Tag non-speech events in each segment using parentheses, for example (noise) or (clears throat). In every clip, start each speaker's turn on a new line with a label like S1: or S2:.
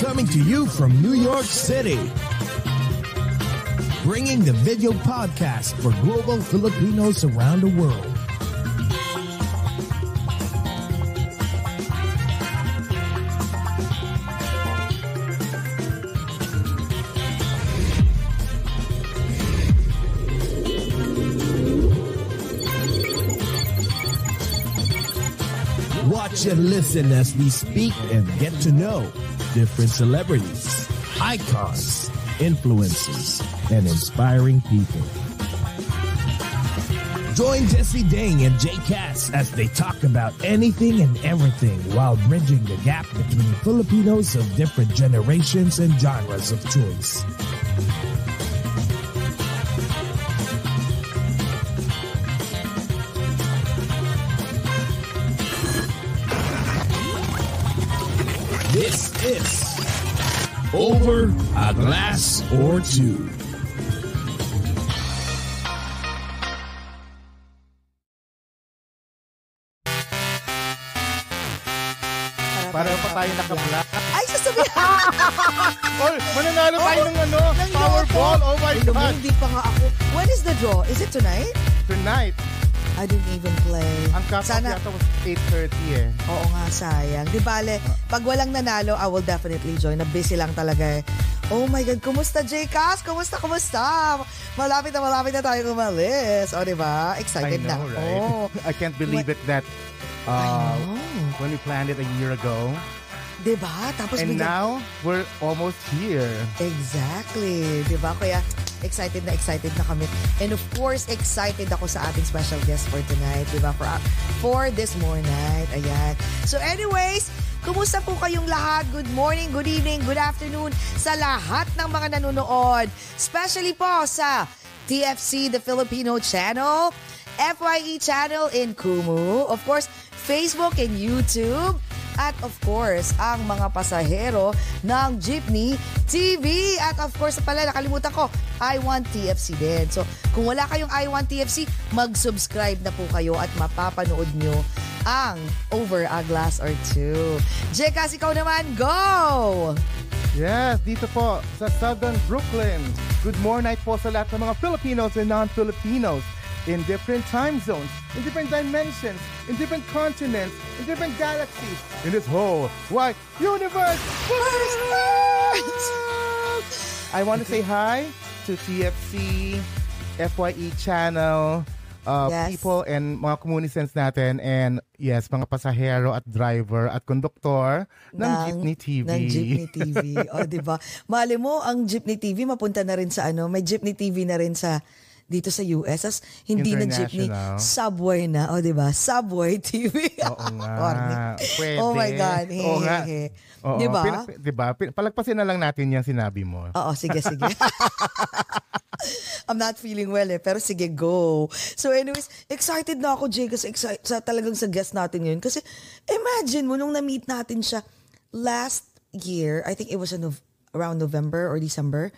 S1: Coming to you from New York City. Bringing the video podcast for global Filipinos around the world. Watch and listen as we speak and get to know different celebrities, icons, influencers, and inspiring people. Join Jesse Dang and Jay Cass as they talk about anything and everything while bridging the gap between Filipinos of different generations and genres of choice. This is Over a Glass or Two.
S2: Pareho pa tayo naka-black.
S3: Ay, sasabihin! (laughs)
S2: Oy, mananalo tayo oh, ng ano,
S3: Ng
S2: Powerball.
S3: loto.
S2: Oh my God.
S3: Hindi pa nga ako. When is the draw? Is it tonight?
S2: Tonight,
S3: I didn't even play.
S2: ang cut-off
S3: Sana,
S2: yata was 8.30 eh.
S3: oo nga, sayang. Di bale, pag walang nanalo, I will definitely join. Na busy lang talaga eh. Oh my God, kumusta J. Cass? Kumusta, kumusta? Malapit na malapit na tayo umalis. O, di ba?
S2: I
S3: Excited
S2: know,
S3: na
S2: right?
S3: ako. (laughs)
S2: I can't believe
S3: What-
S2: it that uh, when we planned it a year ago,
S3: Di ba? Tapos
S2: and
S3: bigla-
S2: now we're almost here.
S3: Exactly. Di ba? Kaya excited na excited na kami. And of course, excited ako sa ating special guest for tonight. Di ba? For, for this more night. Ayan. So anyways, kumusta po kayong lahat? Good morning, good evening, good afternoon sa lahat ng mga nanonood. Especially po sa TFC, the Filipino channel, FYE channel in Kumu, of course, Facebook and YouTube, at of course, ang mga pasahero ng Jeepney TV. At of course, pala nakalimutan ko, I Want TFC din. So, kung wala kayong I Want TFC, mag-subscribe na po kayo at mapapanood nyo ang Over a Glass or Two. Jekas, ikaw naman, go!
S2: Yes, dito po sa Southern Brooklyn. Good morning po sa lahat ng mga Filipinos and non-Filipinos in different time zones, in different dimensions, in different continents, in different galaxies, in this whole wide universe. (laughs) I want to say hi to TFC, FYE channel, uh,
S3: Yes.
S2: people and mga communicants natin and yes, mga pasahero at driver at konduktor ng, Jeepney TV.
S3: Ng Jeepney TV. (laughs) o, di ba? Mali mo, ang Jeepney TV mapunta na rin sa ano, may Jeepney TV na rin sa dito sa US. As hindi na jeepney, subway na. O, di ba? Subway TV. (laughs)
S2: Oo nga. (laughs) Pwede.
S3: Oh my God.
S2: Oo nga.
S3: Hehehe.
S2: Oo,
S3: Di ba?
S2: pin- di ba? Palagpasin na lang natin yung sinabi mo.
S3: Oo, sige, sige. (laughs) I'm not feeling well eh, pero sige, go. So anyways, excited na ako, Jay, kasi excited, sa, talagang sa guest natin ngayon. Kasi imagine mo, nung na-meet natin siya last year, I think it was a Nov- around November or December.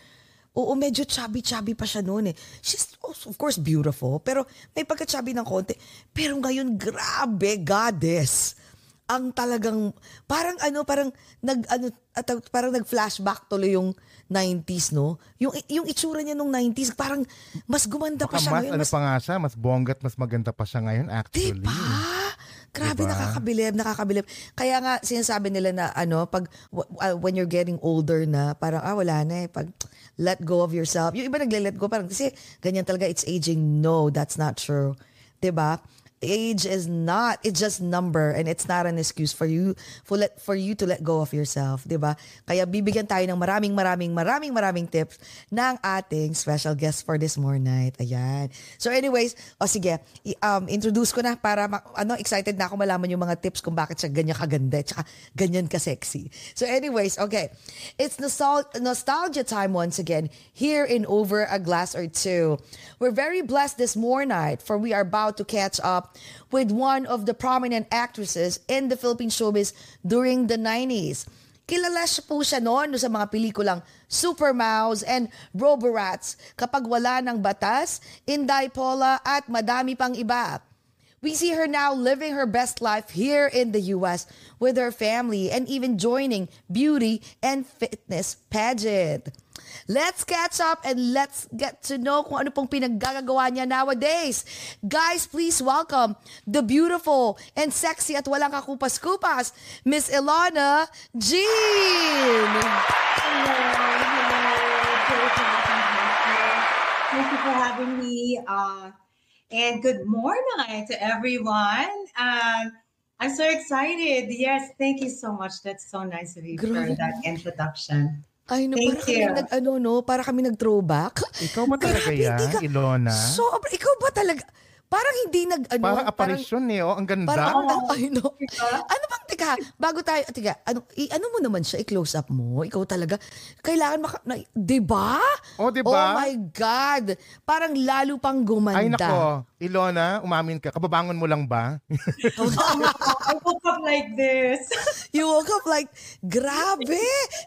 S3: Oo, medyo chubby-chubby pa siya noon eh. She's also, of course beautiful, pero may pagka-chubby ng konti. Pero ngayon, grabe, goddess. Ang talagang, parang ano, parang nag, ano, at, parang nag-flashback tuloy yung 90s, no? Yung, yung itsura niya nung 90s, parang mas gumanda pa
S2: Baka
S3: siya
S2: mas,
S3: ngayon.
S2: ano
S3: Mas,
S2: pa nga siya, mas bonggat, mas maganda pa siya ngayon actually.
S3: Diba? Grabe,
S2: Diba?
S3: nakakabilib, nakakabilib. Kaya nga, sinasabi nila na, ano, pag, uh, when you're getting older na, parang, ah, wala na eh, pag let go of yourself. Yung iba nagle-let go, parang, kasi ganyan talaga, it's aging. No, that's not true. 'Di ba? Age is not, it's just number and it's not an excuse for you for let for you to let go of yourself, 'di ba? Kaya bibigyan tayo ng maraming maraming maraming maraming tips ng ating special guest for this more night. Ayan. So anyways, o sige, i- um introduce ko na para ma- ano excited na ako malaman yung mga tips kung bakit siya ganyan kaganda at ganyan ka sexy. So anyways, okay. It's nostal- nostalgia time once again here in Over a Glass or Two. We're very blessed this more night for we are about to catch up with one of the prominent actresses in the Philippine showbiz during the 90s. Kilala siya po siya noon sa mga pelikulang Super Mouse and Roborats kapag wala ng batas, Inday Pola at madami pang iba. We see her now living her best life here in the US with her family and even joining beauty and fitness pageant. Let's catch up and let's get to know kung ano pong pinaggagawa niya nowadays. Guys, please welcome the beautiful and sexy at walang kakupas-kupas, Miss Ilana Jean!
S4: Thank you for having me. Uh, and good morning to everyone. Um, I'm so excited. Yes, thank you so much. That's so nice of you for
S3: Grabe.
S4: that introduction.
S3: Ay, no,
S4: Thank
S3: para kami
S4: you.
S3: nag, ano, no, para kami nag-throwback.
S2: Ikaw ba talaga
S3: Grabe,
S2: yan,
S3: ka-
S2: Ilona?
S3: Sobra, ikaw ba talaga? Parang hindi nag, ano,
S2: parang apparition eh, oh, ang ganda.
S3: Parang, (laughs) ay, no. Ano bang, teka, bago tayo, teka, ano, i, ano mo naman siya, i-close up mo? Ikaw talaga, kailangan maka, na, di ba?
S2: Oh, di ba?
S3: Oh my God. Parang lalo pang gumanda.
S2: Ay nako, Ilona, umamin ka. Kababangon mo lang ba?
S4: I woke up like this. (laughs)
S3: You woke up like, grabe!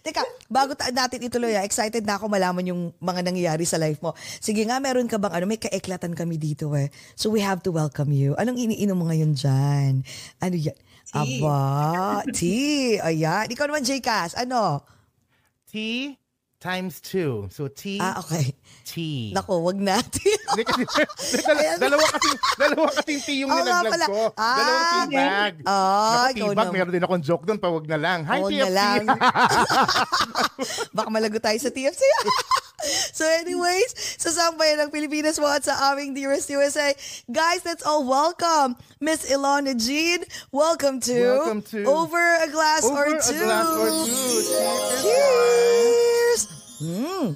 S3: Teka, bago ta- natin ituloy, ah, excited na ako malaman yung mga nangyayari sa life mo. Sige nga, meron ka bang ano, may kaiklatan kami dito eh. So we have to welcome you. Anong iniinom mo ngayon dyan? Ano yan?
S4: Tea.
S3: Aba, tea. Ayan. Ikaw naman, J-Cass. Ano?
S2: T times two. So T,
S3: Ah, okay.
S2: T.
S3: Nako, wag na. (laughs)
S2: Hindi kasi, (laughs) dal- dalawa dalawa kasing T yung nilaglag ko.
S3: Ah,
S2: Dalawang teabag.
S3: Ah,
S2: Naku,
S3: ikaw
S2: teabag,
S3: naman.
S2: meron din akong joke doon, pa wag na lang. Hi,
S3: Huwag
S2: TFC.
S3: na lang. (laughs) Baka malago tayo sa TFC. so anyways, sa sambayan ng Pilipinas mo at sa aming Dearest USA, guys, let's all welcome Miss Ilona Jean. Welcome to,
S2: Welcome to
S3: Over a Glass
S2: Over
S3: or
S2: a
S3: Two.
S2: glass or two. Cheers.
S3: Cheers! Mm.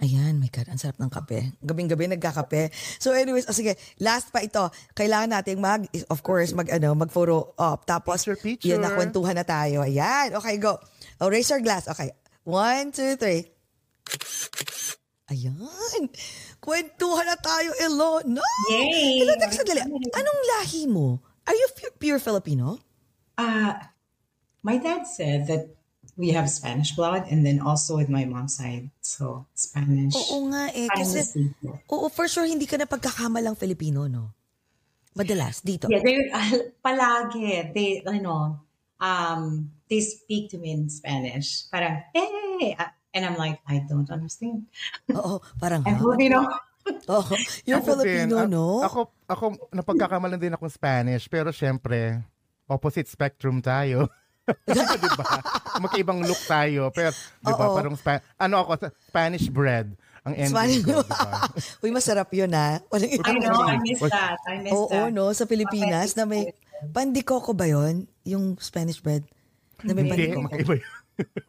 S3: Ayan, my God, ang sarap ng kape. Gabing-gabi nagkakape. So anyways, oh, sige, last pa ito. Kailangan nating mag, of course, mag, ano, mag-photo op. Tapos,
S2: Picture, picture.
S3: yun, nakwentuhan na tayo. Ayan, okay, go. Oh, raise your glass. Okay, one, two, three. Ayan. Kwentuhan na tayo, Ilona.
S4: Yay!
S3: Teka, sandali. Anong lahi mo? Are you pu- pure Filipino?
S4: Uh, my dad said that we have Spanish blood and then also with my mom's side. So, Spanish.
S3: Oo nga eh. Kasi,
S4: Spanish people.
S3: oo, for sure, hindi ka na pagkakamalang Filipino, no? Madalas, dito.
S4: Yeah, they uh, (laughs) palagi they you know um they speak to me in Spanish. Parang hey, Uh, and I'm like I don't understand.
S3: Oo, parang, (laughs)
S4: I'm? Filipino. (laughs)
S3: Oo, you're
S2: Ako din,
S3: Filipino,
S2: a-
S3: no?
S2: Ako, ako, napagkakamalan din akong Spanish, pero syempre, opposite spectrum tayo. (laughs) di ba? Magkaibang look tayo. Pero, di ba,
S3: Oo.
S2: parang, Spa- ano ako, sa- Spanish bread, ang ending
S3: Spanish.
S2: ko, di ba? (laughs)
S3: Uy, masarap yun, ha? Walang
S4: I know, I miss that. I miss
S3: Oo,
S4: that.
S3: no? Sa Pilipinas, na may, pandikoko ba yon Yung Spanish bread? Na may
S2: Hindi,
S3: pandikoko.
S2: magkaiba yun.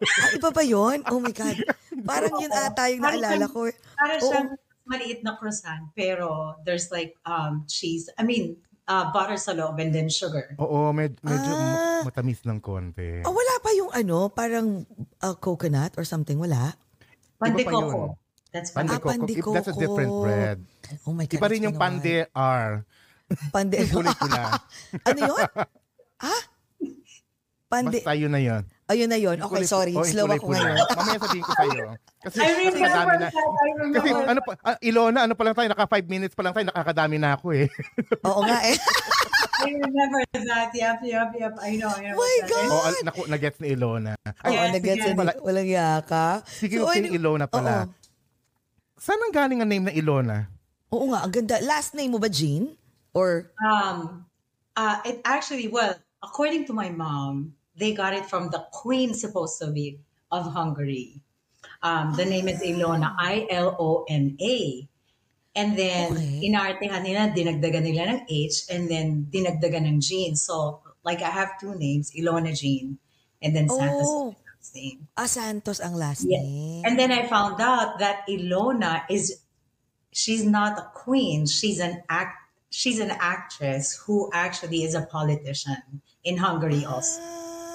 S3: Ah, iba ba yun? Oh my God. (laughs) Parang yun ata yung
S4: Parang
S3: naalala ko.
S4: Para
S3: Oo.
S4: siyang maliit na croissant, pero there's like um cheese. I mean, uh, butter sa loob and then sugar.
S2: Oo, med- medyo
S3: Ah.
S2: matamis ng konti.
S3: Oh, wala pa yung ano, parang uh, coconut or something, wala?
S4: Pande
S2: Iba pa yun.
S4: coco. That's
S2: Pande
S3: Ah,
S4: pande
S2: coco.
S3: pandikoko.
S2: That's a different bread.
S3: Oh my God.
S2: Iba rin yung pande R.
S3: Pande.
S2: Na. (laughs)
S3: ano yun? Ha? (laughs) Pande.
S2: Basta yun na yun.
S3: Ayun na yun. Okay,
S2: Kulay-
S3: sorry.
S2: oh,
S3: Slow ako ngayon.
S2: Mamaya sabihin ko sa'yo. Kasi
S4: I remember
S2: na.
S4: that. I remember
S2: Kasi ano pa, ah, Ilona, ano pa lang tayo, naka 5 minutes pa lang tayo, nakakadami na ako eh. (laughs)
S3: Oo nga eh.
S4: I remember that. Yep, yep, yep. I know. I know
S3: My God!
S2: oh, al- naku, nag-gets ni Ilona. Ay,
S4: Yes,
S3: nag-gets
S4: yes.
S3: na walang yaka.
S2: sige,
S3: So,
S2: okay,
S3: ano-
S2: Ilona pala.
S3: Oo.
S2: Saan ang galing ang name na Ilona?
S3: Oo nga, ang ganda. Last name mo ba, Jean? Or,
S4: Um, uh, it actually, well, according to my mom, they got it from the queen, supposed to be, of Hungary. Um, the name is Ilona, I-L-O-N-A. And then,
S3: Okay.
S4: inartehan nila, dinagdagan nila ng H, and then dinagdagan ng Jean. So, like, I have two names, Ilona Jean, and then Santos
S3: Oh.
S4: last name.
S3: ah, Santos ang last
S4: Yeah.
S3: name.
S4: And then I found out that Ilona is she's not a queen. She's an act she's an actress who actually is a politician in Hungary also.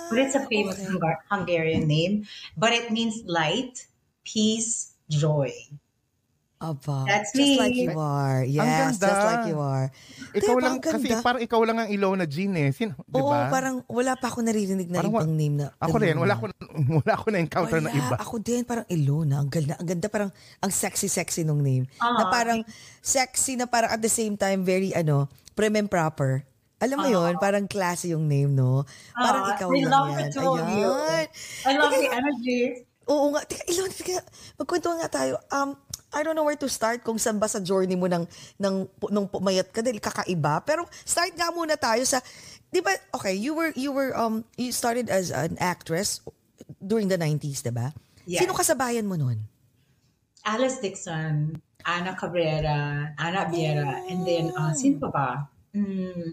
S4: But it's a famous
S3: Okay.
S4: Hungar- Hungarian name, but it means light, peace, joy.
S3: Aba,
S4: That's
S3: just
S4: me.
S3: like you are. Yes, just like you are.
S2: Ikaw
S3: Diba,
S2: lang,
S3: ang
S2: kasi parang ikaw lang ang Ilona Jean eh. Sin, di
S3: Oo, parang wala pa ako naririnig na
S2: Parang wa-
S3: ibang name na.
S2: Ako rin, wala ko, wala ko na
S3: Wala.
S2: iba.
S3: Ako din, parang Ilona. Ang ganda, ang ganda parang, ang sexy-sexy nung name. Na
S4: Ah.
S3: parang, sexy na parang at the same time, very, ano, prim and proper. Alam mo yon parang classy yung name, no? Parang
S4: Ah,
S3: ikaw
S4: I
S3: lang
S4: love
S3: yan.
S4: the of you.
S3: Ayan.
S4: I love the energy.
S3: Oo nga. Teka, Ilona, teka, magkwento nga tayo. Um, I don't know where to start kung saan ba sa journey mo ng, ng, nung pumayat ka dahil kakaiba. Pero start nga muna tayo sa, di ba, okay, you were, you were, um, you started as an actress during the 90s, di ba?
S4: Yes.
S3: Sino kasabayan mo nun?
S4: Alice Dixon, Ana Cabrera, Ana Viera, and then, uh, sino pa ba? Mm,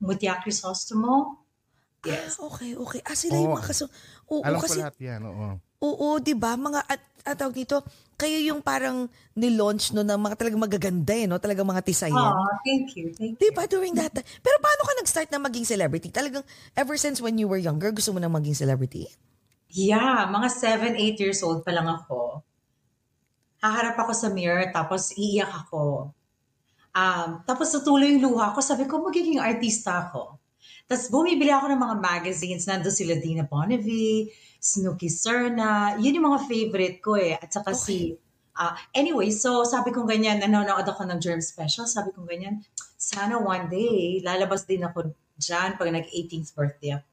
S4: Mutia Crisostomo. Yes.
S3: Ah, okay, okay. Ah, sila yung
S2: Oo.
S3: mga kaso... Oo,
S2: Alam ko
S3: kasi...
S2: lahat yan, oo.
S3: Oo, di ba? Mga, at, at tawag dito, kayo yung parang nilaunch no ng mga talagang magaganda eh, no? Talagang mga tisayan.
S4: Oh, thank you. Thank
S3: Di
S4: you.
S3: ba during that time? Pero paano ka nag-start na maging celebrity? Talagang ever since when you were younger, gusto mo na maging celebrity?
S4: Yeah, mga 7, 8 years old pa lang ako. Haharap ako sa mirror, tapos iiyak ako. Um, tapos natuloy yung luha ko, sabi ko, magiging artista ako. Tapos bumibili ako ng mga magazines, nandun sila Dina Bonnevie, Snooki Serna, yun yung mga favorite ko eh. At saka si, ah, anyway, so sabi kong ganyan, nanonood ako ng Germ Special, sabi kong ganyan, sana one day, lalabas din ako dyan pag nag-18th birthday ako.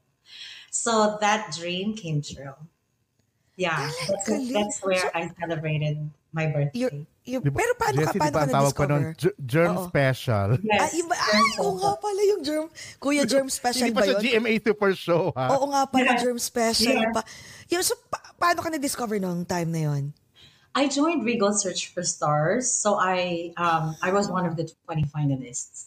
S4: So that dream came true. Yeah, that's, that's where
S3: So-
S4: I celebrated my birthday.
S3: You're, you
S2: Di ba-
S3: pero paano
S2: Jessie,
S3: ka, paano
S2: ba
S3: ka
S2: ang tawag pa
S3: na-discover?
S2: nun? Ger- Germ
S3: Oo.
S2: Special.
S4: yes.
S3: Ay, iba, ay, oo nga pala yung germ. Kuya Germ Special
S2: Hindi
S3: ba
S2: pa siya
S3: yun?
S2: GMA Super Show, ha?
S3: Oo nga pala,
S4: Yeah.
S3: Germ Special
S4: Yeah.
S3: pa. Yun, so, pa- paano ka na-discover nung time na yun?
S4: I joined Regal Search for Stars, so I um, I was one of the 20 finalists.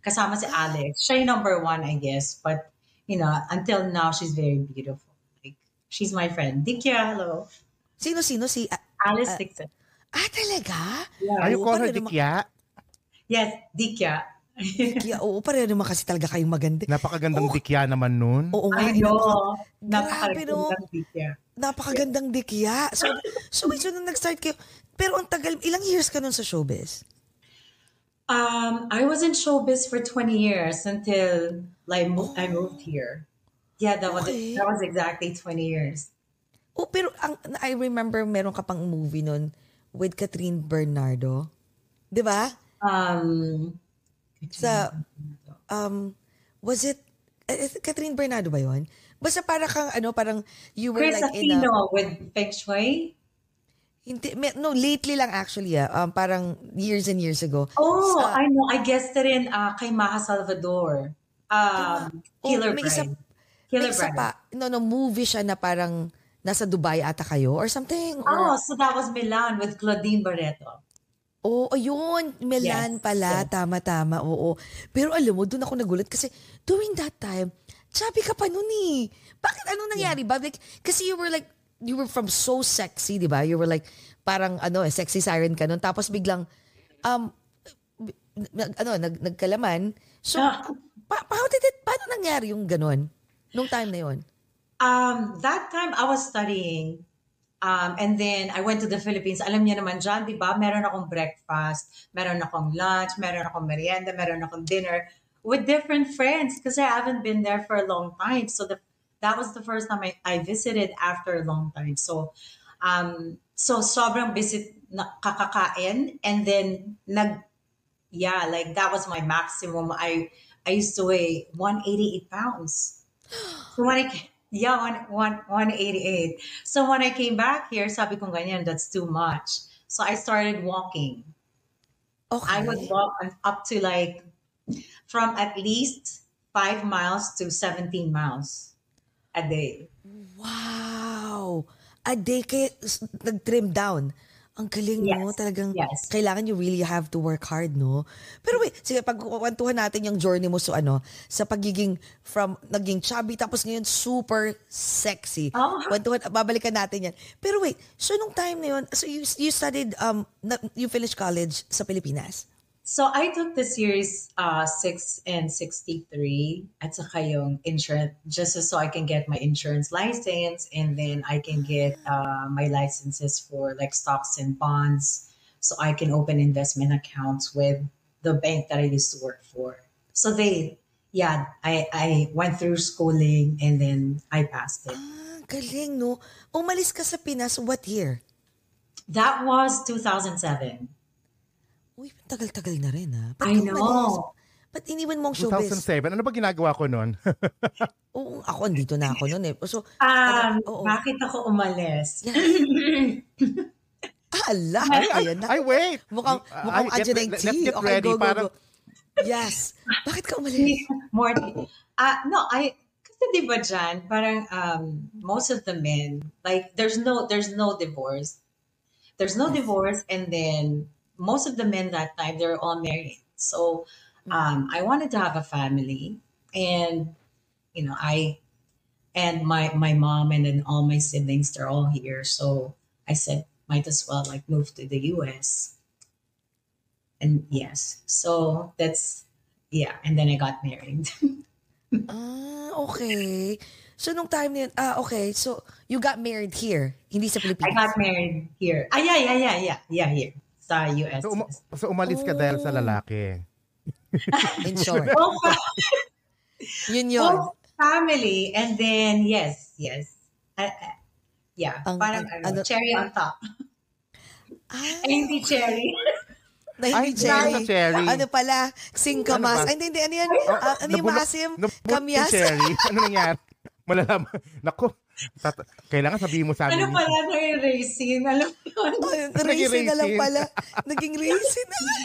S4: Kasama si Alex. Siya yung number one, I guess. But, you know, until now, she's very beautiful. Like, she's my friend. Dikya, hello.
S3: Sino-sino si... ah,
S4: Alice
S3: Ah.
S4: Dixon.
S3: ah, talaga?
S2: Are you call her Dikya?
S4: Yes, Dikya. (laughs)
S3: Dikya, oo, pareho naman kasi talaga kayong maganda.
S2: Napakagandang dikya naman nun.
S3: Oo nga.
S4: Ay,
S3: eh,
S4: no. Napakagandang dikya.
S3: Napakagandang dikya. So, so wait, so nung nag-start kayo, pero ang tagal, ilang years ka nun sa showbiz?
S4: Um, I was in showbiz for 20 years until like mo- I moved here. Yeah, that was
S3: Okay.
S4: that was exactly 20 years.
S3: Oh, pero ang, I remember meron ka pang movie nun with Catherine Bernardo. Di ba?
S4: Um,
S3: Sa, um, was it, eh, eh, Catherine Bernardo ba yon? Basta para kang, ano, parang you were
S4: Chris
S3: like in a,
S4: Aquino with Feng Shui.
S3: Hindi, no, lately lang actually, ah, um, parang years and years ago.
S4: Oh,
S3: Sa-
S4: I know. I guessed it in uh, kay Maha Salvador. Um,
S3: Oh,
S4: Killer
S3: may isa-.
S4: Killer
S3: may isa pa, no, no, movie siya na parang nasa Dubai ata kayo or something.
S4: Oh,
S3: Or,
S4: so that was Milan with Claudine Barreto.
S3: oh, ayun, Milan
S4: Yes,
S3: pala,
S4: yes.
S3: tama, tama, oo. Pero alam mo, doon ako nagulat kasi during that time, chubby ka pa nun eh. Bakit ano nangyari ba? Like, kasi you were like, you were from so sexy, di ba? You were like, parang ano, eh, sexy siren ka nun. Tapos biglang, um, nag, ano, nag, nagkalaman. So, pa, how did it, paano nangyari yung ganon? Nung time na yon?
S4: Um, that time I was studying. Um, and then I went to the Philippines. Alam niyo naman dyan, di ba? Meron akong breakfast, meron akong lunch, meron akong merienda, meron akong dinner with different friends because I haven't been there for a long time. So the, that was the first time I, I visited after a long time. So, um, so sobrang visit na kakakain and then nag, yeah, like that was my maximum. I, I used to weigh 188 pounds. (gasps) So when I yeah, one, one, 188. So when I came back here, sabi ko ganyan, that's too much. So I started walking.
S3: Okay.
S4: I would walk up to like from at least five miles to 17 miles a day.
S3: Wow! A day kaya nag-trim down. Ang galing?
S4: Yes.
S3: Talagang
S4: Yes.
S3: kailangan you really have to work hard, no? Pero wait, sige, pagkukwentuhan natin yung journey mo so ano, sa pagiging from naging chubby tapos ngayon super sexy.
S4: Oh.
S3: Kwentuhan, babalikan natin yan. Pero wait, so nung time na yun, so you, you studied, um, na, you finished college sa Pilipinas?
S4: So I took the series uh, 6 and 63 at saka yung insurance just so I can get my insurance license and then I can get uh, my licenses for like stocks and bonds so I can open investment accounts with the bank that I used to work for. So they, yeah, I, I went through schooling and then I passed it.
S3: Ah, galing, no? Umalis ka sa Pinas, what year?
S4: That was 2007.
S3: Uy, tagal-tagal na rin, ha?
S4: I
S3: ka
S4: know.
S3: umalis? Ba't iniwan mo ang showbiz?
S2: 2007. Ano ba ginagawa ko nun? (laughs)
S3: Oo, ako, andito na ako noon eh. So,
S4: Um,
S3: taga- oo.
S4: bakit ako umalis? (laughs)
S3: Ah, ala, ay, ayan na.
S2: Ay, wait.
S3: Mukhang,
S2: Ay,
S3: mukhang
S2: get-
S3: andyan na yung
S2: let's get
S3: Okay,
S2: ready.
S3: go, go,
S2: Parang-
S3: go. Yes. Bakit ka umalis? (laughs)
S4: more uh no i kasi di ba dyan, parang um most of the men like there's no there's no divorce there's no divorce and then most of the men that time they're all married so um i wanted to have a family and you know i and my my mom and then all my siblings they're all here so i said might as well like move to the us and yes so that's yeah and then i got married (laughs)
S3: Ah, okay. So, nung time na yun, ah, okay. So, you got married here, hindi sa Pilipinas I
S4: got married here. Ah, yeah, yeah, yeah, yeah. Yeah, here. Sa US.
S2: So, um- so umalis ka dahil sa lalaki. (laughs)
S3: In short. (laughs)
S4: Both, (laughs)
S3: Yun yun.
S4: both family and then, yes, yes. Uh, uh, yeah,
S3: Ang-
S4: parang
S3: ang-
S4: ano,
S3: ano-
S4: cherry on top.
S3: Ah,
S4: Ay, hindi cherry.
S3: na
S2: Ay,
S3: hindi cherry.
S2: sa cherry.
S3: Ano pala? Singkamas.
S2: Ano?
S3: Ay, hindi, hindi. Ano yan? Ah, ano yung maasim? Kamyas?
S2: cherry. Ano nangyari? Malalaman. Naku, tat- kailangan sabihin mo sa amin.
S4: ano pala na yung racing? Alam mo yun?
S2: Naging
S3: raisin na lang pala. Naging raisin na lang.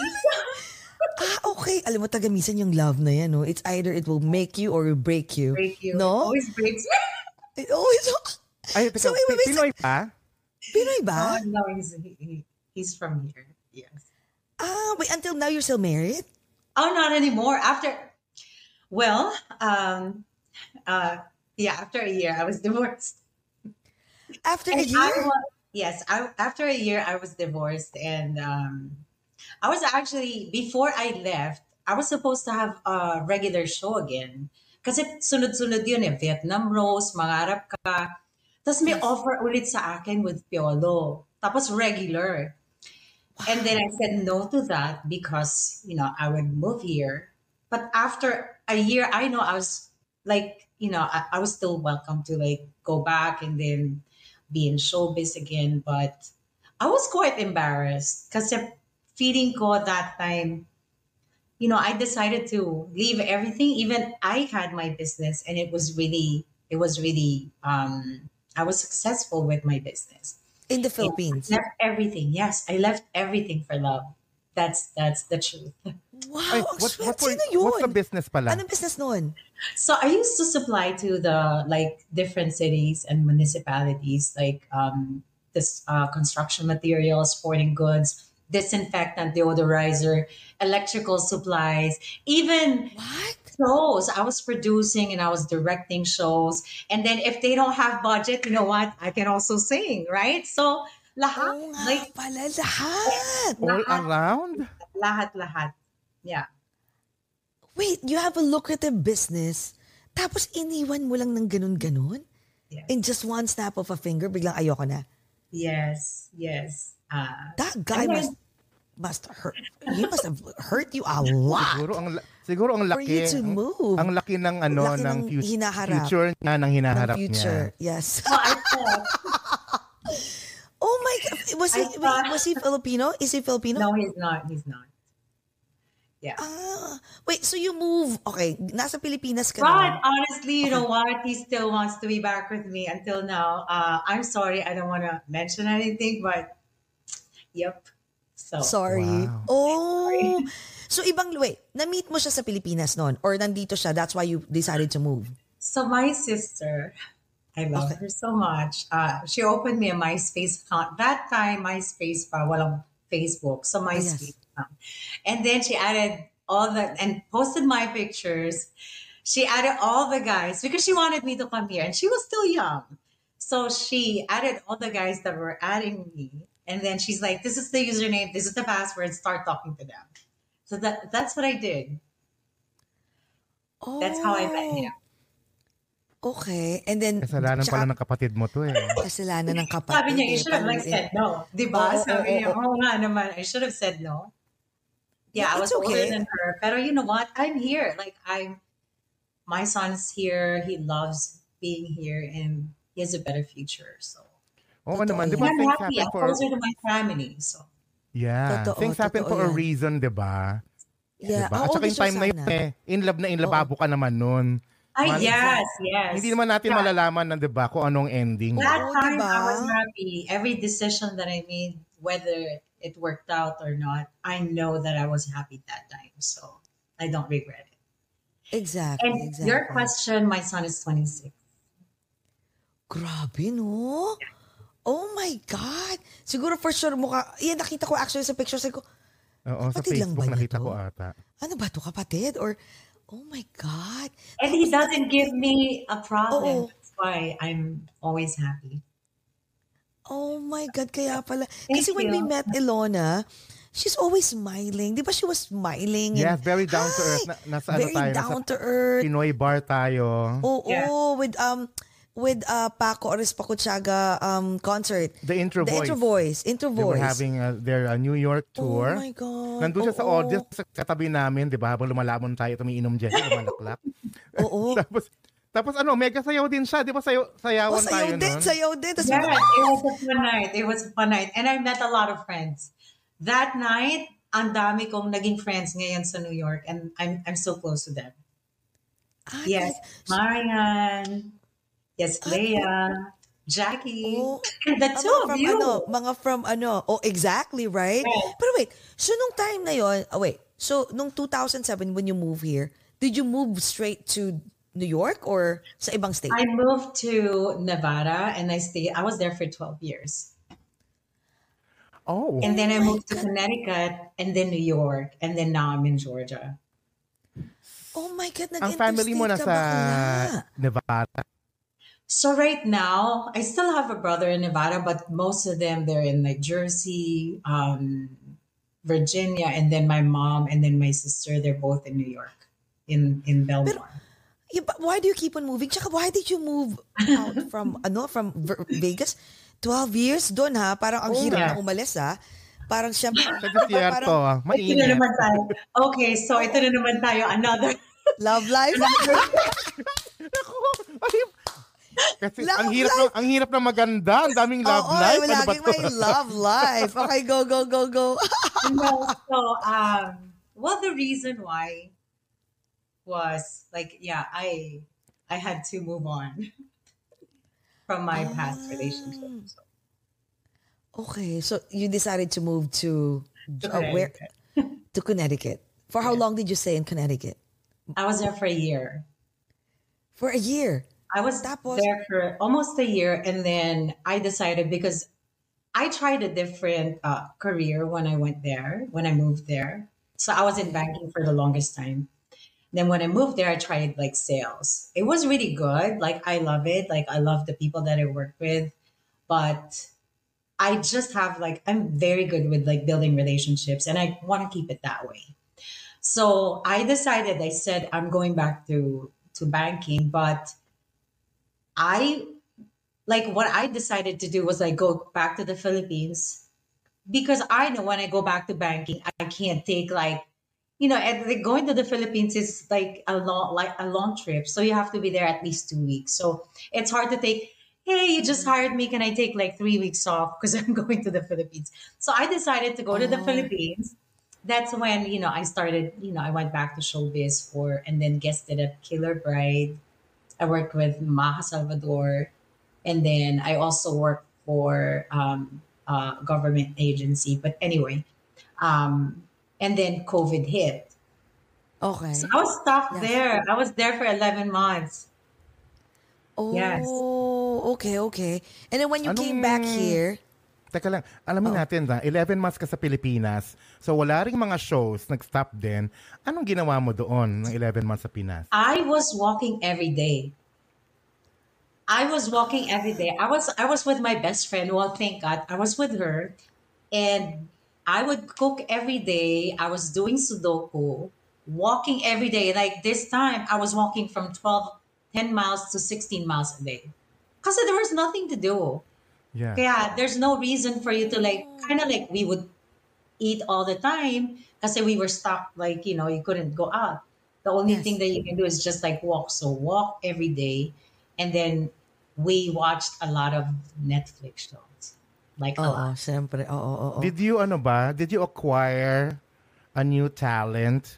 S3: ah, okay. Alam mo, tagamisan yung love na yan, no? It's either it will make you or break you.
S4: Break you.
S3: No?
S4: Always breaks me. (laughs)
S3: It always...
S2: Ay, teka,
S3: So, wait, wait, wait.
S2: Pinoy pa?
S3: Pinoy ba?
S4: Oh, no, he's, he, he- he's from here. Yes.
S3: Ah, wait, until now you're still married?
S4: Oh, not anymore. After, well, um, uh, yeah, after a year, I was (laughs) divorced.
S3: After a year?
S4: I was, yes, I, after a year, I was divorced, and um, I was actually before I left. I was supposed to have a regular show again. Kasi sunod-sunod yun eh. Vietnam Rose, Mangarap Ka. Tapos may offer ulit sa akin with Piolo. Tapos regular. And then I said no to that because, you know, I would move here. But after a year, I know I was like, you know, I, I was still welcome to like go back and then be in showbiz again. But I was quite embarrassed because feeling ko that time, you know, I decided to leave everything. Even I had my business and it was really, it was really, um, I was successful with my business.
S3: In the Philippines?
S4: I left everything. Yes, I left everything for love. That's that's the truth. (laughs)
S3: Wow,
S2: Ay,
S3: ang
S2: what,
S3: sweet.
S2: what
S3: Sino yun?
S2: what's the business pala?
S3: Anong business noon?
S4: So I used to supply to the like different cities and municipalities, like um, this uh, construction materials, sporting goods, disinfectant, deodorizer, electrical supplies, even
S3: What?
S4: shows. I was producing and I was directing shows. And then if they don't have budget, you know what? I can also sing, right? So lahat,
S3: Oo nga
S4: like
S3: pala, lahat.
S2: All
S4: lahat,
S2: around?
S4: lahat, lahat. Yeah.
S3: Wait, you have a lucrative business, tapos iniwan mo lang ng ganun-ganun?
S4: Yes.
S3: In just one snap of a finger, biglang ayoko na.
S4: Yes. Yes. Uh,
S3: That guy
S4: And then-
S3: must must hurt. He must have hurt you a lot.
S2: Siguro ang siguro ang
S3: For
S2: laki.
S3: you to
S2: ang-
S3: move.
S2: Ang, laki ng ano
S3: Laki
S2: ng
S3: ng
S2: fut-
S3: hinaharap.
S2: future niya ng
S3: ng
S2: hinaharap
S3: future.
S2: niya.
S3: Yes. (laughs)
S4: thought,
S3: Oh my God. Was he,
S4: thought-
S3: was he Filipino? Is he Filipino?
S4: no, he's not. He's not. Yeah.
S3: Ah, wait, so you move. Okay, nasa Pilipinas ka
S4: But
S3: na.
S4: honestly, you know what? He still wants to be back with me until now. Uh, I'm sorry, I don't want to mention anything, but yep. So
S3: Sorry.
S2: Wow.
S3: Oh. (laughs) So ibang, wait, na-meet mo siya sa Pilipinas noon? Or nandito siya, that's why you decided to move?
S4: So my sister, I love her so much. Uh, she opened me a MySpace account. That time, MySpace pa, walang Facebook. So MySpace. Account. And then she added all the, and posted my pictures. She added all the guys because she wanted me to come here and she was still young. So she added all the guys that were adding me. And then she's like, this is the username, this is the password, start talking to them. So that that's what I did.
S3: Oh.
S4: That's how I met him.
S3: Okay. And then,
S2: Kasalanan
S3: tsaka-
S2: pala ng kapatid mo to eh.
S3: kasalanan ng kapatid.
S4: Sabi niya, you
S3: eh,
S4: should have like said no. Di ba?
S3: Oo,
S4: Sabi
S3: oo,
S4: niya,
S3: oo.
S4: oo nga naman, I should have said no. Yeah, I
S3: It's
S4: was older
S3: okay.
S4: than her. Pero you know what? I'm here. Like, I'm, my son's here. He loves being here and he has a better future. So,
S2: Oo
S3: Totoo
S2: naman, di ba
S4: I'm
S2: things
S4: happy.
S2: happen
S4: I'm
S2: for...
S4: closer to my family. So,
S2: Yeah,
S3: Totoo,
S2: things happen
S3: totoo
S2: for a
S3: yan.
S2: reason, di ba?
S3: Yeah.
S2: Diba? At saka yung time na yun eh, in love na in lababo ka naman nun.
S4: ay,
S2: Man-
S4: yes, yes.
S2: Hindi naman natin
S4: Yeah.
S2: malalaman na, di ba, kung anong ending.
S4: That
S3: Oo,
S4: time,
S3: diba?
S4: I was happy. Every decision that I made, whether it worked out or not, I know that I was happy that time. So, I don't regret it.
S3: Exactly,
S4: And
S3: exactly.
S4: your question, my son is 26.
S3: Grabe, no? Oh my God. Siguro for sure mukha, yan nakita ko actually sa picture. Sabi ko,
S2: Oo, sa
S3: Kapatid lang
S2: Facebook
S3: ba niya
S2: nakita
S3: to?
S2: ko ata.
S3: ano ba to kapatid? Or, oh my God.
S4: And he doesn't give me a problem.
S3: Oo.
S4: That's why I'm always happy.
S3: Oh my God, kaya pala.
S4: Thank
S3: Kasi when we met Ilona, she's always smiling. Di ba she was smiling?
S2: Yes,
S3: and,
S2: very down to earth.
S3: Hi!
S2: Na, nasa ano
S3: very
S2: tayo,
S3: down
S2: nasa
S3: to earth.
S2: Pinoy bar tayo.
S3: Oo,
S4: Yeah.
S3: with um with uh Paco Arispacochaga um concert.
S2: The Intro
S3: The
S2: Voice.
S3: Intro Voice. Intro
S2: They were
S3: Voice.
S2: having uh, their uh, New York tour.
S3: Oh my God.
S2: Nandun siya sa
S3: Oo.
S2: audience sa katabi namin, di ba? Habang lumalamon tayo, tumiinom dyan, (laughs) lumalaklak.
S3: Oo. (laughs)
S2: tapos, tapos ano, mega sayaw din siya. Di ba sayaw,
S3: Oh,
S2: sayawan tayo
S3: sayaw din,
S2: nun?
S3: sayaw din. Tas
S4: Yeah, it was a fun night. It was a fun night. And I met a lot of friends. That night, ang dami kong naging friends ngayon sa New York and I'm I'm so close to them.
S3: Ah,
S4: Yes. Marian. Yes, Leah. Jackie.
S3: Oh.
S4: And the
S3: Ah,
S4: two
S3: mga
S4: of
S3: from
S4: you.
S3: ano, mga from ano. Oh, exactly, right?
S4: Right.
S3: Pero wait, so nung time na yon, oh wait, so nung 2007 when you move here, did you move straight to New York or sa ibang state?
S4: I moved to Nevada and I stayed I was there for 12 years.
S2: Oh.
S4: And then I moved to Connecticut and then New York and then now I'm in Georgia.
S3: oh my God,
S2: Ang family mo
S3: nag-interstate
S2: nasa
S3: ka bakla.
S2: Nevada.
S4: So right now, I still have a brother in Nevada, but most of them they're in like Jersey, um, Virginia, and then my mom and then my sister. They're both in New York, in in Belmore.
S3: Yeah, but why do you keep on moving? Tsaka why did you move out (laughs) from ano from Vegas? 12 years doon ha. Parang ang
S4: Oh,
S3: hirap
S4: yeah.
S3: na umalis ha. Parang siya (laughs)
S2: Sa desierto, ah,
S4: ito na
S2: mainit.
S4: naman tayo. Okay, so ito na naman tayo. Another. (laughs)
S3: love life.
S2: Kasi
S3: Love
S2: ang hirap ng, ang hirap ng maganda, ang daming love
S3: Oo,
S2: life.
S3: eh,
S2: Ano
S3: laging may love life. Okay, go, go, go, go.
S4: no, so um, well, the reason why was like, yeah, I I had to move on (laughs) from my past relationship. So,
S3: Okay, so you decided to move to,
S4: To
S3: uh, where? (laughs) to Connecticut. For how long did you stay in Connecticut?
S4: I was there for a year.
S3: For a year.
S4: I was
S3: Tapos?
S4: there for almost a year, and then I decided because I tried a different uh, career when I went there, when I moved there. So I was in banking for the longest time. Then when I moved there, I tried like sales. It was really good. Like I love it. Like I love the people that I work with, but I just have like I'm very good with like building relationships, and I want to keep it that way. So I decided. I said I'm going back to to banking, but I like what I decided to do was like go back to the Philippines because I know when I go back to banking, I can't take like you know, and going to the Philippines is like a long like a long trip, so you have to be there at least two weeks. So it's hard to take. Hey, you just hired me. Can I take like three weeks off (laughs) because I'm going to the Philippines? So I decided to go to the
S3: Oh.
S4: Philippines. That's when you know I started. You know, I went back to showbiz for and then guested at Killer Bride. I worked with Maha Salvador, and then I also worked for um, a government agency. But anyway, um, and then COVID hit.
S3: Okay.
S4: So I was stuck
S3: Yes.
S4: there. I was there for 11 months.
S3: Oh,
S4: Yes.
S3: okay, okay. And then when you came back
S2: Anong-
S3: here,
S2: Teka lang, alamin natin na 11 months ka sa Pilipinas. So wala ring mga shows, nag-stop din. Anong ginawa mo doon ng 11 months sa Pinas?
S4: I was walking every day. I was walking every day. I was I was with my best friend. Well, thank God, I was with her, and I would cook every day. I was doing Sudoku, walking every day. Like this time, I was walking from 12, 10 miles to 16 miles a day. Because there was nothing to do.
S2: Yeah.
S4: Kaya there's no reason for you to like, kind of like we would eat all the time kasi we were stuck, like, you know, you couldn't go out. The only
S3: Yes.
S4: thing that you can do is just like walk. So walk every day. And then we watched a lot of Netflix shows. Like a
S3: oo,
S4: lot.
S3: syempre, oo, oo, oo.
S2: Did you ano ba? Did you acquire a new talent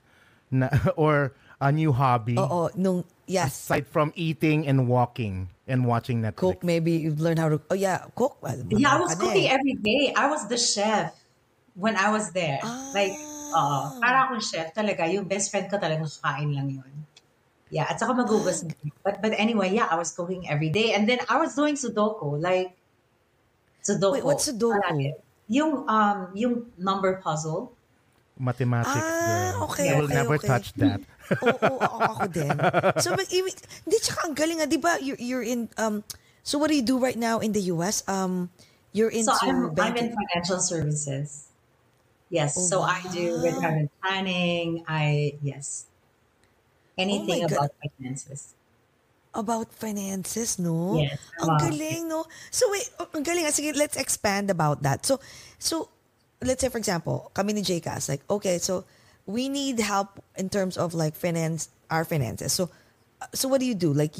S2: na (laughs) or a new hobby
S3: Oo, nung, yes,
S2: aside from eating and walking and watching Netflix?
S3: cook, maybe you've learned how to, oh yeah, cook. Well,
S4: Yeah, I was cooking every day. I was the chef when I was there. Like, uh, para akong chef talaga. Yung best friend ko talaga kakain lang yun. Yeah, at saka magugas. But, but anyway, yeah, I was cooking every day. And then I was doing Sudoku. Like, Sudoku.
S3: Wait, what's Sudoku?
S4: Palagi. Yung, um, yung number puzzle.
S2: Mathematics.
S3: Ah,
S2: girl.
S3: okay,
S2: I will
S3: okay,
S2: never
S3: okay.
S2: touch that. (laughs)
S3: Oo, oo, ako, ako din. So, mag, ibig, hindi, tsaka ang galing nga, di ba, you're, you're in, um, so what do you do right now in the US? Um, you're into
S4: so I'm, I'm in financial services. Yes.
S3: Oh,
S4: so I do
S3: wow.
S4: retirement planning. I, yes. Anything
S3: God.
S4: about finances.
S3: About finances, no?
S4: Yes,
S3: Ang
S4: about-
S3: galing, no? So, wait, oh, ang galing. Sige, let's expand about that. So, so, let's say, for example, kami ni JCAS, like, okay, so, we need help in terms of, like, finance, our finances. So, so what do you do? Like,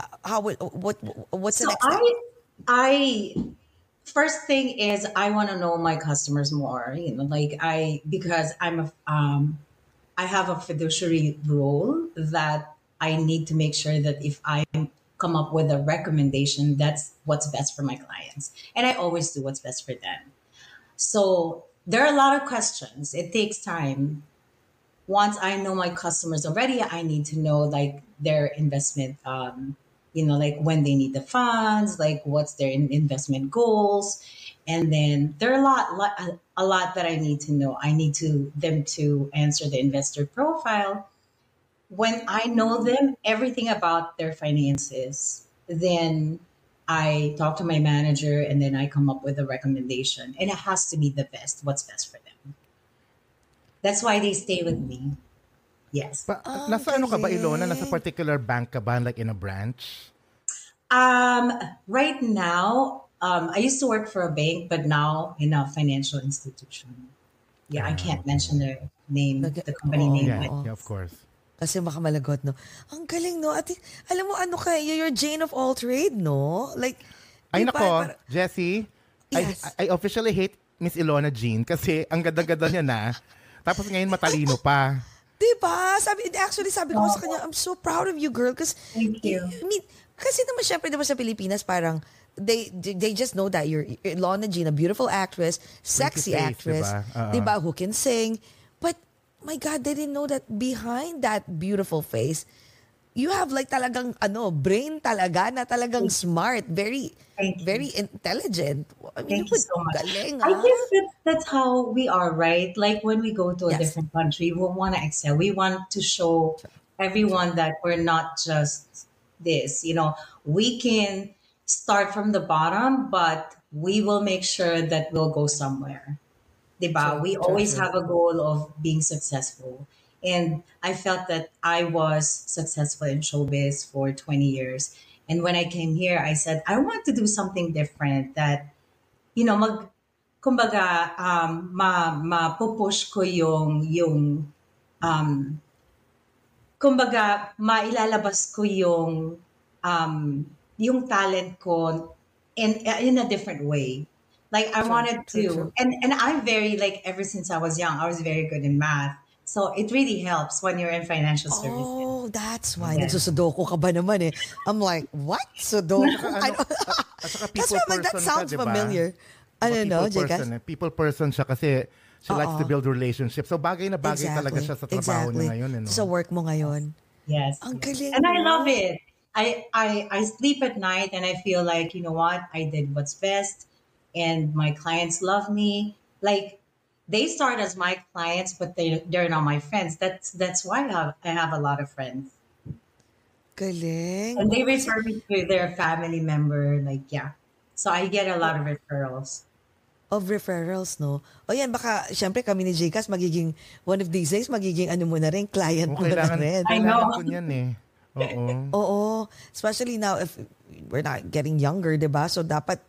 S3: uh, how, would- what, what's the
S4: so
S3: next step?
S4: I, I, first thing is I want to know my customers more. You know, like I because I'm a um, I have a fiduciary role that I need to make sure that if I come up with a recommendation, that's what's best for my clients, and I always do what's best for them. So there are a lot of questions. It takes time. Once I know my customers already, I need to know like their investment, um, you know, like when they need the funds, like what's their in- investment goals, and then there are a lot, lot, a lot that I need to know. I need to them to answer the investor profile. When I know them, everything about their finances, then I talk to my manager and then I come up with a recommendation. And it has to be the best, what's best for them. That's why they stay with me. Yes.
S2: Pa, nasa ano ka ba, Ilona? Nasa particular bank ka ba? Like in a branch?
S4: Um, right now, um, I used to work for a bank, but now in a financial institution. Yeah, I can't mention the name,
S3: Nag-
S4: the company
S3: Oo.
S4: name.
S2: Yeah,
S4: but
S2: yeah, of course.
S3: Kasi makamalagot, no? Ang galing, no? At alam mo, ano ka, you're Jane of all trade, no? Like,
S2: Ay nako,
S3: para-
S2: Jessie,
S3: Yes.
S2: I, I officially hate Miss Ilona Jean kasi ang ganda-ganda niya na. Tapos ngayon matalino pa.
S3: Di ba? Sabi, actually, sabi ko sa kanya, I'm so proud of you, girl. Because,
S4: Thank you.
S3: I mean, kasi naman, syempre, di ba sa Pilipinas, parang, they they just know that you're Lana Jean, a beautiful actress, sexy
S2: face,
S3: actress,
S2: diba? Oo.
S3: di ba, who can sing. My God, they didn't know that behind that beautiful face, you have like talagang, ano, brain talaga na talagang smart, very, very intelligent. I mean,
S4: Thank you so much.
S3: Galing,
S4: I
S3: ah.
S4: guess that's, that's how we are, right? Like when we go to a
S3: Yes.
S4: different country, we want to excel. We want to show everyone that we're not just this. You know, we can start from the bottom, but we will make sure that we'll go somewhere. Diba?
S3: True,
S4: we
S3: true,
S4: always
S3: true.
S4: have a goal of being successful. And I felt that I was successful in showbiz for 20 years. And when I came here, I said, I want to do something different that, you know, mag, kumbaga, um, ma, ma-push ko yung, yung, um, kumbaga, mailalabas ko yung, um, yung talent ko in, in a different way. Like I
S3: True,
S4: wanted
S3: true,
S4: to,
S3: true.
S4: and and I'm very like ever since I was young, I was very good in math. So it really helps when you're in financial services.
S3: Oh, that's why.
S4: Yeah.
S3: Nagsusudoku ka ba naman eh? I'm like, what? Sudoku? I don't- (laughs) (laughs)
S2: saka
S3: That's
S2: people
S3: why I'm like, that sounds
S2: ka,
S3: familiar.
S2: Diba,
S3: Ano no,
S2: people
S3: Jekas?
S2: person, eh. People person siya kasi she likes to build relationships. So bagay na bagay talaga siya sa trabaho
S3: exactly.
S2: niya ngayon. Eh, no?
S3: Sa work mo ngayon.
S4: Yes.
S3: Ang galing
S4: And I love it. I, I I sleep at night and I feel like, you know what, I did what's best and my clients love me. Like they start as my clients, but they they're not my friends. That's that's why I have I have a lot of friends.
S3: Galing.
S4: And they refer me to their family member. Like, yeah. So I get a lot of referrals.
S3: Of referrals, no? O yan, baka, syempre kami ni Jcas magiging, one of these days, magiging ano mo na rin, client
S2: Oh,
S3: mo na rin.
S4: I
S2: kailangan
S4: know.
S2: ko niyan eh. Oo.
S3: Oo. Especially now, if we're not getting younger, di ba? So, dapat,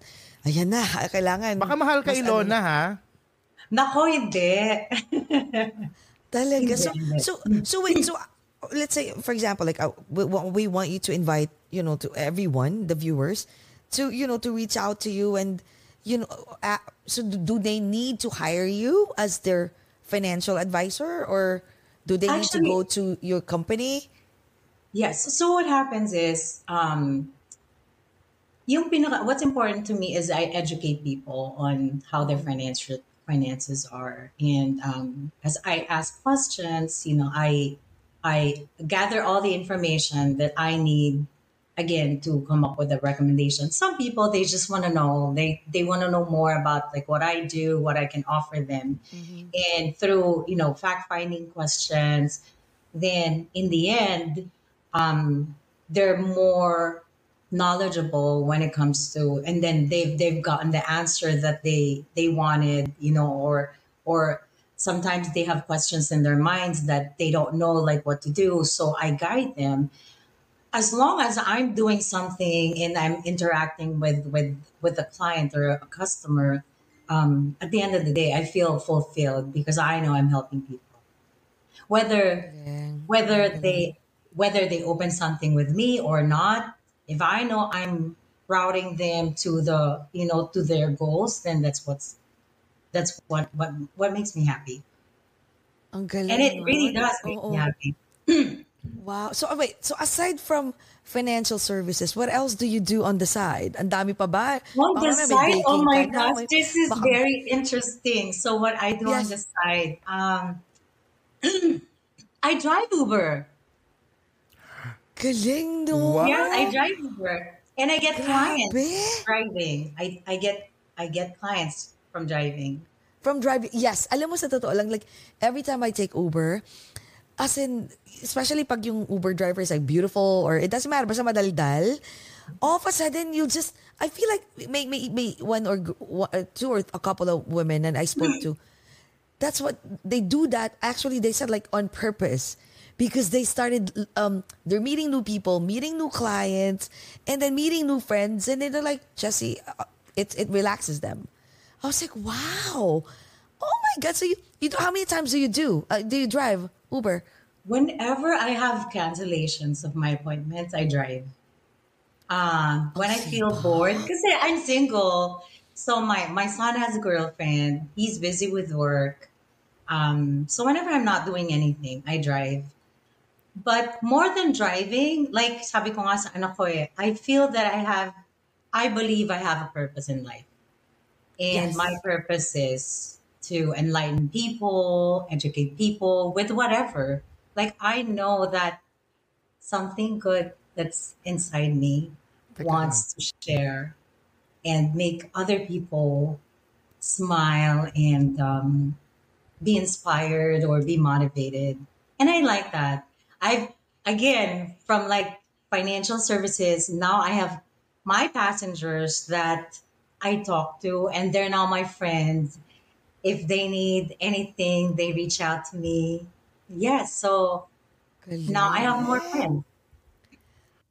S3: ayan na, kailangan.
S2: Baka mahal ka
S3: mas ano-
S2: Ilona ha?
S4: Nako, hindi. (laughs)
S3: Talaga. So, so, so wait, so, let's say, for example, like, uh, we, we want you to invite, you know, to everyone, the viewers, to, you know, to reach out to you and, you know, uh, so do they need to hire you as their financial advisor or do they need to
S4: Actually-
S3: go to your company?
S4: Yes. So what happens is, um, yung pinaka, what's important to me is I educate people on how their financial finances are, and um, as I ask questions, you know, I I gather all the information that I need again to come up with a recommendation. Some people they just want to know. They they want to know more about like what I do, what I can offer them, and through you know fact finding questions, then in the end um, they're more knowledgeable when it comes to and then they've they've gotten the answer that they they wanted you know or or sometimes they have questions in their minds that they don't know like what to do. So i guide them. As long as i'm doing something and i'm interacting with with with a client or a customer um, at the end of the day i feel fulfilled because i know i'm helping people. Whether whether they whether they open something with me or not if i know i'm routing them to the you know to their goals then that's what's that's what what what makes me happy
S3: Ang galing,
S4: and it really does make
S3: Oo.
S4: me happy (clears throat)
S3: Wow. So, oh, wait. So, aside from financial services, what else do you do on the side? Ang dami pa ba?
S4: on the side oh my gosh this is
S3: baka-
S4: very interesting so what i do on the side um (clears throat) i drive uber
S3: Galing, no?
S2: Wow.
S4: yeah i drive uber and i get clients
S3: Grabe.
S4: driving i i get i get clients from driving
S3: From driving, yes. Alam mo sa totoo lang, like, every time I take Uber, as in, especially pag yung Uber driver is like beautiful or it doesn't matter, basta madaldal, all of a sudden, you just, I feel like may, may, may one or one, uh, two or a couple of women that I spoke to, that's what they do that. Actually, they said like on purpose because they started um they're meeting new people, meeting new clients, and then meeting new friends, and then they're like Jesse, uh, it it relaxes them. I was like, wow, oh my god! So you you how many times do you do? Uh, do you drive Uber?
S4: Whenever I have cancellations of my appointments, I drive. Uh, when I feel bored, because I'm single, so my my son has a girlfriend. He's busy with work. Um, so whenever I'm not doing anything, I drive. But more than driving, like sabi ko nga sa anak ko eh, I feel that I have, I believe I have a purpose in life. And
S3: Yes.
S4: my purpose is to enlighten people, educate people with whatever. Like I know that something good that's inside me wants to share and make other people smile and um, be inspired or be motivated. And I like that. I've, again, from like financial services, now I have my passengers that I talk to, and they're now my friends. If they need anything, they reach out to me. Yes, so now I have more friends.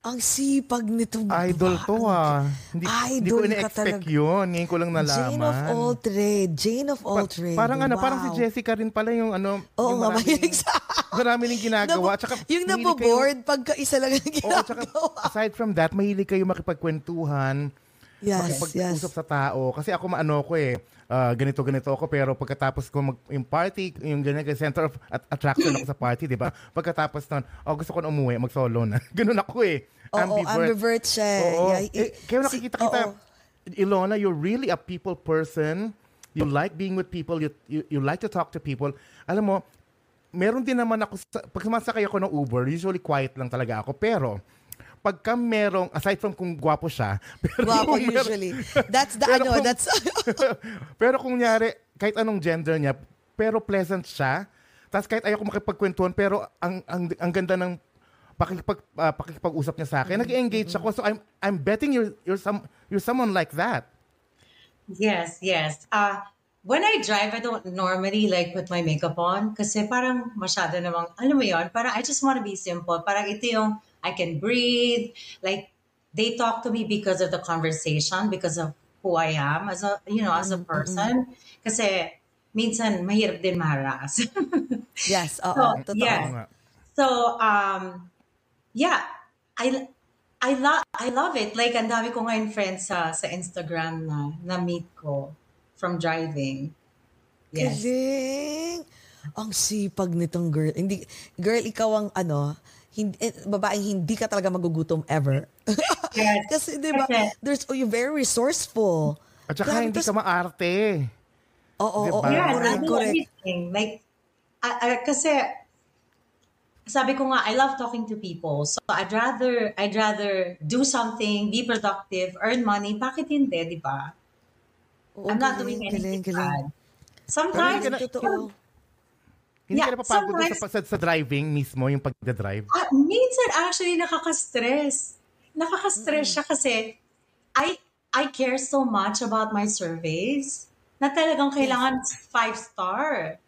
S3: Ang sipag nitong
S2: Idol to ah. Hindi, hindi ko
S3: Idol
S2: ina-expect yun. Ngayon ko lang nalaman.
S3: Jane of all trade. Jane of all
S2: Pa-
S3: trade.
S2: Parang ano,
S3: Wow.
S2: parang si Jessica rin pala yung ano.
S3: Oo
S2: yung marami
S3: mahilig sa...
S2: Marami rin ginagawa.
S3: Nabu-
S2: Tsaka,
S3: yung naboboard pagka isa lang ang
S2: kayo- Oo, tsaka
S3: ginagawa.
S2: aside from that, mahilig kayo makipagkwentuhan.
S3: Yes,
S2: makipag-usap sa tao. Kasi ako maano ko eh, ah, ganito ganito ako pero pagkatapos ko mag yung party, yung ganyan center of at- attraction ako sa party, 'di ba? Pagkatapos nun, oh gusto ko na umuwi, mag-solo na. (laughs) Ganun ako eh.
S3: Oo, ambivert siya eh.
S2: Oo.
S3: Yeah,
S2: eh, kaya
S3: si-
S2: nakikita kita,
S3: oo.
S2: Ilona, you're really a people person. You like being with people. You, you, you like to talk to people. Alam mo, meron din naman ako, sa, pag sumasakay ako ng Uber, usually quiet lang talaga ako. Pero, pagka merong, aside from kung gwapo siya, (laughs) pero meron-
S3: usually. That's the (laughs) ano,
S2: kung-
S3: that's... (laughs)
S2: pero kung nyari, kahit anong gender niya, pero pleasant siya, tapos kahit ayoko makipagkwentuhan, pero ang, ang, ang ganda ng pakikipag, ah, pakikipag-usap niya sa akin, nag-engage ako. So I'm, I'm betting you're, you're, some, you're someone like that.
S4: Yes, yes. Uh, when I drive, I don't normally like put my makeup on kasi parang masyado namang, alam mo yon, parang I just want to be simple. Parang ito yung I can breathe. Like, they talk to me because of the conversation, because of who I am as a, you know, as a person. Kasi minsan mahirap din maharas. (laughs)
S3: yes, oo.
S4: So,
S3: totoo.
S2: nga.
S4: So, um, yeah, I I love I love it. Like ang dami ko ngayon friends sa sa Instagram na na meet ko from driving. Yes.
S3: Galing. Ang sipag nitong girl. Hindi, girl, ikaw ang ano, hindi, eh, babaeng hindi ka talaga magugutom ever.
S4: Yes. (laughs)
S3: Kasi, di ba, there's, oh, you're very resourceful.
S2: At saka
S3: Grabe,
S2: hindi ka maarte.
S3: Oo,
S2: Diba?
S3: oo,
S4: Yeah,
S3: correct,
S4: I do
S3: correct.
S4: everything. Like, I, I, kasi sabi ko nga, I love talking to people. So I'd rather I'd rather do something, be productive, earn money. Bakit hindi, di ba?
S3: Oo,
S4: I'm not doing anything
S3: galing, galing.
S4: bad. Sometimes,
S2: Pero hindi
S4: Yeah,
S2: ka napapagod sa, sa, sa driving mismo, yung pagdadrive.
S4: Ah, minsan actually nakaka-stress. Nakaka-stress siya kasi I I care so much about my surveys na talagang kailangan five star.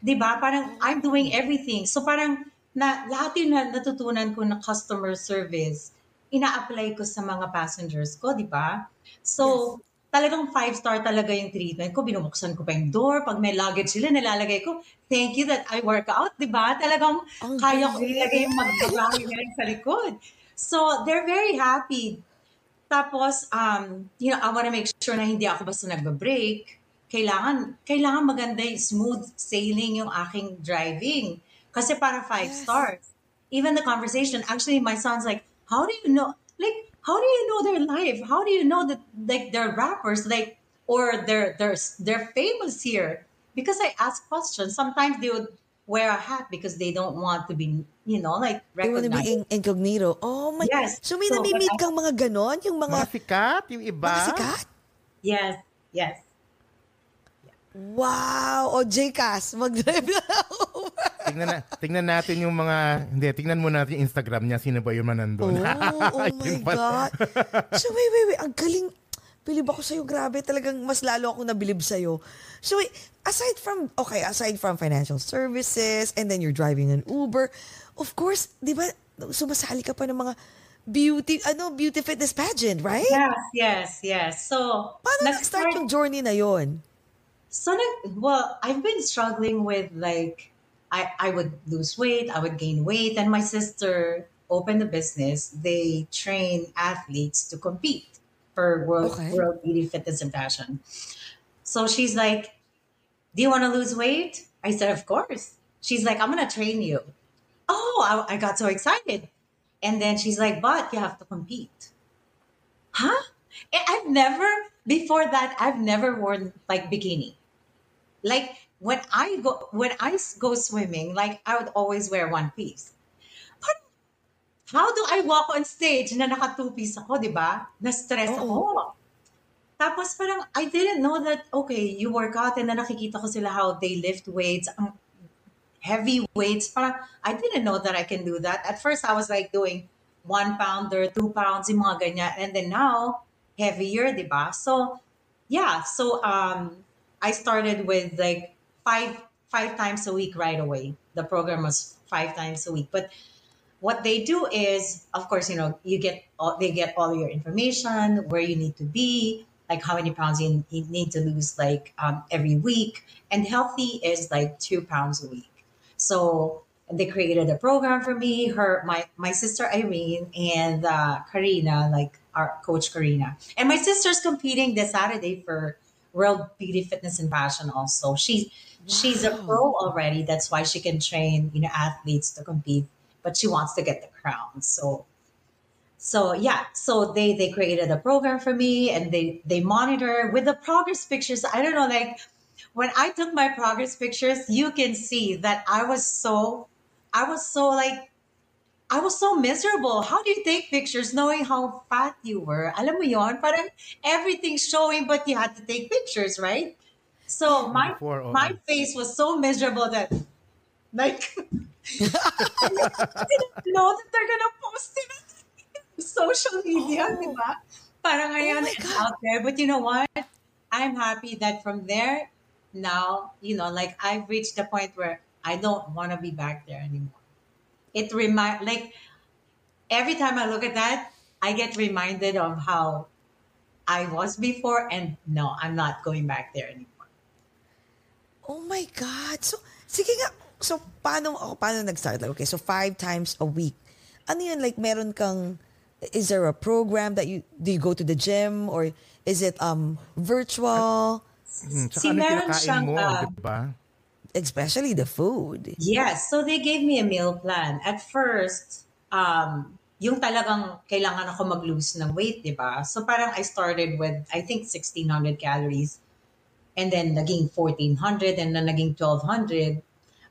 S4: 'Di ba? Parang I'm doing everything. So parang na lahat yung na, natutunan ko na customer service, ina-apply ko sa mga passengers ko, 'di ba? So talagang five star talaga yung treatment ko. Binubuksan ko pa yung door. Pag may luggage sila, nilalagay ko, thank you that I work out, di ba? Talagang
S3: Ang
S4: kaya ko ilagay yung magbabawi na rin sa likod. So, they're very happy. Tapos, um, you know, I want to make sure na hindi ako basta nagba-break. Kailangan, kailangan maganda yung smooth sailing yung aking driving. Kasi para five stars. Even the conversation, actually, my son's like, how do you know, like, how do you know their life? How do you know that, like, they're rappers, like, or they're, they're, they're famous here? Because I ask questions. Sometimes they would wear a hat because they don't want to be, you know, like,
S3: They want to
S4: recognized.
S3: be in- incognito. Oh my.
S4: Yes.
S3: So may
S4: So, I-
S3: kang mga ganon? Yung mga,
S2: Mga sikat, yung iba.
S3: mga sikat?
S4: Yes, yes.
S3: Wow! O, J-Cas, mag-drive na ako.
S2: tingnan, na, tingnan natin yung mga, hindi, tingnan mo natin yung Instagram niya, sino ba yung man
S3: Oh,
S2: nandun. (laughs)
S3: oh my. God. So, wait, wait, wait. Ang galing. bilib ako sa'yo. Grabe, talagang mas lalo ako nabilib sa'yo. So, wait, aside from, okay, aside from financial services, and then you're driving an Uber, of course, di ba, sumasali ka pa ng mga beauty, ano, beauty fitness pageant, right?
S4: Yes, yes, yes. So,
S3: Paano nag-start yung journey na yon?
S4: So, nag, well, I've been struggling with like, I, I would lose weight, I would gain weight, and my sister opened a business. They train athletes to compete for world,
S3: Okay.
S4: world beauty, fitness, and fashion. So she's like, Do you want to lose weight? I said, Of course. She's like, I'm going to train you. Oh, I, I got so excited. And then she's like, But you have to compete. Huh? I've never, before that, I've never worn like bikini. Like when I go, when I go swimming, like I would always wear one piece. But how do I walk on stage na naka two piece ako, di ba? Na-stress ako. Tapos parang, I didn't know that, okay, you work out and then nakikita ko sila how they lift weights, ang heavy weights. Parang, I didn't know that I can do that. At first, I was like doing one pounder, two pounds, yung mga ganyan. And then now, heavier, di ba? So, yeah. So, um, I started with like five, five times a week right away. The program was five times a week. But what they do is of course you know you get all, they get all your information where you need to be like how many pounds you, you need to lose like um, every week and healthy is like two pounds a week so they created a program for me her my my sister irene and uh, karina like our coach karina and my sister's competing this saturday for world beauty fitness and fashion also. She she's a pro already. That's why she can train you know athletes to compete but she wants to get the crown. So so yeah. So they they created a program for me and they they monitor with the progress pictures. I don't know like when i took my progress pictures you can see that i was so i was so like I was so miserable. How do you take pictures knowing how fat you were? Alam mo yon, parang everything's showing but you had to take pictures, right? So my
S2: Before, oo.
S4: my face was so miserable that like I didn't know that they're gonna post it on social media,
S3: Oh.
S4: di ba? Parang ngayon it's out there. But you know what? I'm happy that from there, now, you know, like I've reached the point where I don't want to be back there anymore. It remind like every time I look at that, I get reminded of how I was before, and no, I'm not going back there anymore.
S3: Oh my God. So, sige nga. So, paano, ako, paano nag-start? Like, okay, so five times a week. Ano yun? Like, meron kang, is there a program that you, do you go to the gym? Or is it um virtual?
S2: Hmm, tsaka
S4: Si
S2: ano
S4: meron
S2: kinakain
S4: siyang,
S2: mo,
S4: ah,
S2: di ba?
S3: Especially the food.
S4: Yes. So they gave me a meal plan. At first, um, yung talagang kailangan ako mag-lose ng weight, di ba? So parang I started with, I think, 1,600 calories. And then naging 1,400 and then naging 1,200.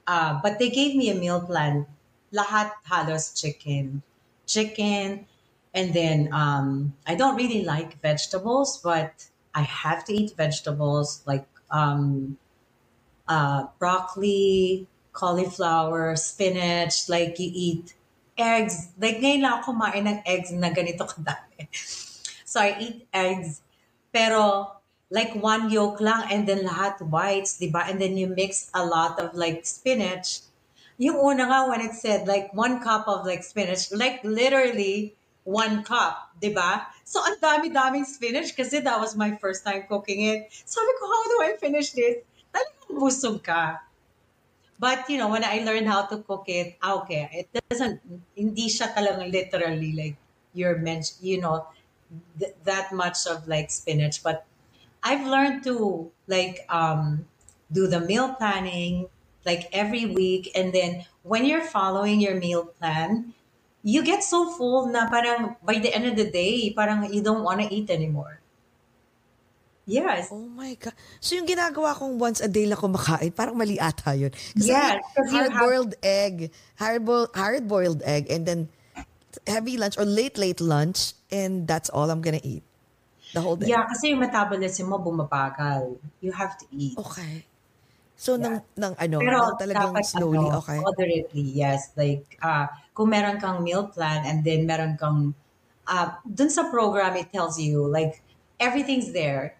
S4: Uh, but they gave me a meal plan. Lahat halos chicken. Chicken. And then um, I don't really like vegetables, but I have to eat vegetables like um, uh, broccoli, cauliflower, spinach, like you eat eggs. Like ngayon lang ako kumain ng eggs na ganito kadami. (laughs) So I eat eggs. Pero like one yolk lang and then lahat whites, di ba? And then you mix a lot of like spinach. Yung una nga when it said like one cup of like spinach, like literally one cup, di ba? So ang dami-daming spinach kasi that was my first time cooking it. Sabi ko, how do I finish this? Busog ka. But you know, when I learned how to cook it, ah, okay, it doesn't, hindi siya talagang literally like you're meant, you know, th- that much of like spinach. But I've learned to like um, do the meal planning like every week, and then when you're following your meal plan, you get so full na parang by the end of the day, parang you don't want to eat anymore. Yes.
S3: Oh my God. So yung ginagawa kong once a day lang kumakain, parang mali ata yun. Kasi
S4: Yes, you have-
S3: hard-boiled egg, hard-boiled, hard-boiled egg, and then heavy lunch or late-late lunch, and that's all I'm gonna eat. The whole day.
S4: Yeah, kasi yung metabolism mo bumabagal. You have to eat.
S3: Okay. So, nang, nang ano,
S4: Pero
S3: nang talagang
S4: dapat
S3: slowly,
S4: ano,
S3: okay.
S4: moderately, yes. Like, uh, kung meron kang meal plan and then meron kang, uh, dun sa program, it tells you, like, everything's there.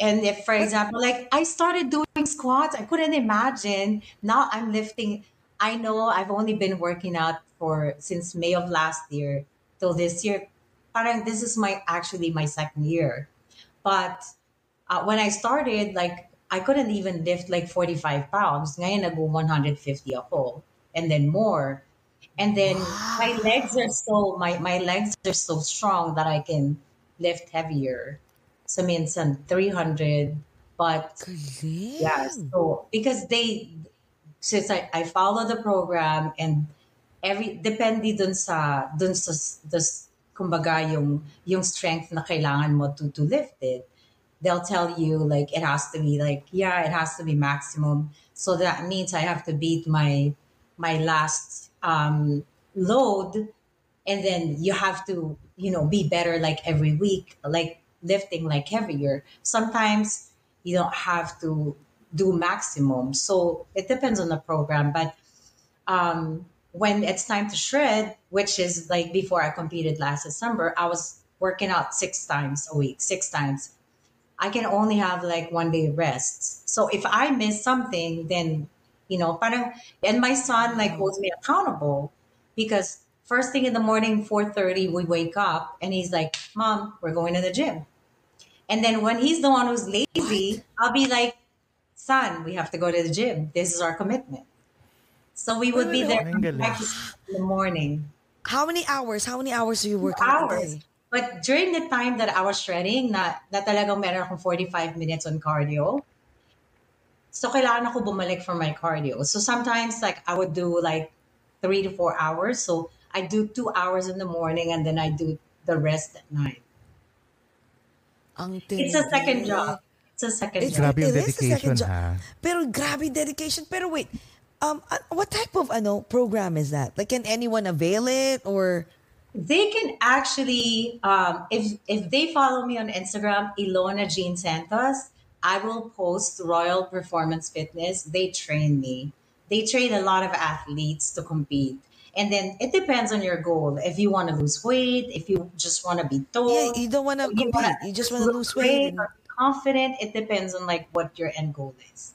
S4: And if, for example, like I started doing squats, I couldn't imagine. Now I'm lifting. I know I've only been working out for since May of last year till this year. Parang this is my actually my second year. But uh, when I started, like I couldn't even lift like 45 pounds. Ngayon nag 150 a ako and then more. And then my legs are so my my legs are so strong that I can lift heavier. So minsan 300 but yeah, so because they since I, I follow the program and every depende dun sa dun sa this kumbaga yung yung strength na kailangan mo to to lift it. They'll tell you like it has to be like yeah it has to be maximum. So that means i have to beat my my last um load and then you have to you know be better like every week. Like lifting like heavier sometimes you don't have to do maximum. So it depends on the program but um when it's time to shred which is like before i competed last december i was working out six times a week six times. I can only have like one day rest so if i miss something then you know parang, and my son like holds me accountable because first thing in the morning 4.30 we wake up and he's like mom we're going to the gym and then when he's the one who's lazy i'll be like son we have to go to the gym this is our commitment so we would be there
S2: Ang galing.
S4: practice in the morning
S3: How many hours? How many hours do you work
S4: Two
S3: out a
S4: hours. But during the time that I was shredding, na, na talagang meron akong 45 minutes on cardio, so kailangan ako bumalik for my cardio. So sometimes like I would do like three to four hours. So I do two hours in the morning and then I do the rest at night.
S3: Ang
S4: It's a second job. It's a second
S3: It's-
S4: job.
S2: Grabe yung
S3: it is a second
S2: dedication,
S3: job.
S2: ha?
S3: Pero grabe dedication. Pero wait, um, uh, what type of ano program is that? Like, can anyone avail it or?
S4: They can actually, um, if if they follow me on Instagram, Ilona Jean Santos, I will post Royal Performance Fitness. They train me. They train a lot of athletes to compete. And then it depends on your goal. If you want to lose weight, if you just want to be toned,
S3: Yeah, you don't want to
S4: you
S3: compete.
S4: wanna
S3: You just want to lose weight.
S4: or confident. It depends on like what your end goal is.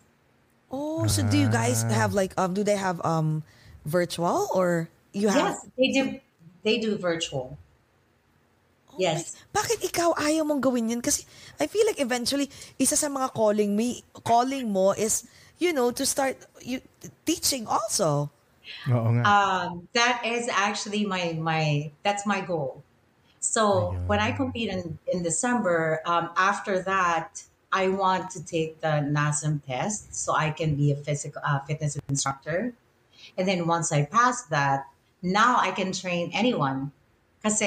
S3: Oh, so do you guys have like um? Do they have um, virtual or you have?
S4: Yes, they do. They do virtual. Yes.
S3: Bakit ikaw ayaw mong gawin yun? Kasi I feel like eventually, isa sa mga calling me, calling mo is, you know, to start you, teaching also.
S2: Oo nga.
S4: um, that is actually my my that's my goal. So when I compete in in December, um, after that, I want to take the NASM test so I can be a physical uh, fitness instructor, and then once I pass that, now I can train anyone, because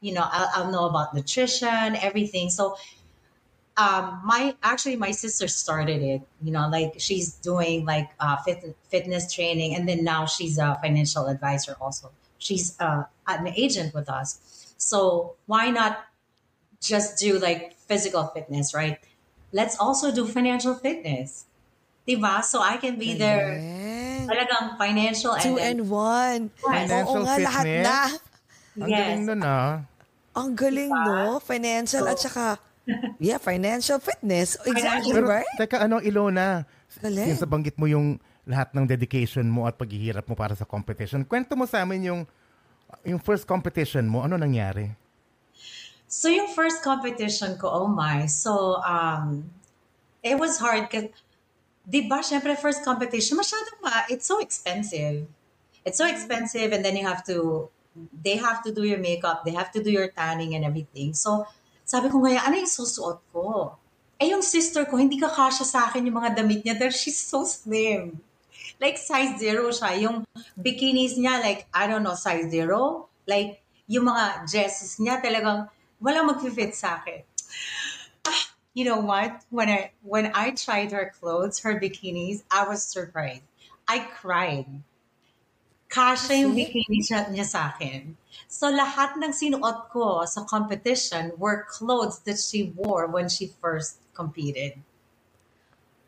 S4: you know I'll, I'll know about nutrition, everything. So um my actually my sister started it you know like she's doing like uh fit, fitness training and then now she's a financial advisor also she's uh an agent with us so why not just do like physical fitness right let's also do financial fitness diba? so i can be there
S3: Galing.
S4: talagang financial
S3: Two
S4: and,
S3: and one. Oo
S2: Financial
S3: nga, lahat
S2: fitness?
S3: na.
S2: Ang
S4: yes.
S2: galing nun, ah.
S3: Ang galing, no? Financial at saka, yeah, financial fitness. Exactly,
S2: Pero,
S3: right?
S2: teka, ano, Ilona?
S3: Galing.
S2: Yung sa banggit mo yung lahat ng dedication mo at paghihirap mo para sa competition. Kwento mo sa amin yung yung first competition mo. Ano nangyari?
S4: So yung first competition ko, oh my. So um it was hard kasi 'di ba, syempre first competition, masyadong ma, it's so expensive. It's so expensive and then you have to they have to do your makeup, they have to do your tanning and everything. So sabi ko ngayon, ano yung susuot ko? Eh yung sister ko, hindi kakasya sa akin yung mga damit niya dahil she's so slim. Like size zero siya. Yung bikinis niya, like, I don't know, size zero. Like, yung mga dresses niya talagang walang mag-fit sa akin. Ah, you know what? When I when I tried her clothes, her bikinis, I was surprised. I cried. Kasha yung bikini niya sa akin. So lahat ng sinuot ko sa competition were clothes that she wore when she first competed.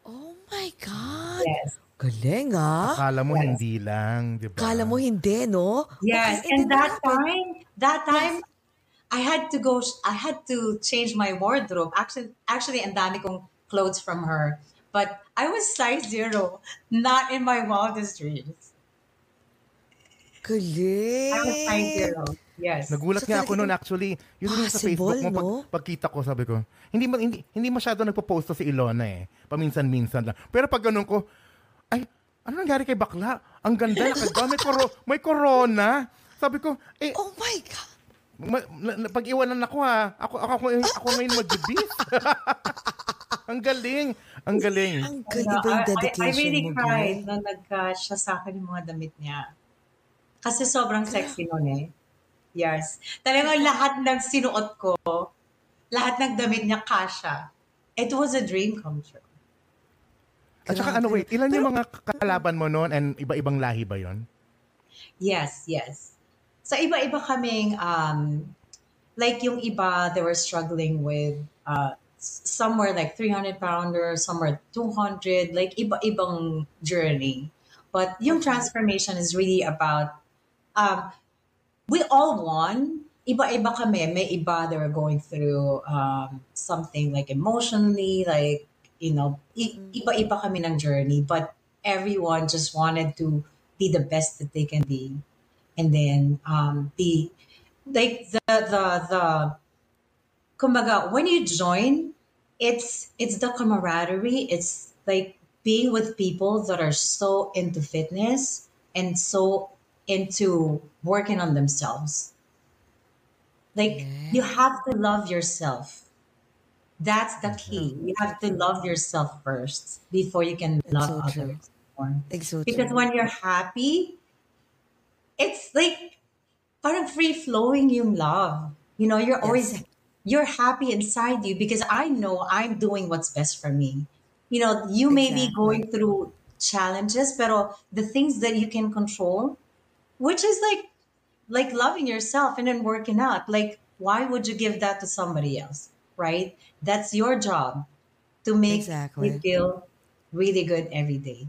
S3: Oh my God.
S4: Yes.
S3: Galing, ah.
S2: Akala mo hindi lang, di ba?
S3: Kala mo hindi, no?
S4: Yes,
S3: Okay,
S4: and that
S3: happened?
S4: time, that time, I had to go, I had to change my wardrobe. Actually, actually, ang dami kong clothes from her. But I was size zero, not in my wildest dreams.
S3: Galing.
S4: I was size zero. Yes.
S2: Nagulat
S3: So
S2: nga ako noon actually. Yun din sa Facebook mo, pag,
S3: no?
S2: pagkita ko, sabi ko, hindi, hindi, hindi masyado nagpo-post to si Ilona eh. Paminsan-minsan lang. Pero pag ganun ko, ay, ano nangyari kay bakla? Ang ganda, nakagawa, may, koro, may corona. Sabi ko, eh,
S3: Oh my God.
S2: ma- na- na- pag-iwanan ako ha. Ako, ako, ako, ako ngayon magbibis. (laughs) ang galing. Ang galing.
S3: Ang galing ba yung
S4: I- I,
S3: dedication
S4: I really
S3: mo,
S4: cried nung nagka-siya sa akin yung mga damit niya. Kasi sobrang sexy nun eh. Yes. Talagang lahat ng sinuot ko, lahat ng damit niya kasha. It was a dream come true.
S2: At saka ano, wait, ilan yung mga kalaban mo noon and iba-ibang lahi ba yon?
S4: Yes, yes. Sa iba-iba kaming, um, like yung iba, they were struggling with, uh, s- some were like 300 pounder, some were 200, like iba-ibang journey. But yung transformation is really about, um, we all won. Iba-iba kami. May iba, they were going through um, something like emotionally, like, you know, iba-iba kami ng journey. But everyone just wanted to be the best that they can be. And then um, be, like, the, the, the, kumbaga, when you join, it's, it's the camaraderie. It's like being with people that are so into fitness and so into working on themselves. Like you have to love yourself. That's the key. You have to love yourself first before you can love
S3: so
S4: others more.
S3: So
S4: Because
S3: true.
S4: when you're happy, it's like parang free flowing yung love. You know, you're always you're happy inside you because I know I'm doing what's best for me. You know, you may be going through challenges, pero the things that you can control, which is like like loving yourself and then working out. Like, why would you give that to somebody else? Right? That's your job to make
S3: Exactly.
S4: you feel really good every day.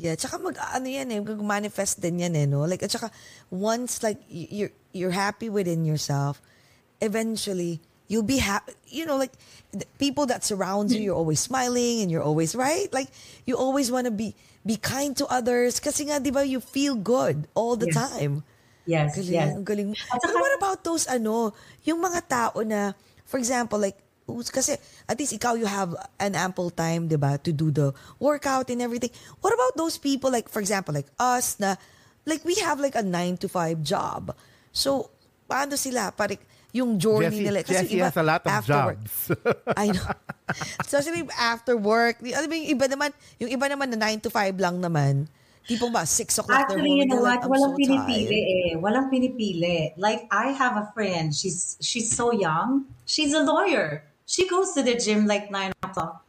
S3: Yeah, tsaka mag ano yan eh, mag-manifest din yan eh, no? Like at saka once like you're you're happy within yourself, eventually you'll be happy. You know, like the people that surround you, you're always smiling and you're always right. Like you always want to be be kind to others kasi nga 'di ba you feel good all the
S4: Yes.
S3: time.
S4: Yes,
S3: Galing,
S4: yes.
S3: ang galing. But what about those ano, yung mga tao na for example like kasi at least ikaw you have an ample time, 'di ba, to do the workout and everything. What about those people like for example like us na like we have like a 9 to 5 job. So paano sila parang yung journey
S2: Jessie,
S3: nila kasi
S2: Jessie
S3: iba
S2: has a lot of
S3: after work.
S2: jobs.
S3: I know. (laughs) Especially after work. Alam mo, yung iba naman, yung iba naman na 9 to 5 lang naman. Tipong ba, 6 o'clock
S4: Actually, you know
S3: like,
S4: what?
S3: "I'm
S4: Walang
S3: so
S4: pinipili
S3: tired."
S4: eh. Walang pinipili. Like, I have a friend. She's she's so young. She's a lawyer. She goes to the gym like 9 o'clock.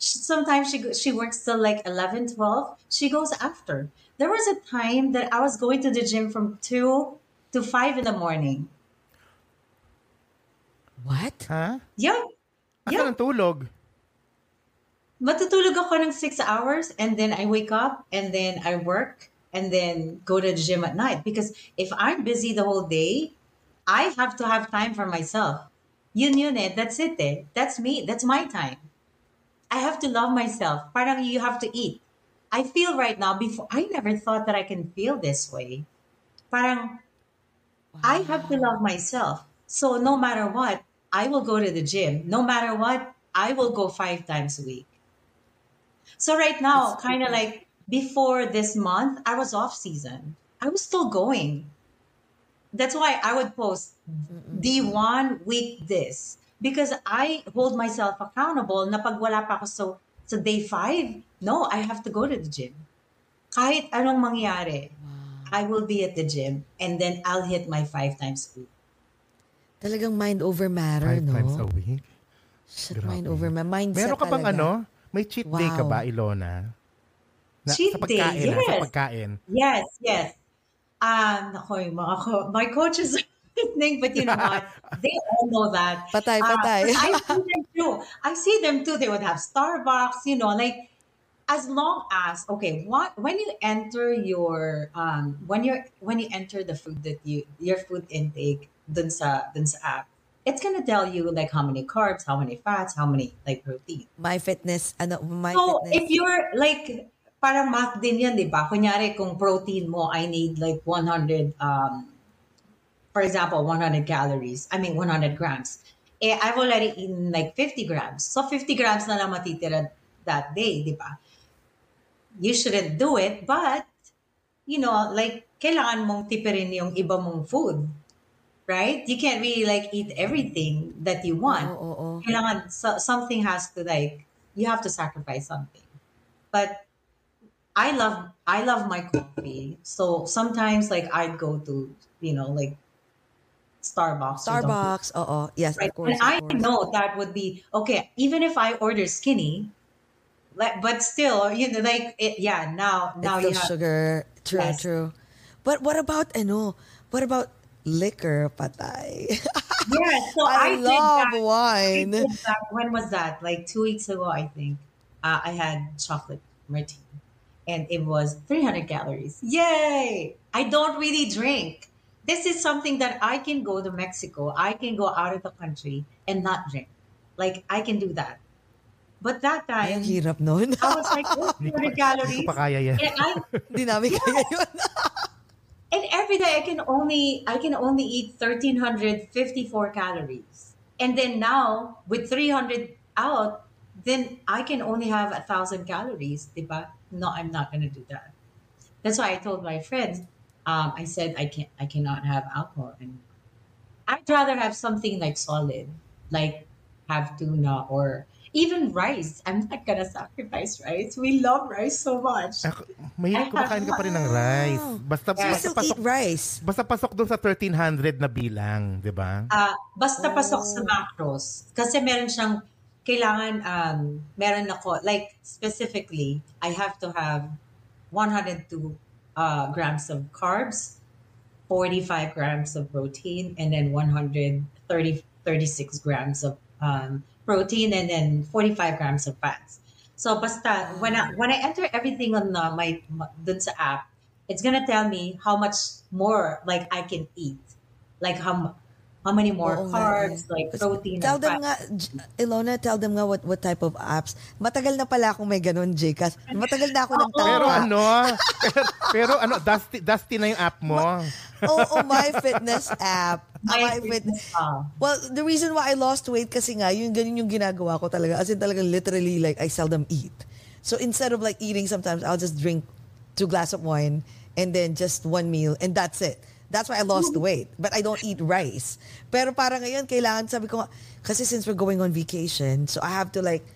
S4: Sometimes she go- she works till like 11, 12. She goes after. There was a time that I was going to the gym from 2 to 5 in the morning.
S3: What?
S2: ha?
S4: Yeah.
S2: Asa
S4: Yeah.
S2: ng tulog?
S4: Matutulog ako ng six hours and then I wake up and then I work and then go to the gym at night. Because if I'm busy the whole day, I have to have time for myself. Yun yun eh. That's it eh. That's me. That's my time. I have to love myself. Parang you have to eat. I feel right now before, I never thought that I can feel this way. Parang I have to love myself. So no matter what, I will go to the gym. No matter what, I will go five times a week. So right now, kind of like before this month, I was off season. I was still going. That's why I would post D1 week this because I hold myself accountable na pag wala pa ako so so day 5, no, I have to go to the gym. Kahit anong mangyari, I will be at the gym and then I'll hit my five times a week.
S3: Talagang mind over matter,
S2: Five
S3: no?
S2: times a week.
S3: Shit,
S2: Grabe.
S3: mind over matter. Mindset
S2: Meron ka bang
S3: talaga.
S2: ano? May cheat day ka
S3: Wow.
S2: ba, Ilona? Na,
S4: Cheat
S2: sa pagkain,
S4: day,
S2: ha? Sa
S4: yes.
S2: pagkain.
S4: Yes, yes. Um, nako, yung mga ko, my coaches are (laughs) listening, but you know (laughs) what? They all know that.
S3: Patay,
S4: Uh,
S3: patay.
S4: but I (laughs) see them too. I see them too. They would have Starbucks, you know, like as long as okay, what when you enter your um when you're when you enter the food that you your food intake, dun sa dun sa app, it's gonna tell you like how many carbs, how many fats, how many like protein.
S3: My fitness, ano, my
S4: So
S3: fitness.
S4: if you're like parang math din yan, di ba? Kunyari kung protein mo, I need like 100 um for example, 100 calories. I mean 100 grams. Eh, I've already eaten like 50 grams. So 50 grams na lang matitira that day, di ba? You shouldn't do it, but you know, like kailangan mong tipirin yung iba mong food. Right? You can't really like eat everything that you want.
S3: Oo, oo.
S4: Kailangan so, something has to like you have to sacrifice something. But I love I love my coffee. So sometimes like I'd go to, you know, like Starbucks.
S3: Starbucks, oo. Yes,
S4: Right.
S3: of course,
S4: and
S3: of
S4: I
S3: course.
S4: know that would be okay, even if I order skinny, like but still, you know, like it, yeah, now now
S3: It's
S4: you have
S3: sugar. True,
S4: Yes.
S3: true. But what about, I know, what about liquor, patay? (laughs)
S4: Yeah, so
S3: I
S4: I,
S3: love
S4: that.
S3: wine.
S4: I that. When was that? Like two weeks ago, I think. Uh, I had chocolate martini, and it was 300 calories. Yay! I don't really drink. This is something that I can go to Mexico. I can go out of the country and not drink. Like I can do that. But that
S3: Ay,
S4: time,
S3: hirap nun.
S4: I was like, oh, 300 (laughs) calories.
S5: Hindi ko pa kaya yan. (laughs)
S3: Hindi namin kaya yun.
S4: And every day I can only I can only eat 1354 calories. And then now with 300 out, then I can only have a thousand calories, diba? No, I'm not gonna do that. That's why I told my friends, um, I said I can't I cannot have alcohol and I'd rather have something like solid, like have tuna or even rice. I'm not gonna sacrifice rice. We love rice so much.
S5: Ako, Mahilig kumakain ka pa rin ng rice. Basta,
S3: You
S5: basta pasok,
S3: eat rice.
S5: basta pasok doon sa 1300 na bilang, di ba?
S4: Ah, basta pasok sa macros. Kasi meron siyang kailangan um meron ako like specifically I have to have 102 uh, grams of carbs, 45 grams of protein, and then 130 36 grams of um, protein, and then 45 grams of fats. So basta when I when I enter everything on uh, my, my sa app, it's gonna tell me how much more like I can eat, like how how many more
S3: Oo nga
S4: carbs,
S3: eh.
S4: like protein.
S3: Tell
S4: and
S3: them
S4: fat.
S3: nga, Ilona, tell them nga what, what type of apps. Matagal na pala akong may ganun, Jcas. Matagal na ako (laughs) nagtaka.
S5: Pero ano, pero, pero ano, dusty, dusty na yung app mo.
S3: Oo, my fitness app. (laughs)
S4: My
S3: My
S4: fitness
S3: fitness.
S4: app.
S3: Well, the reason why I lost weight kasi nga, yun ganun yung ginagawa ko talaga. As in talagang literally like I seldom eat. So instead of like eating sometimes, I'll just drink two glass of wine and then just one meal and that's it. That's why I lost weight. But I don't eat rice. Pero para ngayon, kailangan, sabi ko kasi since we're going on vacation, so I have to like,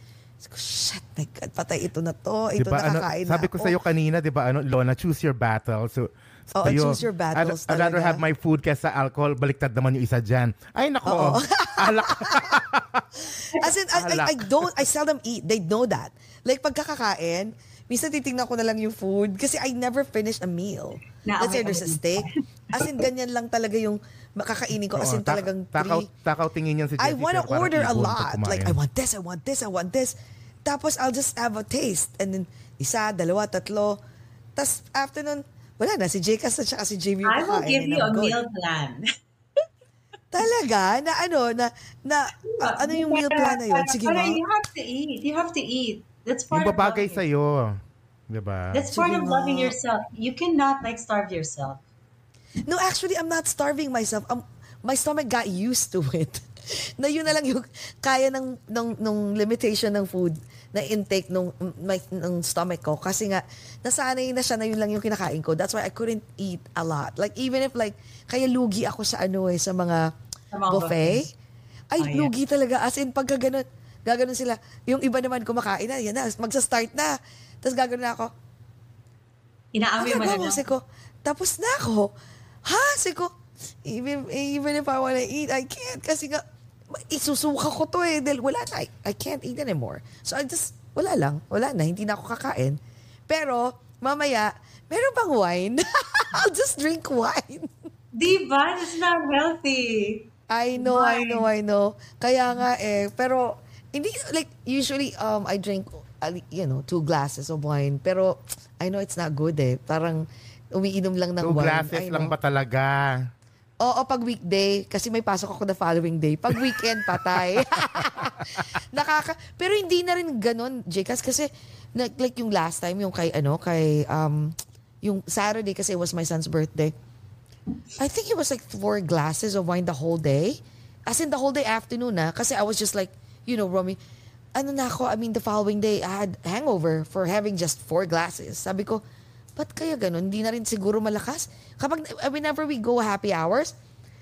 S3: shit, my God, patay ito na to. Ito
S5: Diba, ano,
S3: nakakain
S5: sabi
S3: na
S5: ko
S3: ako.
S5: sa'yo kanina, di ba, ano, Lona, choose your battle. So,
S3: Oo,
S5: sa'yo,
S3: choose your battles
S5: I'd, I'd rather have my food kesa alcohol. Baliktad naman yung isa dyan. Ay, nako. (laughs) Alak.
S3: As in, I, I. I don't, I seldom eat. They know that. Like, pagkakakain, minsan titignan ko na lang yung food kasi I never finish a meal.
S4: Na,
S3: Let's say
S4: okay,
S3: there's a steak. As in, ganyan lang talaga yung makakainin ko. As in, talagang
S5: takaw,
S3: three.
S5: takaw tingin yan si
S3: I to
S5: pero parang
S3: order a lot. Like, I want this, I want this, I want this. Tapos, I'll just have a taste. And then, isa, dalawa, tatlo. Tapos, after nun, wala na. Si Jcas at saka si JV
S4: I will give you a
S3: good.
S4: meal plan. (laughs)
S3: Talaga? Na ano? Na, na ah, ano yung meal plan na yun? Sige nga.
S4: you have to eat. You have to eat. That's part
S5: Yung
S4: of
S5: babagay
S4: loving
S5: sa'yo. Di ba?
S4: That's part
S3: Sige
S4: of
S3: nga.
S4: loving yourself. You cannot like starve yourself.
S3: No, actually, I'm not starving myself. Um, my stomach got used to it. (laughs) na yun na lang yung kaya ng, ng, ng limitation ng food na intake ng, my, ng stomach ko. Kasi nga, nasanay na siya na yun lang yung kinakain ko. That's why I couldn't eat a lot. Like, even if like, kaya lugi ako sa ano eh, sa mga,
S4: Sa mga
S3: buffet. Ay,
S4: Oh, yeah.
S3: lugi talaga. As in, pagka ganun, gaganon sila. Yung iba naman kumakain na, yan na, magsa-start na. Tapos gaganon na ako,
S4: Inaamoy mo na lang.
S3: ko, tapos na ako. Ha? Sabi ko, even, even if I wanna eat, I can't. Kasi nga, isusuka ko to eh. Dahil wala na. I, I can't eat anymore. So I just, wala lang. Wala na. Hindi na ako kakain. Pero, mamaya, meron bang wine? (laughs) I'll just drink wine.
S4: Diba? It's not healthy.
S3: I know, I know, I know. Kaya nga eh, pero hindi like usually um I drink uh, you know, two glasses of wine, pero I know it's not good eh. Parang umiinom lang ng
S5: Two
S3: wine.
S5: glasses
S3: I
S5: lang ba talaga?
S3: Oo, pag weekday, kasi may pasok ako the following day. Pag weekend, patay. (laughs) Nakaka... Pero hindi na rin ganun, Jcas, kasi like, like yung last time, yung kay, ano, kay, um, yung Saturday, kasi it was my son's birthday. I think it was like four glasses of wine the whole day. As in the whole day afternoon, na Kasi I was just like, you know, Romy, ano na ako, I mean, the following day, I had hangover for having just four glasses. Sabi ko, ba't kaya ganun? Hindi na rin siguro malakas? Kapag, whenever we go happy hours,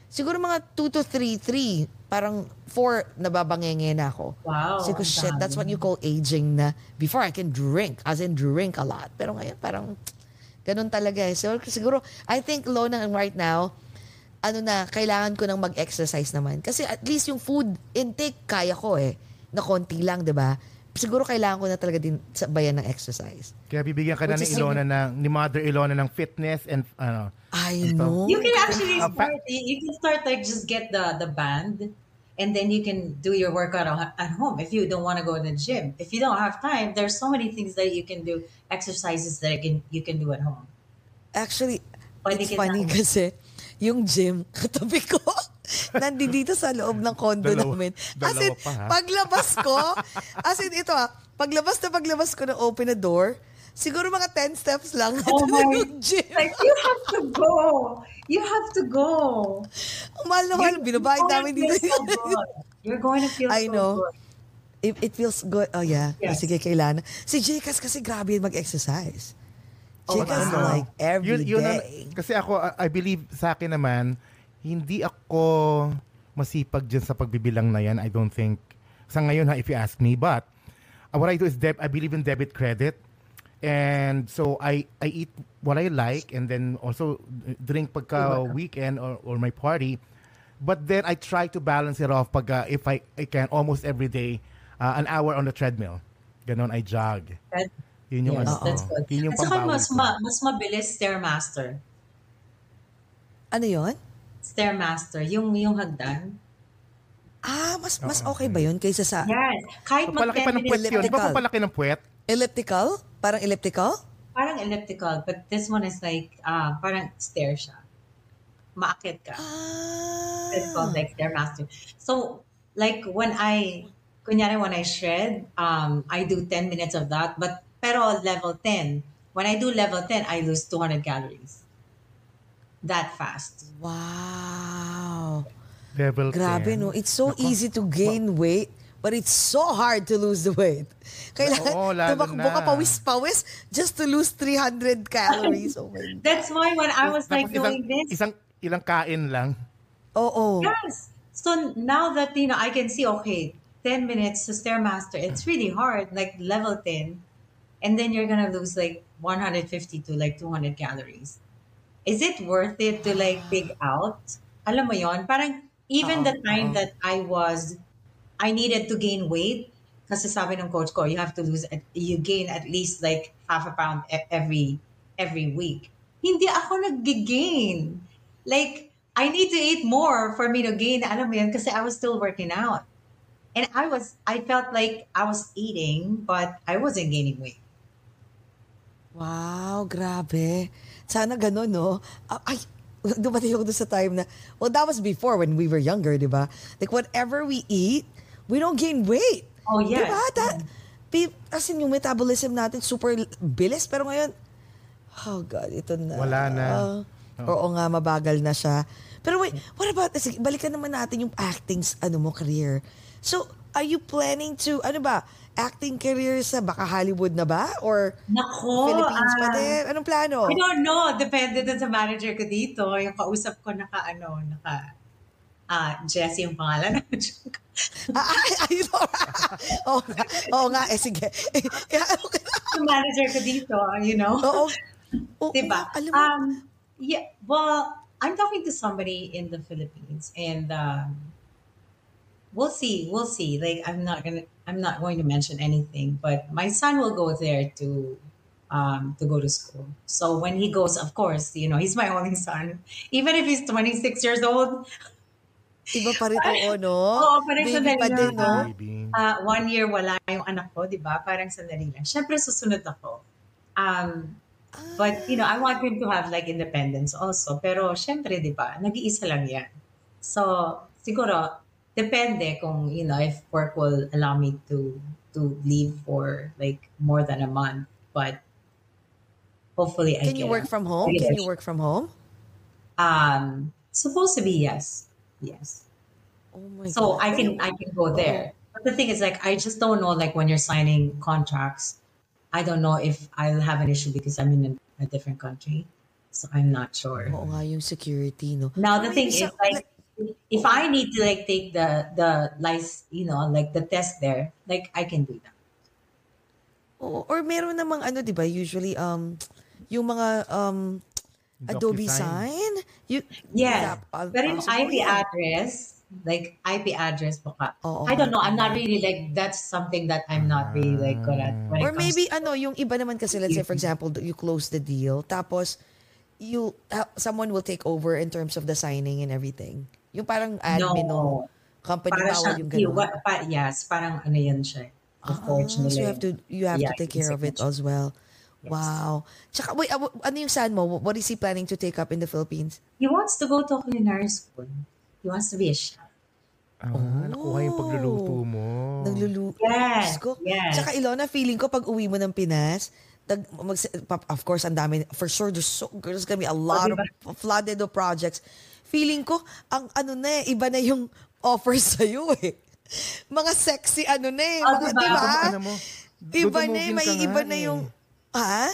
S3: siguro mga 2 to 3, 3, parang 4, nababangenge na ako.
S4: Wow,
S3: Siguro,
S4: ang
S3: shit, that's what you call aging na before I can drink, as in drink a lot. Pero ngayon, parang, ganun talaga eh. So, siguro, I think, Lona, right now, ano na, kailangan ko nang mag-exercise naman. Kasi at least yung food intake, kaya ko eh. Na konti lang, di ba? Siguro kailangan ko na talaga din sabayan ng exercise.
S5: Kaya bibigyan ka na
S3: Which
S5: ni Ilona ng, ni Mother Ilona ng fitness and ano.
S3: I know.
S4: You can actually
S5: pa-
S4: start. You can start like just get the the band, and then you can do your workout at at home if you don't want to go to the gym. If you don't have time, there's so many things that you can do, exercises that you can you can do at home.
S3: Actually,
S4: Pwede
S3: it's funny kasi yung gym, (laughs) katabi ko, nandito sa loob ng condo
S5: Dalawa-
S3: namin. As in,
S5: pa, ha?
S3: paglabas ko, (laughs) as in ito ah, paglabas na paglabas ko ng open na door, siguro mga 10 steps lang
S4: Oh
S3: na (laughs)
S4: my-
S3: yung gym.
S4: Like you have to go. You have to go.
S3: Ang mahal na mahal, binabayad
S4: You're
S3: namin dito.
S4: feel so good. You're going to feel
S3: I
S4: so
S3: know.
S4: good.
S3: It, it feels good. Oh yeah.
S4: Yes.
S3: Sige, kailangan. Si Jcas kasi grabe yun mag-exercise.
S5: Oh, ano,
S3: like every
S5: yun- yun
S3: day.
S5: kasi ako, I, believe sa akin naman, hindi ako masipag dyan sa pagbibilang na yan. I don't think, sa ngayon ha, if you ask me. But, uh, what I do is, deb- I believe in debit credit. And so, I, I eat what I like and then also drink pagka weekend or, or my party. But then, I try to balance it off pag, uh, if I, I can, almost every day, uh, an hour on the treadmill. Ganon, I jog.
S4: That-
S5: Yun yung,
S4: yes,
S5: ano,
S4: that's
S5: oo.
S4: good.
S5: yun yung
S4: At saka mas, ma- mas mabilis Stairmaster.
S3: Ano yon?
S4: Stairmaster. Yung, yung hagdan.
S3: Ah, mas mas okay ba yun kaysa sa
S4: Yes. Kahit mag
S5: Papalaki
S4: 10
S5: pa ng puwet yun. Di ba
S3: elliptical.
S5: papalaki ng puwet?
S3: elliptical? Parang elliptical?
S4: Parang elliptical. But this one is like, uh, parang stair siya. Maakit ka.
S3: Ah.
S4: It's called like Stairmaster. So, like when I, kunyari when I shred, um, I do 10 minutes of that. But, pero level 10. When I do level 10, I lose 200 calories. That fast.
S3: Wow.
S5: Level
S3: Grabe
S5: 10.
S3: no. It's so easy to gain weight, but it's so hard to lose the weight. (laughs) Kailangan
S5: Oo, lalo
S3: tumakbo ka pawis-pawis just to lose 300 calories. Oh my God. (laughs)
S4: That's why when I was like
S5: Tapos isang,
S4: doing this,
S5: isang ilang kain lang.
S3: Oo.
S4: Yes. So now that you know, I can see okay, ten minutes to stairmaster. It's really hard, like level ten, and then you're gonna lose like 150 to like 200 calories. Is it worth it to like (sighs) big out? Alam mo yon? Parang even the time that I was, I needed to gain weight. Kasi sabi ng coach ko, you have to lose, at- you gain at least like half a pound every every week. Hindi ako nag-gain. Like, I need to eat more for me to gain. Alam mo yun, kasi I was still working out. And I was, I felt like I was eating, but I wasn't gaining weight.
S3: Wow, grabe. Sana ganun, no? Ah, Ay, dumating ako doon sa time na, well, that was before when we were younger, di ba? Like, whatever we eat, we don't gain weight.
S4: Oh,
S3: Di
S4: yes.
S3: ba? That, pi- as in, yung metabolism natin, super bilis. Pero ngayon, oh God, ito na.
S5: Wala na.
S3: Ah, Oo nga, mabagal na siya. Pero wait, what about, balikan naman natin yung acting, ano mo, career. So, are you planning to, ano ba, acting career sa baka Hollywood na ba? Or
S4: Nako,
S3: Philippines pa
S4: ah,
S3: din? Anong plano?
S4: I don't know. Depende dun sa manager ko dito. Yung kausap ko naka, ano, naka, ah, Jessie yung pangalan. (laughs)
S3: Ah, ay, ay, no. (laughs) Oo nga, oo nga, eh, sige. (laughs)
S4: Yung manager ko dito, you know?
S3: Oo. Oo,
S4: Diba?
S3: alam mo,
S4: Um, yeah, well, I'm talking to somebody in the Philippines and um, we'll see, we'll see. Like, I'm not gonna, I'm not going to mention anything, but my son will go there to, um, to go to school. So when he goes, of course, you know, he's my (laughs) only son. Even if he's 26 years old,
S3: iba pa rin, (laughs) oo, no?
S4: Oo, parang
S3: Baby
S4: sandali
S3: pa
S4: lang,
S3: din, no?
S4: uh, one year wala yung anak ko, di ba? Parang sandali lang. Siyempre, susunod ako. Um, But, you know, I want him to have like independence also. Pero, syempre, di ba, nag-iisa lang yan. So, siguro, depende kung, you know, if work will allow me to to leave for like more than a month. But, hopefully I
S3: Can you work from home? Can you work from home?
S4: Um, supposed to be yes. Yes.
S3: Oh my
S4: so
S3: God.
S4: I can I can go there. But the thing is like I just don't know like when you're signing contracts, I don't know if I'll have an issue because I'm in a, a different country. So I'm not sure.
S3: Oo nga, yung security, no?
S4: Now the thing is like if I need to like take the the license, you know, like the test there, like I can do that.
S3: Oo, or meron namang ano, 'di ba? Usually um yung mga um Adobe sign. You
S4: Yeah.
S3: Yap, uh,
S4: But in IP address, like IP address baka.
S3: Oo.
S4: I don't know. I'm not really like that's something that I'm not really like good at.
S3: Or maybe ano, yung iba naman kasi let's say for example, you close the deal tapos you uh, someone will take over in terms of the signing and everything. Yung parang admin
S4: No.
S3: no company
S4: Para
S3: bawal yung ganun.
S4: wa- pa, yes, parang ano yan siya.
S3: Ah,
S4: Unfortunately.
S3: so you have to you have
S4: Yeah,
S3: to take care of it as well. Wow. Tsaka, wait, uh, wh- ano yung son mo? What is he planning to take up in the Philippines?
S4: He wants to go to culinary school. He wants to be a chef.
S5: Ah, nakuha yung pagluluto mo.
S3: Naglulu...
S4: Yes,
S3: ko.
S4: yes.
S3: Tsaka Ilona, feeling ko pag uwi mo ng Pinas, tag, mag, of course, ang dami, for sure, there's, so, there's gonna be a lot of flooded of projects. Feeling ko, ang ano na eh, iba na yung offers (laughs) sa'yo eh. Mga sexy ano na eh.
S4: Ah,
S3: Mga,
S4: diba?
S3: di ba?
S5: Ano mo,
S3: Iba na eh, may iba na
S5: eh.
S3: yung... Ha?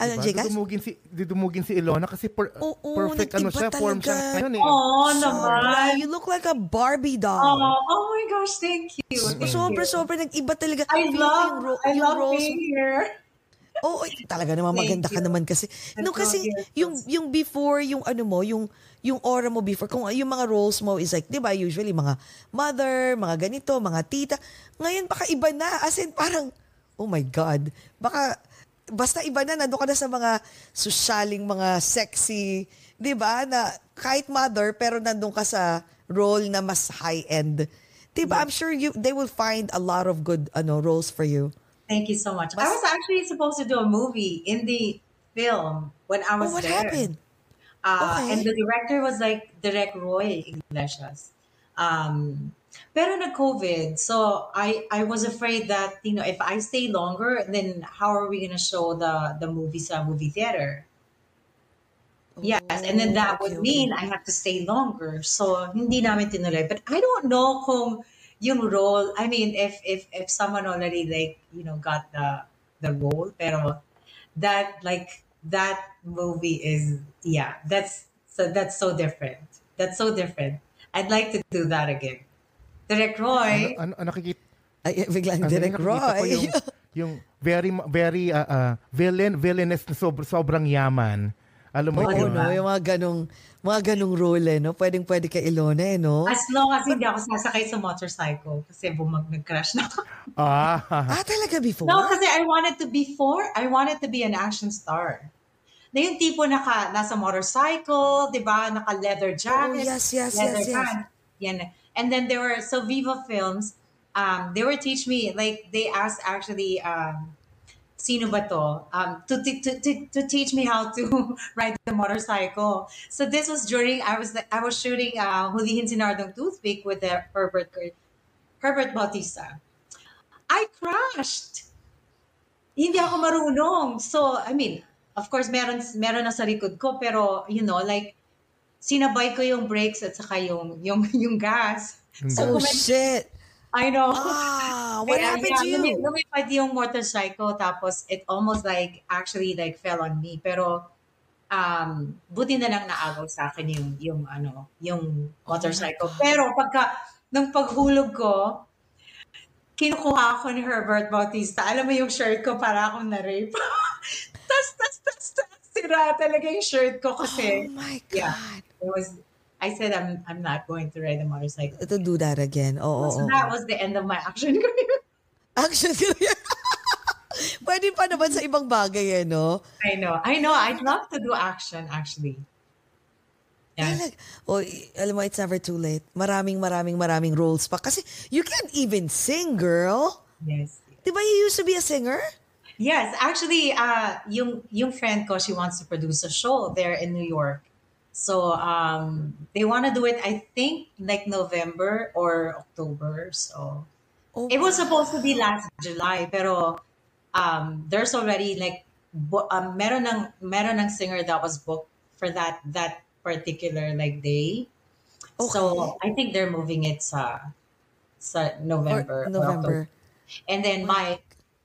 S3: Ano,
S5: Diba?
S3: Jekas?
S5: Dudumugin si, dudumugin si Ilona kasi per,
S3: Oo,
S5: perfect ano siya, form siya
S3: talaga.
S5: ngayon eh.
S4: Oh,
S3: Sobra.
S4: naman.
S3: You look like a Barbie doll.
S4: Oh, oh my gosh, thank you. Thank
S3: Sobra,
S4: you.
S3: sobra. Nag-iba talaga.
S4: I love,
S3: yung
S4: I love being here.
S3: Oo, eh, talaga naman
S4: Thank
S3: maganda ka
S4: you.
S3: naman kasi. No, kasi yung yung before, yung ano mo, yung yung aura mo before, kung yung mga roles mo is like, di ba, usually mga mother, mga ganito, mga tita. Ngayon, baka iba na. As in, parang, oh my God. Baka, basta iba na, nandun ka na sa mga sosyaling, mga sexy, di ba, na kahit mother, pero nandun ka sa role na mas high-end. Di ba, I'm sure you they will find a lot of good ano roles for you.
S4: Thank you so much. I was actually supposed to do a movie in the film when I was
S3: Oh, what
S4: there.
S3: happened?
S4: Uh,
S3: Okay.
S4: And the director was like Direct Roy Iglesias. Um, pero nag-COVID, so I I was afraid that you know if I stay longer, then how are we gonna show the the movie sa movie theater? Yes, and then that
S3: Oh,
S4: would
S3: okay,
S4: mean I have to stay longer. So hindi namin tinuloy. But I don't know kung yung role, I mean, if if if someone already like, you know, got the the role, pero that like that movie is yeah, that's so that's so different. That's so different. I'd like to do that again. Direct Roy.
S5: Ano, ano, nakikita,
S3: Ay, biglang
S5: ano,
S3: direct Roy.
S5: yung, yung very, very uh, uh, villain, na sob- sobrang yaman. Alam mo
S3: Oo,
S5: yun?
S3: no? Yung mga ganong, mga ganong role, eh, no? Pwedeng pwede kay Ilona, eh, no?
S4: As long as hindi ako sasakay sa motorcycle kasi bumag nag-crash na ako.
S5: Ah, (laughs)
S3: Ah, talaga before?
S4: No, kasi I wanted to be for, I wanted to be an action star. Na yung tipo naka, nasa motorcycle, di ba? Naka leather jacket.
S3: Oh, yes, yes,
S4: leather
S3: yes, yes.
S4: pants. Yan. And then there were, so Viva Films, um, they were teach me, like, they asked actually, um, sino ba to? Um, to, to, to, to, teach me how to (laughs) ride the motorcycle. So this was during, I was, I was shooting uh, Hulihin Sinardong Toothpick with the Herbert, Herbert Bautista. I crashed. Hindi ako marunong. So, I mean, of course, meron, meron na sa likod ko, pero, you know, like, sinabay ko yung brakes at saka yung, yung, yung gas. So,
S3: Oh, shit.
S4: I know.
S3: Ah, what
S4: Kaya,
S3: happened
S4: yeah,
S3: to you?
S4: lumi- Lumipad yung motorcycle, tapos it almost like, actually like fell on me. Pero, um, buti na lang naagaw sa akin yung, yung ano, yung motorcycle. Pero pagka, nung paghulog ko, kinukuha ako ni Herbert Bautista. Alam mo yung shirt ko, para akong na-rape. (laughs) tas, tas, tas, tas, sira talaga yung shirt ko kasi.
S3: Oh my
S4: Yeah,
S3: God.
S4: it was, I said I'm, I'm not going to ride a motorcycle.
S3: To do that again. Oo,
S4: So
S3: oo.
S4: that was the end of my action career. (laughs)
S3: Action career. (laughs) Pwede pa naman sa ibang bagay, eh, no?
S4: I know. I know. I'd love to do action, actually. Yes.
S3: Talag- Oh, alam mo, it's never too late. Maraming, maraming, maraming roles pa. Kasi you can't even sing, girl.
S4: Yes.
S3: Di ba you used to be a singer?
S4: Yes, actually, uh, yung yung friend ko, she wants to produce a show there in New York. So um, they want to do it, I think, like November or October. So
S3: Oh,
S4: it was supposed to be last July, pero um, there's already like bu- um, meron ng meron ng singer that was booked for that that particular like day. So I think they're moving it sa sa November.
S3: Or November.
S4: And then my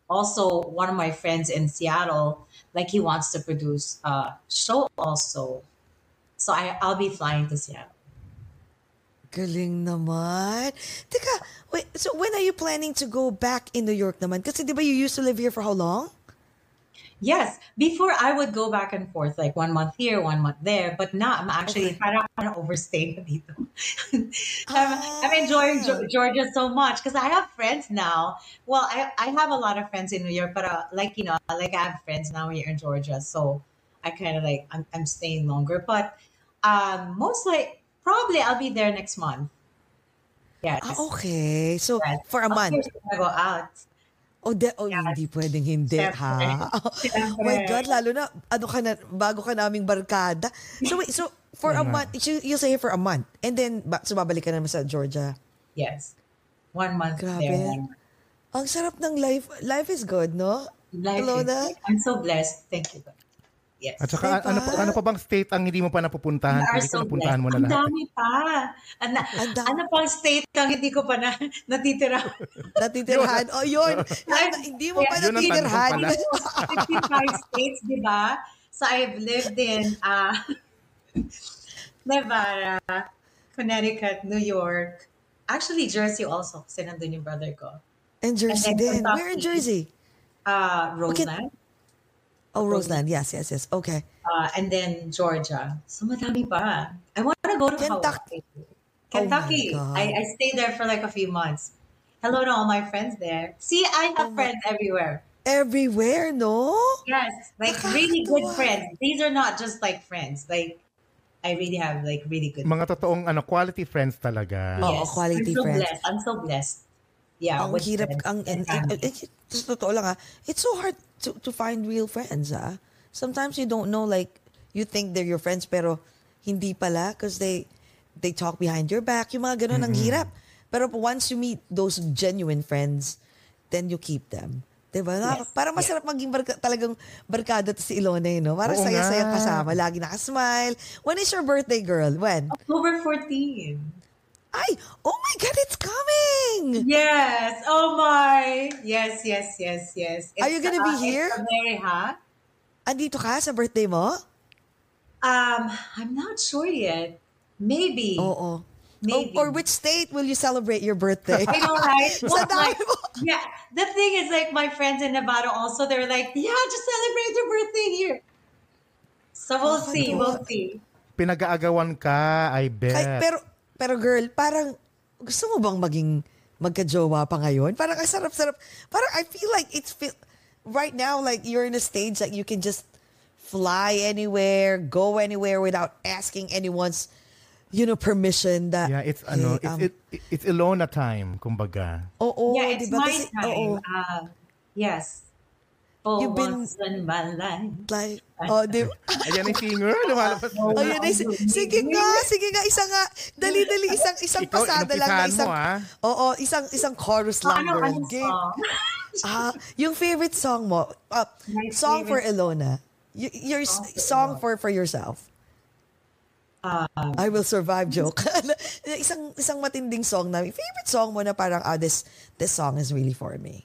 S4: also one of my friends in Seattle, like he wants to produce a show also. So I I'll be flying to Seattle.
S3: Galing naman. Teka, wait, so when are you planning to go back in New York naman? Kasi di ba you used to live here for how long?
S4: Yes, before I would go back and forth like one month here, one month there, but now I'm actually parang ako na overstay (laughs) dito. I'm, I'm enjoying
S3: Ah.
S4: Georgia so much because I have friends now. Well, I, I have a lot of friends in New York, but uh, like you know, like I have friends now here in Georgia, so I kind of like I'm, I'm staying longer. But um, most like probably I'll be there next month. Yes.
S3: Ah, okay. So, for a month.
S4: gonna go out.
S3: Oh, de, oh hindi pwedeng hindi, ha? (laughs) Oh my God, lalo na, ano ka na, bago ka naming barkada. So, wait, so, for a
S4: Yeah.
S3: month, you, you say for a month, and then, ba, so babalik ka naman sa Georgia.
S4: Yes. One month
S3: Grabe.
S4: there. One month.
S3: Ang sarap ng life. Life is good, no?
S4: Life
S3: Alona?
S4: is, I'm so blessed. Thank you. God. Yes.
S5: At saka, ano, pa- ano pa bang state ang hindi mo pa napupuntahan?
S4: We are so
S5: napuntahan mo na
S4: blessed. Ang
S5: lahat.
S4: dami pa. Ano, ano pang state kang hindi ko pa na, natitira?
S3: Natitirhan. Oh, yun. Na- hindi mo pa
S4: Yun
S3: natitirhan.
S4: tanong pala. 55 states, di ba? So I've lived in uh, (laughs) Nevada, Connecticut, New York, actually Jersey also, kasi nandun yung brother ko.
S3: And Jersey
S4: And then
S3: din. Where in. Jersey?
S4: Uh, Roseland.
S3: Oh, Roseland. Yes, yes, yes. Okay.
S4: Uh, and then Georgia. So madami pa. I want to go to Kentucky. Kentucky.
S3: Oh
S4: I, I stayed there for like a few months. Hello to all my friends there. See, I
S3: Oh
S4: have friends everywhere.
S3: Everywhere, no?
S4: Yes, like really good friends. These are not just like friends. Like I really have like really good.
S5: Mga totoong ano, quality friends talaga.
S3: Oo, quality
S4: I'm so
S3: friends.
S4: blessed. I'm so blessed. Yeah.
S3: ang hirap,
S4: friends
S3: ang, and,
S4: and
S3: and,
S4: family.
S3: it, sa totoo lang ah, it's so hard to, to find real friends ah. Sometimes you don't know like, you think they're your friends pero hindi pala because they, they talk behind your back. Yung mga ganun, ang
S5: Mm-mm.
S3: hirap. Pero once you meet those genuine friends, then you keep them. Diba? Nakaka- Parang masarap maging barka, talagang barkada to si Ilona, eh, no? Parang
S4: Oo
S3: saya-saya
S4: nga.
S3: kasama. Lagi nakasmile. When is your birthday, girl? When?
S4: October 14.
S3: Ay, oh my God, it's coming!
S4: Yes. Oh my. Yes, yes, yes, yes.
S3: Are you gonna be
S4: uh,
S3: here?
S4: Very hot.
S3: Andito ka sa birthday mo?
S4: Um, I'm not sure yet. Maybe.
S3: Oo.
S4: Maybe.
S3: Or, or which state will you celebrate your birthday?
S4: I know, right? (laughs) Well,
S3: dami
S4: like, yeah. The thing is, like, my friends in Nevada also, they're like, yeah, just celebrate your birthday here. So we'll
S3: Oh,
S4: see.
S3: ano?
S4: We'll see.
S5: Pinag-aagawan ka, I bet.
S3: Ay, pero, pero girl, parang, gusto mo bang maging magka-jowa pa ngayon? Parang ang sarap-sarap. Parang I feel like it's, feel, right now, like you're in a stage that you can just fly anywhere, go anywhere without asking anyone's, you know, permission that,
S5: yeah, it's ano,
S3: hey,
S5: it's
S3: um,
S5: it, it's Ilona time, kumbaga.
S3: Oo,
S4: yeah, it's
S3: diba?
S4: my
S3: Kasi-
S4: time.
S3: oo.
S4: Uh, yes. For
S3: You've been-
S4: once in my life.
S3: Like, oh, di ba? (laughs)
S5: Ayan ang singer, lumalabas. (laughs)
S3: Oh, yun ay, sige nga, sige nga, isa nga, dali-dali, isang, isang
S5: Ikaw,
S3: pasada lang na isang,
S5: mo, ah.
S3: oo, isang, isang chorus lang,
S4: Ano,
S3: girl.
S4: anong
S3: Game.
S4: song? (laughs)
S3: Ah, yung favorite song mo, uh, song for Ilona, y- your s- song for for yourself. I will survive joke. isang isang matinding song na favorite song mo na parang ah this this song is really for me.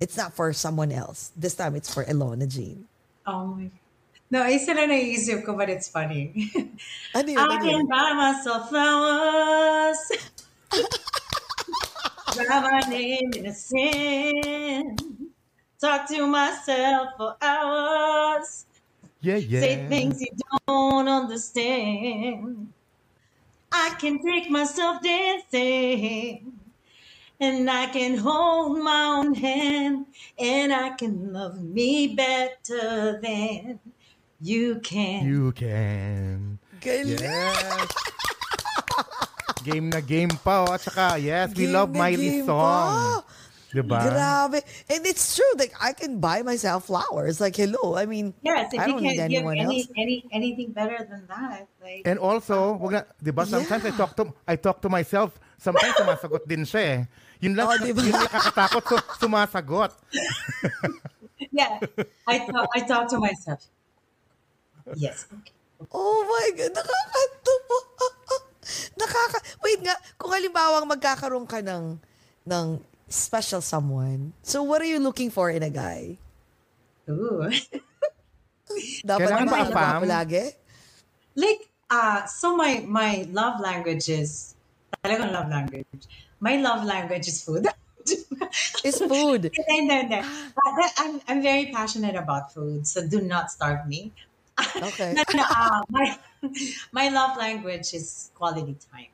S3: It's not for someone else. This time it's for Elona Jean.
S4: Oh my No, isa lang naisip ko, but it's funny.
S3: Ano (laughs) yun?
S4: I
S3: Ano
S4: can
S3: yun?
S4: buy myself flowers. (laughs) Write my name in a sand. Talk to myself for hours.
S5: Yeah, yeah.
S4: Say things you don't understand. I can take myself dancing. And I can hold my own hand. And I can love me better than you can.
S5: You can.
S3: Galing.
S5: Yes. (laughs) game na game pa. Oh. At saka, yes, we
S3: Game
S5: love
S3: na
S5: Miley
S3: game
S5: song.
S3: pa.
S5: Diba?
S3: Grabe. And it's true. Like, I can buy myself flowers. Like, hello. I mean,
S4: Yes, if
S3: I
S4: you
S3: don't need
S4: can't give
S3: anyone
S4: any,
S3: else.
S4: any anything better than that, like
S5: And also, wag na, 'di ba? Sometimes I talk to I talk to myself. Sometimes sumasagot din siya eh. Yun lang,
S3: Oh, di ba?
S5: yun lang nakakatakot so, sumasagot. (laughs)
S4: yeah, I talk, I talk to myself. Yes. Okay.
S3: Oh my God. Nakakatuwa. Nakaka... Wait nga. Kung halimbawa magkakaroon ka ng, ng special someone, so what are you looking for in a guy?
S4: Ooh. (laughs)
S3: Dapat
S5: Kailangan ba apam?
S3: palagi?
S4: like uh so my my love language is talagang love language. My love language is food. (laughs)
S3: It's food. (laughs)
S4: Hindi. But that- I'm I'm very passionate about food, so do not starve me.
S3: Okay. (laughs)
S4: No, no, uh, my my love language is quality time.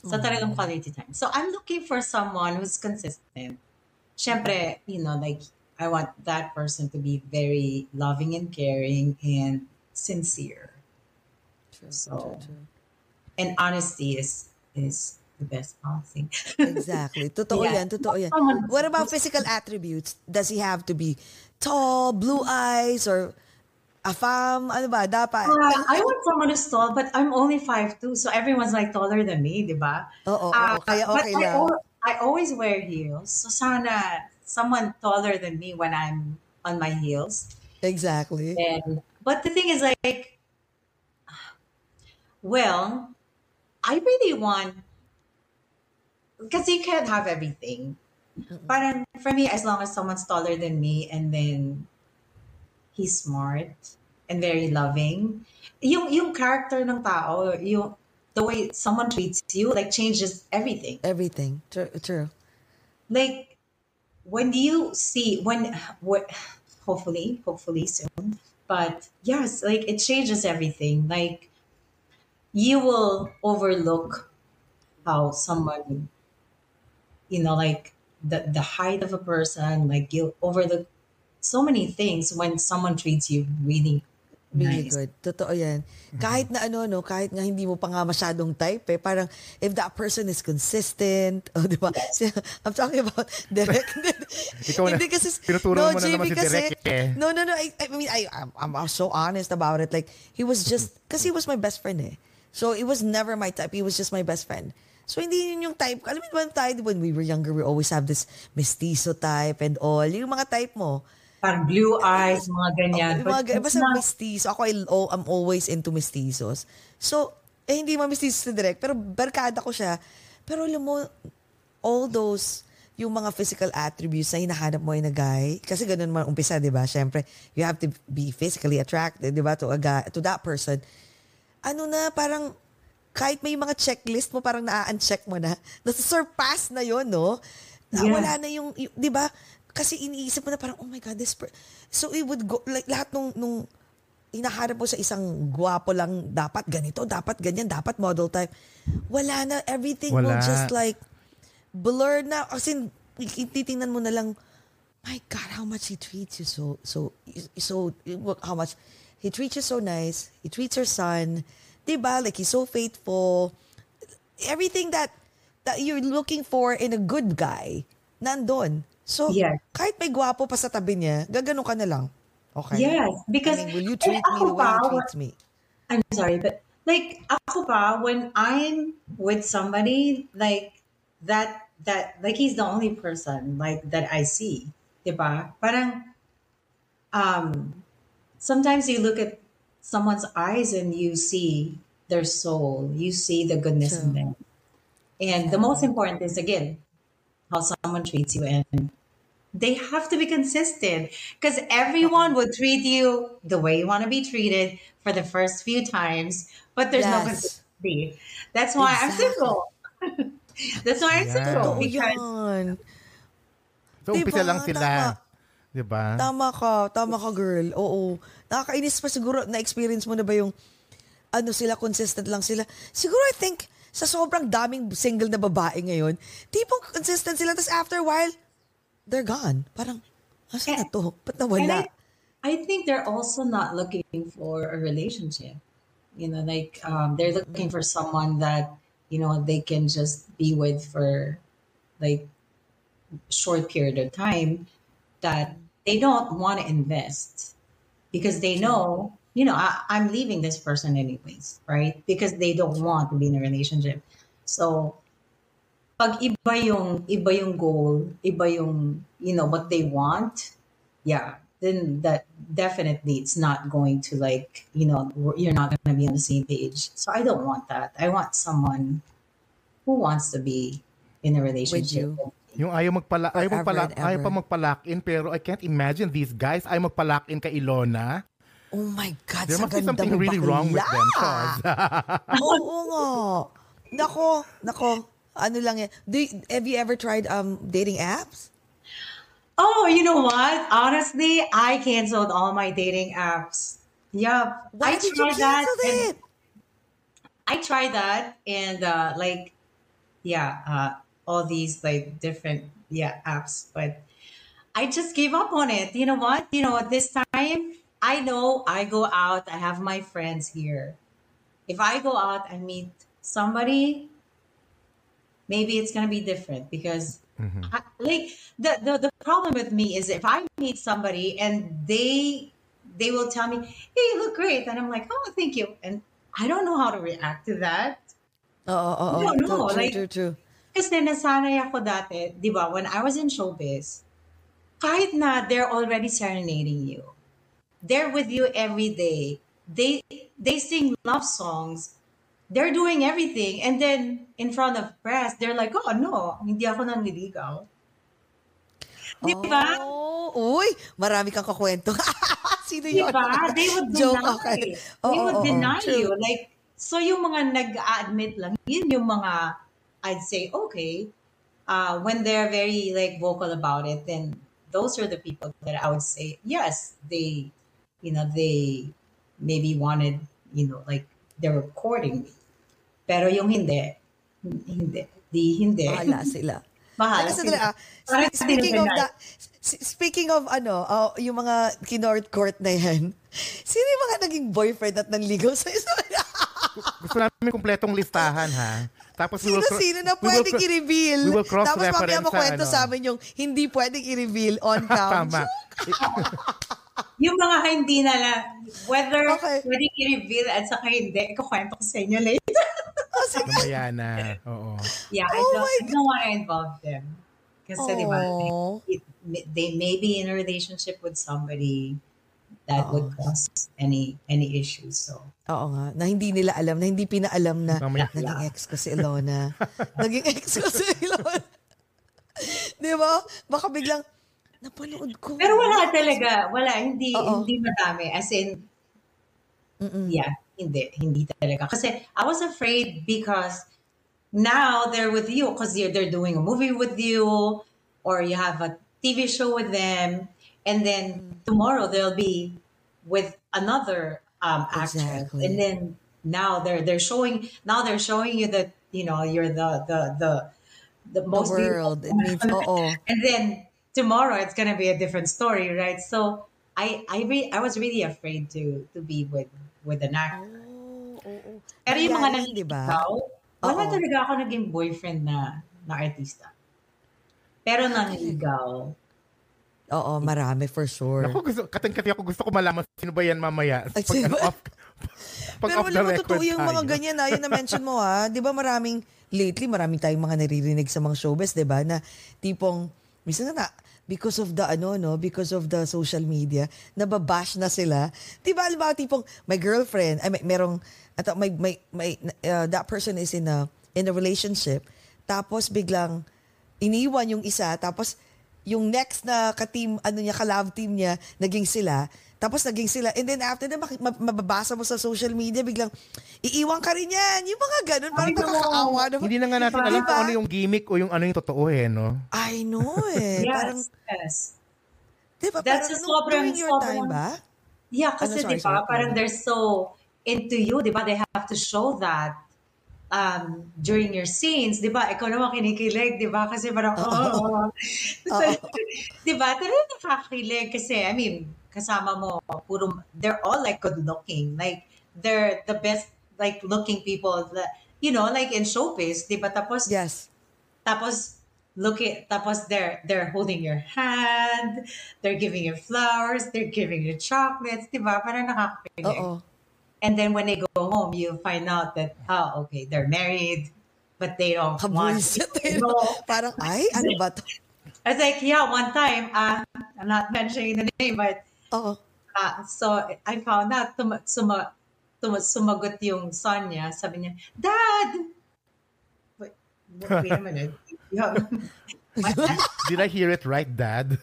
S4: So talagang quality time. So I'm looking for someone who's consistent. Siyempre, you know, like I want that person to be very loving and caring and sincere. True, so and honesty is is the best policy.
S3: Exactly. (laughs) Totoo
S4: Yeah.
S3: yan. Totoo yan. What about physical attributes? Does he have to be tall, blue eyes, or a fam? Ano ba? Dapat.
S4: Uh, I want someone who's tall, but I'm only 5'2", so everyone's like taller than me, di ba?
S3: Oo, oo,
S4: Uh,
S3: kaya
S4: but
S3: okay
S4: I,
S3: lang.
S4: al- I always wear heels, so sana someone taller than me when I'm on my heels.
S3: Exactly.
S4: And but the thing is, like, well, I really want because you can't have everything. But for me, as long as someone's taller than me, and then he's smart and very loving, yung yung character ng tao, yung the way someone treats you, like changes everything.
S3: Everything. True. true.
S4: like when you see when what hopefully hopefully soon but yes like it changes everything like you will overlook how someone you know like the the height of a person like you overlook so many things when someone treats you really
S3: Really
S4: nice
S3: good. Totoo yan. Kahit na ano, no, kahit nga hindi mo pa nga masyadong type eh, parang if that person is consistent, (laughs) oh, di ba? I'm talking about (laughs) Derek.
S5: Ikaw na,
S3: hindi kasi,
S5: tinuturo
S3: no,
S5: mo na naman si
S3: kasi,
S5: Derek eh.
S3: No, no, no. I, I mean, I, I'm, I'm so honest about it. Like, he was just, kasi he was my best friend eh. So, it was never my type. He was just my best friend. So, hindi yun yung type. Alam mo ba tayo, when we were younger, we always have this mestizo type and all. Yung mga type mo,
S4: parang blue eyes mga ganyan
S3: Oh, mga,
S4: But
S3: basta
S4: not-
S3: mestizo. Ako, I, oh, I'm always into mestizos. So, eh, hindi man mestizo Direk, pero barkada ko siya. Pero alam mo, all those, yung mga physical attributes na hinahanap mo in a guy, kasi ganun man umpisa, di ba? Siyempre, you have to be physically attracted, di ba, to, a guy, to that person. Ano na, parang, kahit may mga checklist mo, parang na-uncheck mo na, (laughs) nasa-surpass na yon no? Na
S4: Yeah.
S3: Wala na yung, yung- di ba? Kasi iniisip mo na parang, oh my God, this per-. So it would go, like lahat nung, nung hinaharap mo sa isang gwapo lang, dapat ganito, dapat ganyan, dapat model type. Wala na, everything will
S5: Wala.
S3: just like, blur na. Kasi titingnan mo na lang, my God, how much he treats you so, so, so, how much, he treats you so nice, he treats your son, diba? Like, he's so faithful. Everything that, that you're looking for in a good guy, nandun. So,
S4: Yes.
S3: kahit may gwapo pa sa tabi niya, gagano ka na lang. Okay?
S4: Yes, because
S3: I mean, will you treat me the way he
S4: pa,
S3: treats me?
S4: I'm sorry, but like ako pa, when I'm with somebody like that, that like he's the only person like that I see, diba? Parang um, sometimes you look at someone's eyes and you see their soul, you see the goodness in them, and the most important is again how someone treats you and they have to be consistent because everyone will treat you the way you want to be treated for the first few times, but there's no consistency. That's why I'm single. (laughs) That's why I'm
S5: Yeah.
S4: single
S3: Totoo
S4: because
S3: yan.
S5: So, umpisa
S3: Diba?
S5: lang sila.
S3: Tama.
S5: Di ba?
S3: Tama ka, tama ka girl. Oo. Nakakainis pa siguro, na-experience mo na ba yung ano sila, consistent lang sila. Siguro I think, sa sobrang daming single na babae ngayon, tipong consistent sila, tapos after a while, they're gone. Parang, asa na to? Ba't nawala?
S4: I, I think they're also not looking for a relationship. You know, like um, they're looking for someone that you know they can just be with for like short period of time that they don't want to invest because they know, you know, I, I'm leaving this person anyways, right? Because they don't want to be in a relationship. So, pag iba yung iba yung goal, iba yung you know what they want, yeah, then that definitely it's not going to like you know you're not going to be on the same page. So I don't want that. I want someone who wants to be in a relationship.
S5: Yung ayaw magpala ayaw
S3: Forever
S5: magpala
S3: and ever.
S5: ayaw pa magpalock in pero I can't imagine these guys ayaw magpalock in kay Ilona.
S3: Oh my God,
S5: There must be something really
S3: bakla.
S5: wrong with them. Cause, (laughs)
S3: Oo nga. Nako, nako. Ano lang yan. Do you- have you ever tried um dating apps?
S4: Oh, you know what? Honestly, I canceled all my dating apps. Yeah,
S3: Why
S4: I
S3: did you
S4: tried that.
S3: cancel
S4: and-
S3: it?
S4: I tried that and uh like yeah, uh all these like different yeah apps, but I just gave up on it. You know what? You know what this time I know I go out, I have my friends here. If I go out i meet somebody, maybe it's gonna be different because mm-hmm. I, like the, the the problem with me is if I meet somebody and they they will tell me, "Hey, you look great," and I'm like, "Oh, thank you," and I don't know how to react to that.
S3: Oo, oo, oo.
S4: No, no,
S3: True,
S4: like-
S3: true, true.
S4: Kasi nasanay ako dati, di ba, when I was in showbiz, kahit na they're already serenading you, they're with you every day. They they sing love songs. They're doing everything. And then in front of press, they're like, oh no, hindi ako nanliligaw. Di ba?
S3: Oh, uy, marami kang kakwento. (laughs) Sino
S4: Di
S3: yun?
S4: ba? They would (laughs)
S3: Joke,
S4: deny.
S3: okay.
S4: They
S3: Oo,
S4: would
S3: oo,
S4: deny
S3: true.
S4: you. Like, so yung mga nag-admit lang, yun yung mga, I'd say, okay, uh, when they're very like vocal about it, then those are the people that I would say, yes, they, you know, they maybe wanted, you know, like they were courting me. Pero yung hindi, hindi, di hindi.
S3: Bahala sila. (laughs)
S4: Bahala
S3: sandali,
S4: sila.
S3: ah. Spe- Speaking of that, speaking of ano, uh, yung mga kinort court na yan, (laughs) sino yung mga naging boyfriend at nanligaw sa isa?
S5: gusto namin kumpletong listahan ha. Tapos we will
S3: Sino-sino na
S5: we will
S3: pwedeng
S5: cro-
S3: i-reveal.
S5: We will
S3: Tapos mamaya mo kwento
S5: sa
S3: sa
S5: ano.
S3: amin yung hindi pwedeng i-reveal on (laughs) cam.
S5: Tama. (laughs)
S4: Yung mga hindi na lang, whether
S3: Okay.
S4: pwedeng i-reveal at saka hindi, ikukwento ko sa inyo later. (laughs)
S5: Mamaya na. Oo.
S4: Yeah, I
S3: Oh
S4: don't, I don't want to involve them. Kasi, di ba,
S3: Oh.
S4: it, they may be in a relationship with somebody that would cause any any issues. So,
S3: Oo nga, na hindi nila alam, na hindi pinaalam na
S5: Mamaya.
S3: naging ex ko si Ilona. (laughs) naging ex ko si Ilona. (laughs) Di ba? Baka biglang, napanood ko.
S4: pero wala talaga, wala, hindi,
S3: Oo.
S4: hindi madami. As in, yeah, hindi, hindi talaga. Kasi I was afraid because now they're with you because they're, they're doing a movie with you or you have a TV show with them. And then tomorrow they'll be with another um, actress.
S3: Exactly.
S4: And then now they're they're showing now they're showing you that you know you're the the the the
S3: The
S4: most beautiful
S3: world. Means, (laughs)
S4: and then tomorrow it's gonna be a different story, right? So I I re- I was really afraid to to be with with an actor. Pero yung mga
S3: Nangyari, di ba?
S4: nanligaw, wala talaga ako naging boyfriend na na artista. Pero nanligaw.
S3: Oo, marami for sure.
S5: Ako gusto, kating-kati ako gusto ko malaman sino ba yan mamaya.
S3: Ay,
S5: Pag,
S3: sino
S5: ano,
S3: ba?
S5: off, (laughs) pag
S3: Pero
S5: off the record
S3: totoo yung mga
S5: tayo.
S3: ganyan na, yun na-mention mo ha. Di ba maraming, lately, maraming tayong mga naririnig sa mga showbiz, di ba? Na tipong, minsan na, because of the ano no because of the social media nababash na sila di ba alam tipong my girlfriend ay may merong ato may may, may uh, that person is in a in a relationship tapos biglang iniwan yung isa tapos yung next na ka-team ano niya ka-love team niya naging sila tapos naging sila and then after na maki- ma- mababasa mo sa social media biglang iiwan ka rin yan yung mga ganun parang nakakaawa naman
S5: Hindi na nga natin alam
S3: Diba?
S5: kung ano yung gimmick o yung ano yung totoo eh, no?
S3: I know eh. (laughs)
S4: yes,
S3: Parang,
S4: yes.
S3: di ba,
S4: That's
S3: parang
S4: sobrang-
S3: during your time
S4: sobrang-
S3: ba?
S4: Yeah, kasi
S3: Ano, sorry,
S4: di ba,
S3: sorry.
S4: parang they're so into you, di ba? They have to show that um, during your scenes, di ba? Ikaw naman kinikilig, di ba? Kasi parang, oh. (laughs) so, di ba? Talagang nakakakilig kasi, I mean, kasama mo, puro, they're all like good looking. Like, they're the best, like, looking people that, you know, like in showbiz, di ba? Tapos,
S3: Yes.
S4: tapos, look at, tapos they're, they're holding your hand, they're giving you flowers, they're giving you chocolates, di ba? Parang nakakakilig.
S3: Oo.
S4: And then when they go home, you find out that, oh, okay, they're married, but they don't want (laughs) to
S3: eh,
S4: know.
S3: no? Parang, ay, ano ba to? (laughs)
S4: I was like, yeah, one time, uh, I'm not mentioning the name, but uh, so I found out, tum- suma- tum- sumagot yung son niya, sabi niya, Dad! Wait, wait a (laughs) minute.
S5: Did I hear it right, Dad?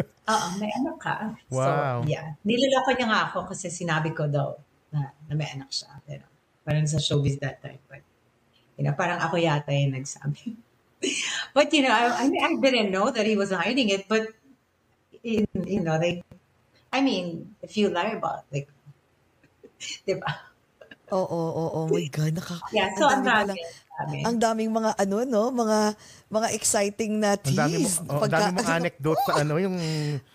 S4: Oo, may anak ka.
S5: Wow.
S4: So, yeah. Niloloko niya nga ako kasi sinabi ko daw na, na may anak siya. You know, parang sa showbiz that time. But, you know, parang ako yata yung nagsabi. (laughs) but, you know, I, I, mean, I didn't know that he was hiding it. But, in, you know, like, I mean, if you lie about, like, (laughs) di ba?
S3: Oo, oo, oo. Oh my God, naka,
S4: Yeah, so ang
S3: dami
S4: dami.
S3: Ang daming mga ano, no? Mga mga exciting na
S5: Ang dami mo, oh,
S3: Pagka-
S5: dami mong (laughs) anecdote sa ano, yung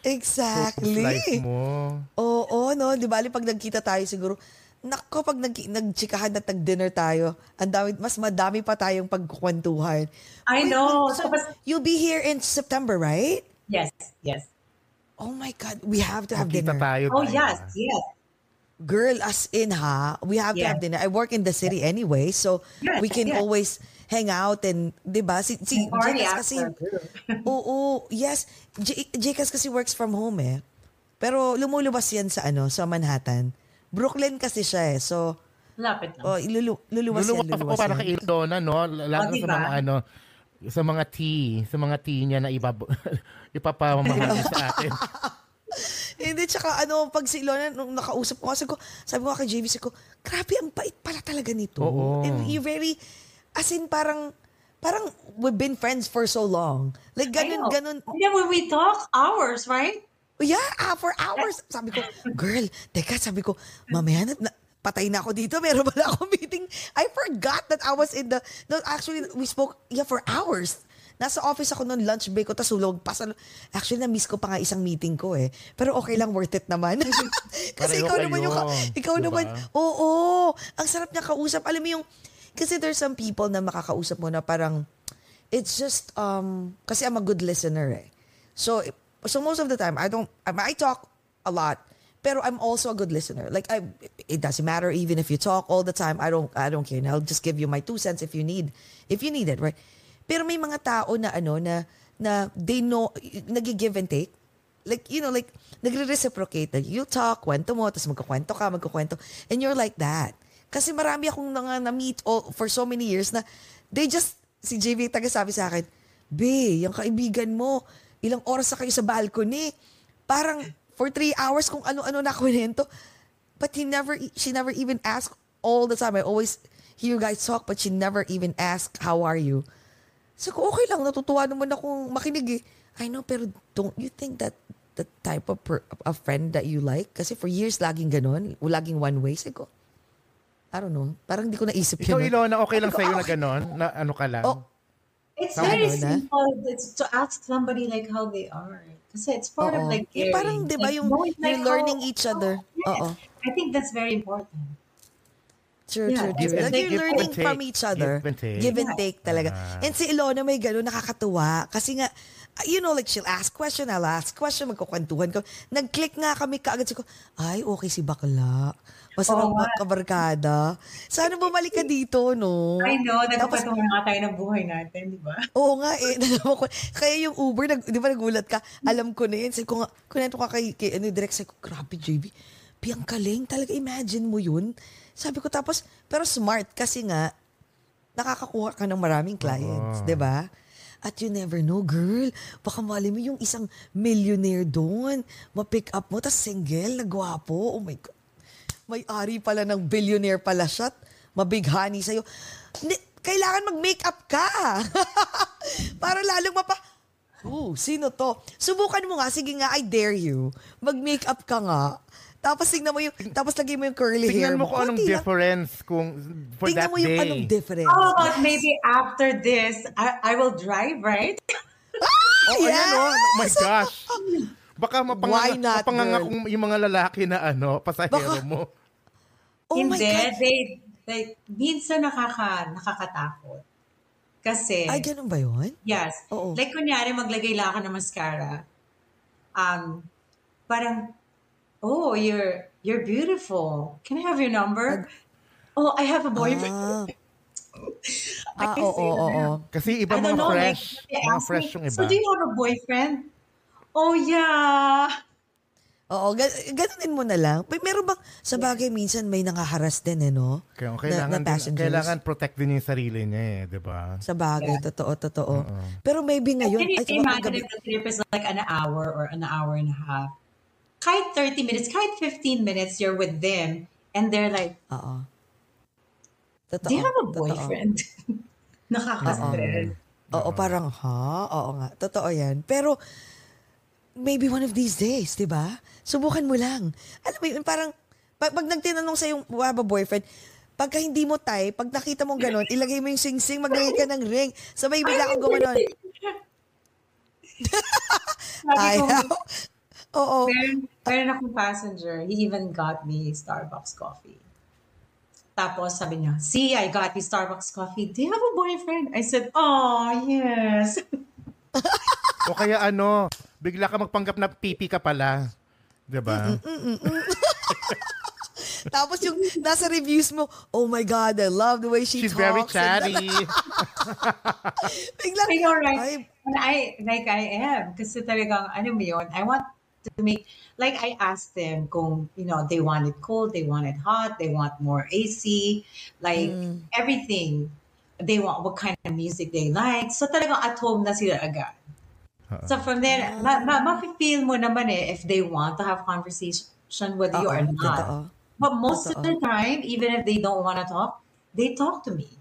S3: Exactly.
S5: life mo.
S3: Oo, no? Di bali pag nagkita tayo siguro, nako, pag nag, nagchikahan at nag-dinner tayo, ang dami, mas madami pa tayong pagkukwentuhan.
S4: I
S3: Uy,
S4: know.
S3: so,
S4: Tapos-
S3: you'll be here in September, right?
S4: Yes, yes.
S3: Oh my God, we have to have
S5: Magkita
S3: dinner.
S5: tayo.
S4: Oh,
S5: tayo.
S4: yes, yes.
S3: Girl, as in ha, we have to
S4: Yeah.
S3: have dinner. I work in the city anyway, so
S4: Yes,
S3: we can always hang out and, di ba? Si, si Jekas kasi, (laughs) oo, yes. J- Jekas kasi works from home eh. Pero lumulubas yan sa ano, sa Manhattan. Brooklyn kasi siya eh. So,
S4: Lapit lang.
S3: oh, ilulu- luluwas yan,
S5: Luluwas ako
S3: luluwas
S5: para
S3: yan.
S5: kay Ilona, no? Lalo
S4: Oh,
S5: sa
S4: diba?
S5: mga ano, sa mga tea, sa mga tea niya na ibab (laughs) ipapamahal niya sa atin. (laughs)
S3: Hindi, tsaka ano, pag si Ilona, nung nakausap ko, sabi ko, sabi ko kay JV, sabi ko, grabe, ang bait pala talaga nito.
S5: Oo.
S3: And you very, as in parang, parang we've been friends for so long. Like,
S4: I
S3: ganun, ganun.
S4: And then when we talk, hours, right?
S3: Yeah, ah, for hours. Sabi ko, girl, teka, sabi ko, mamaya na, na- patay na ako dito. Meron pala ako meeting. I forgot that I was in the, no, actually, we spoke, yeah, for hours. Nasa office ako noon, lunch break ko, tas ulog. Pasal, actually, na-miss ko pa nga isang meeting ko eh. Pero okay lang, worth it naman. (laughs) kasi
S5: Pareho
S3: ikaw naman yung, ka-
S5: kayo.
S3: ikaw
S5: Diba?
S3: naman, oo, ang sarap niya kausap. Alam mo yung, kasi there's some people na makakausap mo na parang, it's just, um, kasi I'm a good listener eh. So, so most of the time, I don't, I, I talk a lot, pero I'm also a good listener. Like, I, it doesn't matter even if you talk all the time. I don't, I don't care. And I'll just give you my two cents if you need, if you need it, right? Pero may mga tao na ano, na, na they know, nag-give and take. Like, you know, like, nagre-reciprocate. Like, you talk, kwento mo, tapos magkukwento ka, magkukwento. And you're like that. Kasi marami akong nga na-meet all, for so many years na they just, si JV taga sabi sa akin, Be, yung kaibigan mo, ilang oras na kayo sa balcony. Parang for three hours kung ano-ano na kwento. But he never, she never even asked all the time. I always hear you guys talk, but she never even asked, how are you? So, ko, okay lang, natutuwa naman akong makinig eh. I know, pero don't you think that the type of, per, of friend that you like? Kasi for years, laging ganon. Laging one way. Sabi ko, I don't know. Parang di ko naisip
S5: Ikaw,
S3: yun.
S5: Ilona, okay lang
S3: Sabi
S5: sa'yo
S3: ah,
S5: na gano'n? Na ano ka lang?
S3: Oh,
S4: It's
S3: Tama
S4: very simple. It's to ask somebody like how they are. Kasi it's part of
S3: Oo.
S4: like
S3: Yung parang,
S4: caring.
S3: di ba,
S4: Like,
S3: yung
S4: knowing,
S3: you're
S4: like,
S3: learning
S4: how-
S3: each other.
S4: Yes.
S3: Oo.
S4: I think that's very important.
S3: True,
S4: Yeah,
S3: true,
S4: give
S3: true.
S4: and
S3: Like,
S4: take,
S3: you're
S5: give
S3: learning
S5: take.
S3: from each other.
S5: Give and take.
S3: Give and
S4: Yeah.
S3: take talaga.
S5: Ah.
S3: And si Ilona may gano'n nakakatuwa. Kasi nga, uh, you know, like she'll ask question, I'll ask question, magkukwentuhan ko. Nag-click nga kami kaagad. Sabi ko, ay, okay si bakla. Masarap oh, kabarkada. Sana bumalik ka dito, no?
S4: I know,
S3: Tapos,
S4: nagpapatuwa nga tayo ng buhay natin, di ba?
S3: Oo nga eh. (laughs) Kaya yung Uber, nag, di ba nagulat ka? Alam ko na yun. Sabi ko nga, kunento ka kay, kay ano, direct, sabi ko, grabe JB. Piyang kaling. Talaga imagine mo yun. Sabi ko tapos, pero smart kasi nga, nakakakuha ka ng maraming clients. di ba? At you never know, girl. Baka mali mo yung isang millionaire doon. Ma-pick up mo, tas single, nagwapo. Oh my God. May-ari pala ng billionaire pala siya. Mabighani sa'yo. Ni- kailangan mag-makeup ka. (laughs) Para lalong mapa... Ooh, sino to? Subukan mo nga. Sige nga, I dare you. Mag-makeup ka nga. Tapos tingnan mo yung, tapos lagay mo yung curly hair
S5: Tingnan mo kung anong difference kung for
S3: Tingnan
S5: that
S3: mo yung
S5: day.
S3: anong difference.
S4: How about maybe after this, I, I will drive, right?
S5: Oh, ayan oh. Oh my
S3: Yes!
S5: gosh. Baka mapanganga,
S3: not,
S5: mapanganga
S3: girl?
S5: kung yung mga lalaki na ano, pasahero
S3: Baka-
S5: mo.
S3: Oh my
S4: Hindi,
S3: God.
S4: they, they, minsan nakaka, nakakatakot. Kasi,
S3: Ay, ganun ba yun?
S4: yes.
S3: Oo.
S4: Like, kunyari, maglagay lang ako ng mascara. Um, parang, oh, you're, you're beautiful. Can I have your number? oh, I have a boyfriend.
S3: Ah, (laughs)
S4: I
S3: ah
S4: can
S3: oo, oo, oo.
S5: Kasi iba
S4: I don't
S5: mga
S4: know,
S5: fresh.
S4: like,
S5: mga fresh yung iba.
S4: So, do you have a boyfriend? Oh, yeah.
S3: Oo, ga- ganunin mo na lang. May meron bang, sa bagay minsan may nangaharas din eh, no?
S5: Kaya,
S3: Na-
S5: kailangan,
S3: na
S5: din-
S3: passengers.
S5: kailangan protect din yung sarili niya eh, di ba?
S3: Sa bagay, totoo, totoo. Pero maybe ngayon,
S4: Can you
S3: ay,
S4: imagine if the trip is like an hour or an hour and a half? Kahit 30 minutes, kahit 15 minutes, you're with them, and they're like,
S3: oo. Totoo.
S4: do you have a boyfriend? (laughs) Nakaka-stress.
S3: Oo, parang, ha? Oo nga. Totoo yan. Pero, maybe one of these days, di ba? Subukan mo lang. Alam mo yun, parang, pag, pag nagtinanong sa'yo, wala ba boyfriend, pagka hindi mo tay, pag nakita mo ganon, ilagay mo yung sing-sing, maglagay ka ng ring. Sabay bigla kang gumanon. (laughs) (laughs) Ayaw. Oo.
S4: meron, meron akong passenger, he even got me Starbucks coffee. Tapos sabi niya, see, I got you Starbucks coffee. Do you have a boyfriend? I said, oh, yes. (laughs)
S5: O kaya ano, bigla ka magpanggap na pipi ka pala. Di ba? (laughs)
S3: Tapos yung nasa reviews mo, oh my God, I love the way she
S5: She's
S3: talks.
S5: very
S3: and-
S5: chatty. (laughs)
S3: Biglang,
S4: I know, right?
S3: ay,
S4: I, like, I am. Kasi talagang, ano mo yun, I want to make, like, I asked them kung, you know, they want it cold, they want it hot, they want more AC, like, everything. They want what kind of music they like. So talagang at home na sila agad. So from there, ma- ma- ma-feel mo naman eh if they want to have conversation with you
S3: Oo,
S4: or not.
S3: totoo.
S4: But most of
S3: Totoo.
S4: the time, even if they don't want to talk, they talk to me.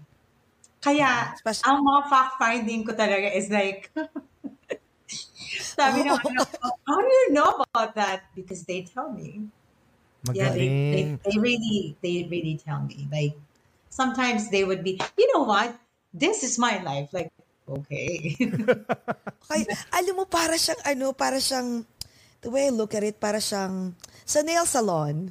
S4: Kaya,
S3: Especially-
S4: ang mga fact-finding ko talaga is like, (laughs) (laughs) sabi ng anak ko, how do you know about that? Because they tell me. Yeah, they, they,
S5: Magaling.
S4: they really, they really tell me. Like, sometimes they would be, you know what? This is my life. Like, okay. (laughs)
S3: Kay, alam mo, para siyang, ano, para siyang, the way I look at it, para siyang, sa nail salon,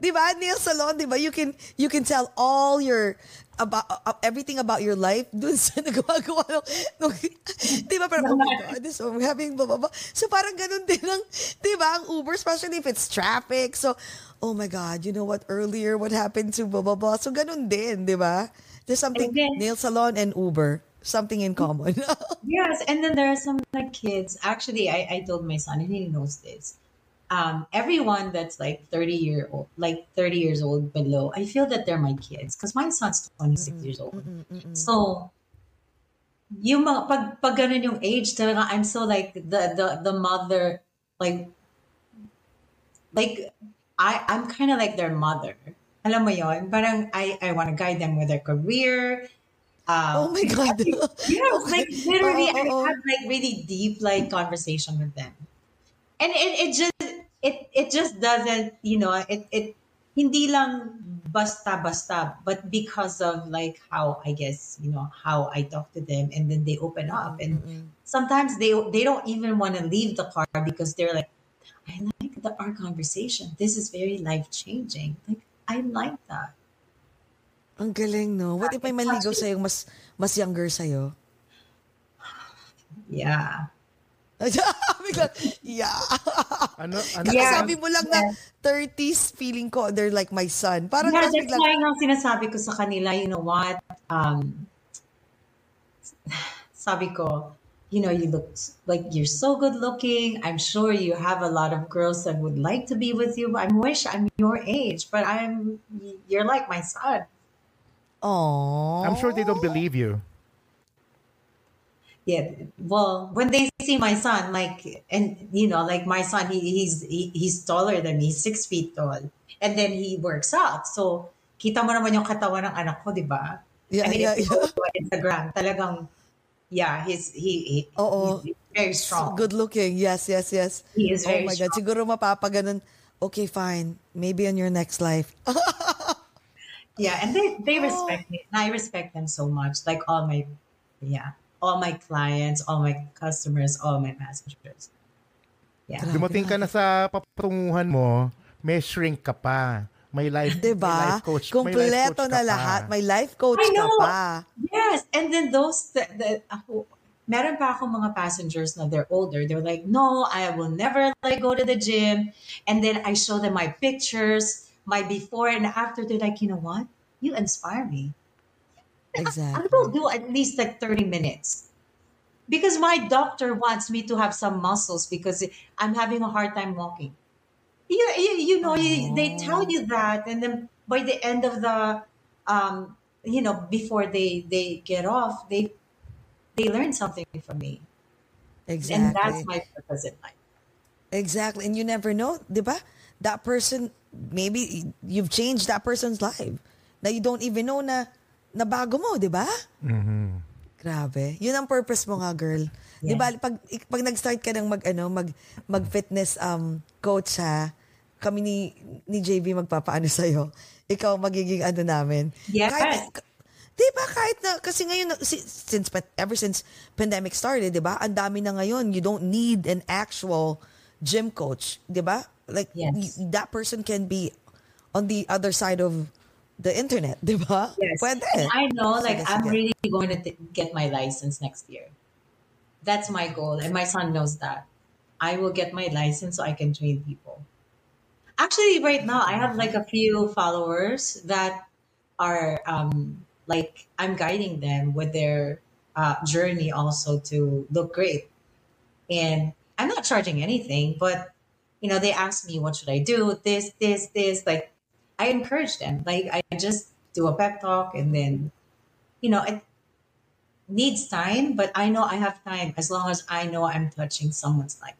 S3: di ba? Nail salon, di ba? You can, you can tell all your, about, uh, everything about your life dun sa (laughs) nagagawa ng, nung, di ba? Parang, oh my God, this, I'm having, blah. So, parang ganun din ang, di ba? Ang Uber, especially if it's traffic. So, oh my God, you know what, earlier, what happened to blah. So, ganun din, di ba? There's something,
S4: then-
S3: nail salon and Uber, something in common. (laughs)
S4: Yes, and then there are some like kids. Actually, I, I told my son, and he knows this. Um, everyone that's like 30 year old, like 30 years old below, I feel that they're my kids because my son's 26 years old. So, yung mga, pag, pag ganun yung age, talaga, I'm so like the, the, the mother, like, like, I, I'm kind of like their mother. Alam mo yon Parang I, I want to guide them with their career. Um,
S3: oh my (laughs) God.
S4: yeah, like (laughs) literally,
S3: Oo, oo.
S4: I have like really deep like conversation with them, and it it just it it just doesn't you know it it hindi lang basta basta, but because of like how I guess you know how I talk to them, and then they open up, and sometimes they they don't even want to leave the car because they're like, I like the our conversation. This is very life changing. Like I like that.
S3: Ang galing, no? What if may manligaw sa'yo mas, mas younger sa'yo?
S4: Yeah. (laughs)
S3: Bigla, yeah.
S5: Ano, ano,
S3: Kakasabi mo lang na 30s, feeling ko, they're like my son. Parang
S4: Yeah, that's
S3: biglang,
S4: why nga sinasabi ko sa kanila, you know what? Um, sabi ko, you know, you look like you're so good looking. I'm sure you have a lot of girls that would like to be with you. I wish I'm your age, but I'm you're like my son.
S3: Aww.
S5: I'm sure they don't believe you.
S4: Yeah. Well, when they see my son, like, and you know, like my son, he, he's he, he's taller than me, six feet tall, and then he works out. So, kita mo naman yung katawan ng anak ko, di ba?
S3: Yeah,
S4: I mean,
S3: yeah,
S4: if you
S3: yeah.
S4: go to Instagram, talagang, yeah, he's he, he
S3: Oo.
S4: he's very strong.
S3: Good looking. Yes, yes, yes.
S4: He is
S3: oh
S4: very
S3: my God.
S4: strong.
S3: Siguro mapapaganon. Okay, fine. Maybe in your next life. (laughs)
S4: Yeah, and they they respect me, and I respect them so much. Like all my, yeah, all my clients, all my customers, all my passengers. Yeah.
S5: Dumating ka na sa papatunguhan mo, may shrink ka pa.
S2: May life,
S3: Diba?
S2: may life coach.
S3: Kompleto na
S2: ka pa.
S3: lahat. May life coach
S4: I
S3: ka
S4: know.
S3: pa.
S4: Yes, and then those the, the ako, meron pa ako mga passengers na they're older. They're like, "No, I will never like go to the gym." And then I show them my pictures, my before and after. They're like, "You know what? You inspire me. I
S3: Exactly.
S4: will do at least like 30 minutes." Because my doctor wants me to have some muscles because I'm having a hard time walking. You, you, you know, you, they tell you that, and then by the end of the, um, you know, before they they get off, they they learn something from me, Exactly. and that's my purpose in life.
S3: Exactly. And you never know, di ba? That person, maybe you've changed that person's life. Na you don't even know na nabago mo, di ba? Grabe. Yun ang purpose mo nga, girl. Di ba, pag, pag nag-start ka ng mag, ano, mag, mag-fitness um, coach, ha, kami ni, ni JB magpapaano sa'yo. Ikaw magiging ano namin.
S4: Yes.
S3: Kahit, Di ba kahit na, kasi ngayon, si- since, ever since pandemic started, di ba, ang dami na ngayon, you don't need an actual gym coach, di ba? Like,
S4: Yes.
S3: y- that person can be on the other side of the internet, (laughs) di ba?
S4: Yes.
S3: Pwede.
S4: I know, like
S3: Sige,
S4: I'm
S3: sige.
S4: really going to t- get my license next year. That's my goal, and my son knows that. I will get my license so I can train people. Actually, right now I have like a few followers that are um, like I'm guiding them with their uh, journey also to look great. And I'm not charging anything, but you know, they ask me what should I do, this, this, this. Like I encourage them. Like I just do a pep talk and then, you know, it needs time, but I know I have time as long as I know I'm touching someone's life.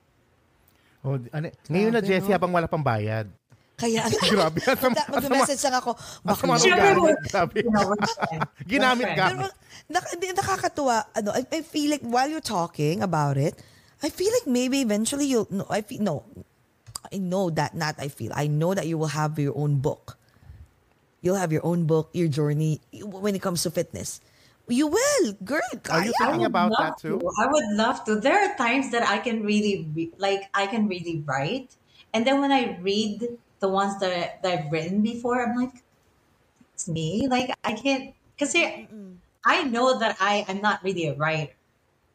S2: Oh, ano, ngayon na, Jessie,
S3: no?
S2: habang wala pang bayad.
S3: Kaya, (laughs)
S2: Grabe. (laughs) Asama,
S3: Da- mag-message lang ako. Baka
S2: asama ugali. Grabe.
S4: You know, we're friends.
S2: Ginamit ka.
S3: Pero nak- hindi, nakakatuwa. Ano, I, I feel like while you're talking about it, I feel like maybe eventually you'll no, I feel no. I know that not I feel. I know that you will have your own book. You'll have your own book, your journey when it comes to fitness. You will, girl.
S2: Are you
S3: kaya.
S2: thinking about that too?
S4: to. I would love to. There are times that I can really re- like I can really write, and then when I read the ones that, that I've written before, I'm like, it's me. Like I can't because I know that I I am not really a writer,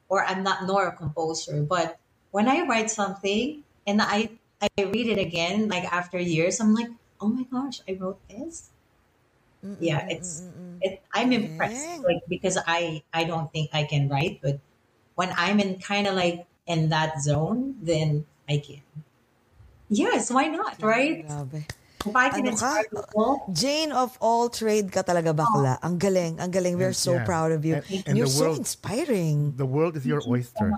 S4: or I'm not nor a composer. But when I write something and I I read it again, like after years, I'm like, oh my gosh, I wrote this. Yeah, it's it. I'm impressed, like because I I don't think I can write, but when I'm in kind of like in that zone, then I can. Yes, why not, right?
S3: Grabe.
S4: If I can
S3: Ano ka?
S4: inspire people,
S3: Jane of all trade ka talaga bakla. Oh. Ang galing, ang galing. We're so
S2: Yeah.
S3: proud of you.
S2: And-
S3: And,
S2: and
S3: you're
S2: the
S3: so inspiring.
S2: The world is your oyster.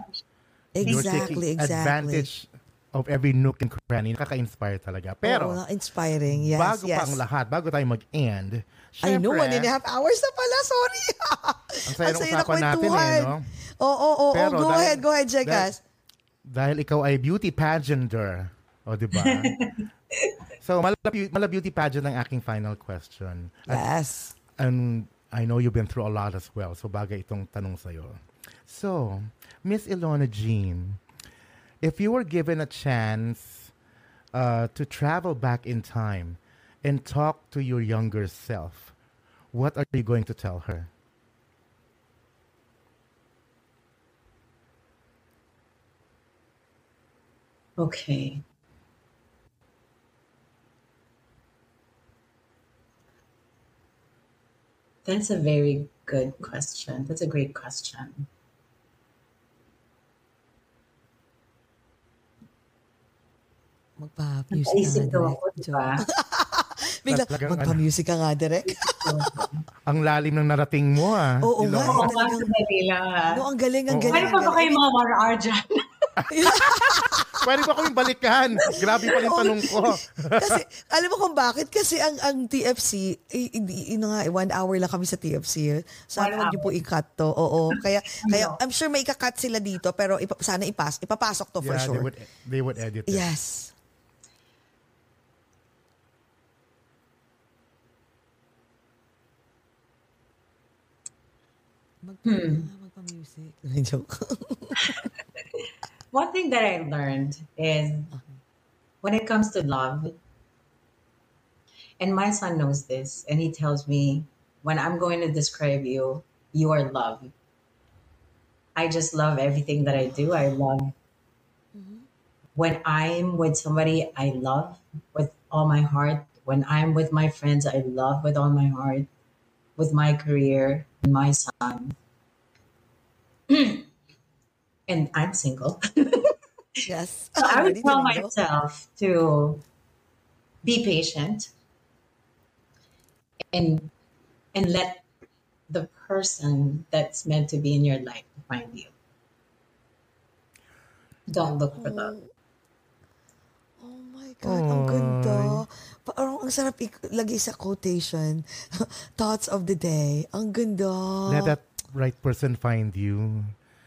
S2: You're
S3: Exactly,
S2: taking
S3: exactly.
S2: advantage of every nook and cranny. Nakaka-inspire talaga. Pero,
S3: Oo, inspiring. Yes,
S2: bago
S3: yes.
S2: pa ang lahat, bago tayo mag-end,
S3: I know,
S2: syempre,
S3: one and a half hours na pala. Sorry. (laughs)
S2: Ang saya ng usapan natin eh, no?
S3: Oo, oo, oo.
S2: Pero
S3: Go
S2: dahil-
S3: ahead, go ahead, Jekas.
S2: Dahil ikaw ay beauty pageanter. O, di ba? (laughs) so, mala, mala beauty pageant ang aking final question. At,
S3: Yes.
S2: and I know you've been through a lot as well. So, bagay itong tanong sa'yo. So, Miss Ilona Jean, if you were given a chance uh, to travel back in time and talk to your younger self, what are you going to tell her?
S4: okay. That's a very good question. That's a great question.
S3: Magpa-music ka nga,
S4: daw
S3: Direk.
S4: ako, di ba? (laughs)
S3: Bigla, magpa-music ka nga, Direk. (laughs)
S2: Ang lalim ng narating mo, ah.
S3: Oo nga.
S4: Oo, ah.
S3: No, ang galing, ang galing.
S4: Ano pa ba kayo mga RR dyan? (laughs)
S2: Pwede ba kaming balikan? Grabe pa rin tanong ko.
S3: Kasi, alam mo kung bakit? Kasi ang ang TFC, hindi, yun nga, eh, one hour lang kami sa TFC. Sana wag niyo po i-cut to. Oo. Kaya, kaya I'm sure may ika-cut sila dito, pero ipa, sana ipas, ipapasok to for
S2: yeah,
S3: sure.
S2: they would, they would edit it.
S3: Yes. Magpa, hmm. (laughs) (laughs)
S4: One thing that I learned is when it comes to love, And my son knows this, and he tells me when I'm going to describe you, you are love. I just love everything that I do. I love mm-hmm. when I'm with somebody I love with all my heart. When I'm with my friends, I love with all my heart. With my career and my son. (clears throat) and I'm single. (laughs)
S3: Yes.
S4: So I (laughs) would tell
S3: tinanong.
S4: myself to be patient and and let the person that's meant to be in your life find you. Don't look for love.
S3: Oh my God, ang ganda. Parang ang sarap ilagay sa quotation. (laughs) Thoughts of the day. Ang ganda.
S2: Let that right person find you.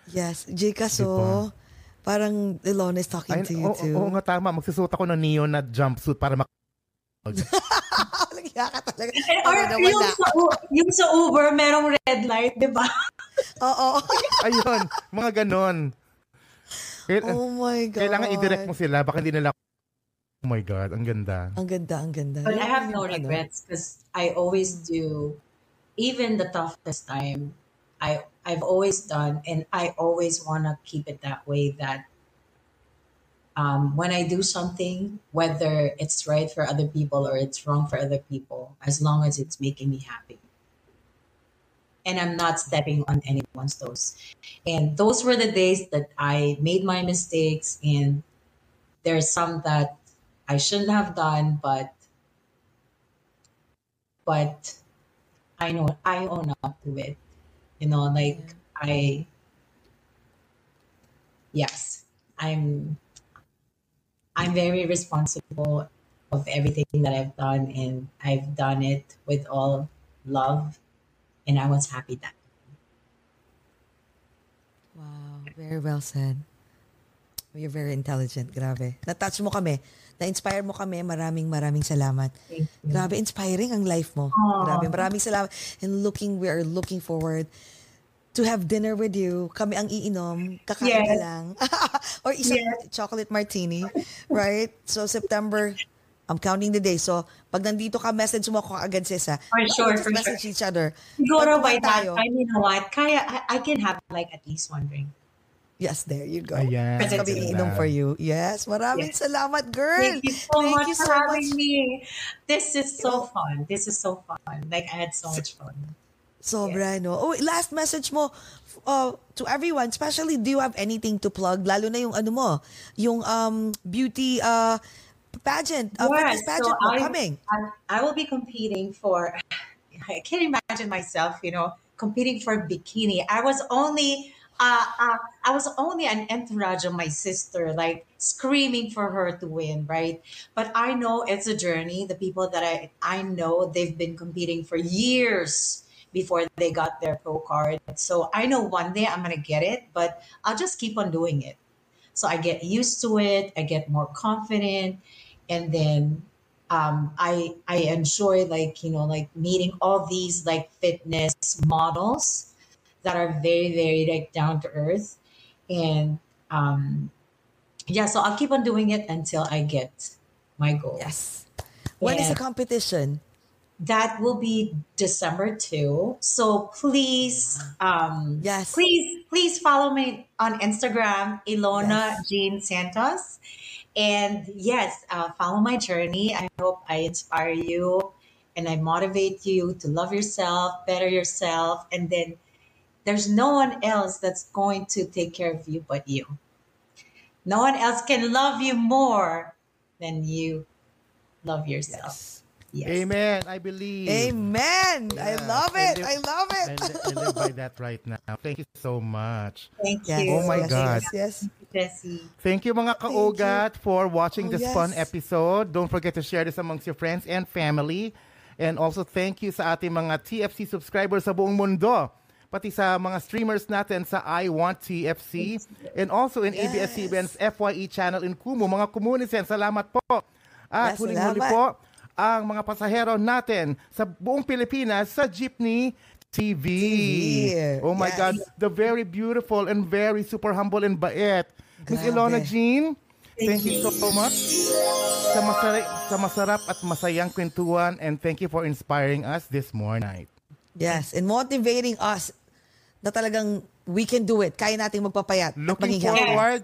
S3: Yes. Jika, so,
S2: Diba?
S3: parang Ilona is talking
S2: Ay,
S3: to you
S2: oo,
S3: too.
S2: oo nga tama. Magsusuot ako ng neon na jumpsuit para mak... (laughs)
S3: Nagya ka talaga.
S4: Or
S3: Ano,
S4: yung sa, yung sa Uber, merong red light, di ba? (laughs)
S3: Oo.
S2: Ayun, mga ganon. Kail-
S3: oh my God.
S2: Kailangan i-direct mo sila. Baka hindi nila... Oh my God, ang ganda.
S3: Ang ganda, ang ganda.
S4: But I have no regrets because I always do, even the toughest time, I I've always done, and I always want to keep it that way. That um, when I do something, whether it's right for other people or it's wrong for other people, as long as it's making me happy, and I'm not stepping on anyone's toes. And those were the days that I made my mistakes, and there's some that I shouldn't have done, but but I know I own up to it. You know, like I yes, I'm I'm very responsible of everything that I've done and I've done it with all love and I was happy that
S3: Wow, very well said. You're very intelligent. Grabe. Na-touch mo kami. Na-inspire mo kami. Maraming maraming salamat. Grabe, inspiring ang life mo. Grabe, maraming salamat. And looking, we are looking forward to have dinner with you. Kami ang iinom. Kakain ka
S4: Yes.
S3: lang. (laughs) Or isang chocolate martini. Right? So, September, I'm counting the days. So, pag nandito ka, message mo ako agad, sis, ha?
S4: For sure,
S3: Just
S4: for
S3: message
S4: sure.
S3: each other.
S4: Siguro by that
S3: tayo.
S4: time, you know what? Kaya, I, I can have like at least one drink.
S3: Yes, there you go.
S2: Ayan.
S3: Kasi kami
S2: Ganda.
S3: iinom for you. Yes, maraming
S4: Yes.
S3: salamat, girl.
S4: Thank you so
S3: Thank
S4: much
S3: you
S4: for having
S3: much.
S4: me. This is so fun. This is so fun. Like I had so much fun.
S3: Sobra, no? Oh, last message mo uh, to everyone, especially, do you have anything to plug? Lalo na yung ano mo, yung um, beauty uh, pageant, uh, fitness pageant mo
S4: I,
S3: coming.
S4: I, I will be competing for. (sighs) I can't imagine myself, you know, competing for bikini. I was only. Uh, uh, I was only an entourage of my sister, like screaming for her to win, right? But I know it's a journey. The people that I I know they've been competing for years before they got their pro card. So I know one day I'm gonna get it, but I'll just keep on doing it. So I get used to it. I get more confident, and then um, I I enjoy like you know like meeting all these like fitness models that are very very like down to earth, and um, yeah. So I'll keep on doing it until I get my goal.
S3: Yes. When is the competition?
S4: That will be December 2. So please, um,
S3: Yes.
S4: please, please follow me on Instagram, Ilona
S3: Yes.
S4: Jean Santos. And yes, uh, follow my journey. I hope I inspire you and I motivate you to love yourself, better yourself. And then there's no one else that's going to take care of you but you. No one else can love you more than you love yourself. Yes.
S2: Amen. I believe.
S3: Amen. I
S2: Yeah,
S3: love
S2: I
S3: it.
S2: live-
S3: I love
S2: I,
S3: it.
S2: li- I live by that right now. Thank you so much.
S4: Thank
S3: Yes,
S4: you.
S2: Oh my
S3: yes,
S2: God.
S3: Yes, yes.
S2: Thank you mga kaogat for watching
S3: Oh,
S2: this
S3: yes.
S2: fun episode. Don't forget to share this amongst your friends and family. And also thank you sa ating mga TFC subscribers sa buong mundo. Pati sa mga streamers natin sa I Want TFC. And also in ABS-CBN's FYE channel in Kumu. Mga Kumunisen, salamat po. At
S3: Yes,
S2: huling-huli po, ang mga pasahero natin sa buong Pilipinas sa Jeepney TV.
S3: TV.
S2: Oh my
S3: Yes.
S2: God, the very beautiful and very super humble and bait. Miss. Ilona Jean, Thank, you so much sa masarap, sa masarap at masayang kwentuhan and thank you for inspiring us this morning.
S3: Yes, and motivating us na talagang we can do it. Kaya nating magpapayat. at
S2: Looking
S3: healthy.
S2: forward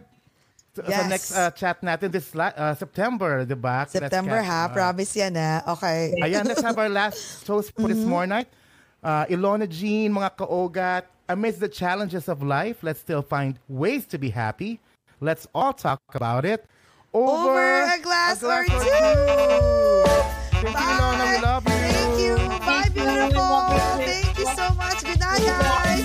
S2: to, sa
S3: Yes.
S2: next uh, chat natin this uh, September, di ba?
S3: September ha,
S2: up.
S3: promise yan ha. Okay.
S2: Ayan, let's have our (laughs) last toast for this morning night. Uh, Ilona Jean, mga kaogat, amidst the challenges of life, let's still find ways to be happy. Let's all talk about it. Over,
S3: Over a glass or two.
S2: Thank you, Ilona. We love you.
S3: Thank you. Bye, beautiful. Thank you so much. Good night, guys.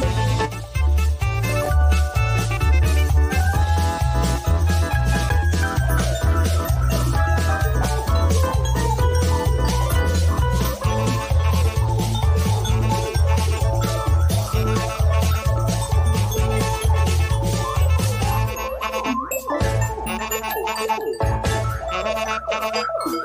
S6: Thank you. Oh, oh, oh.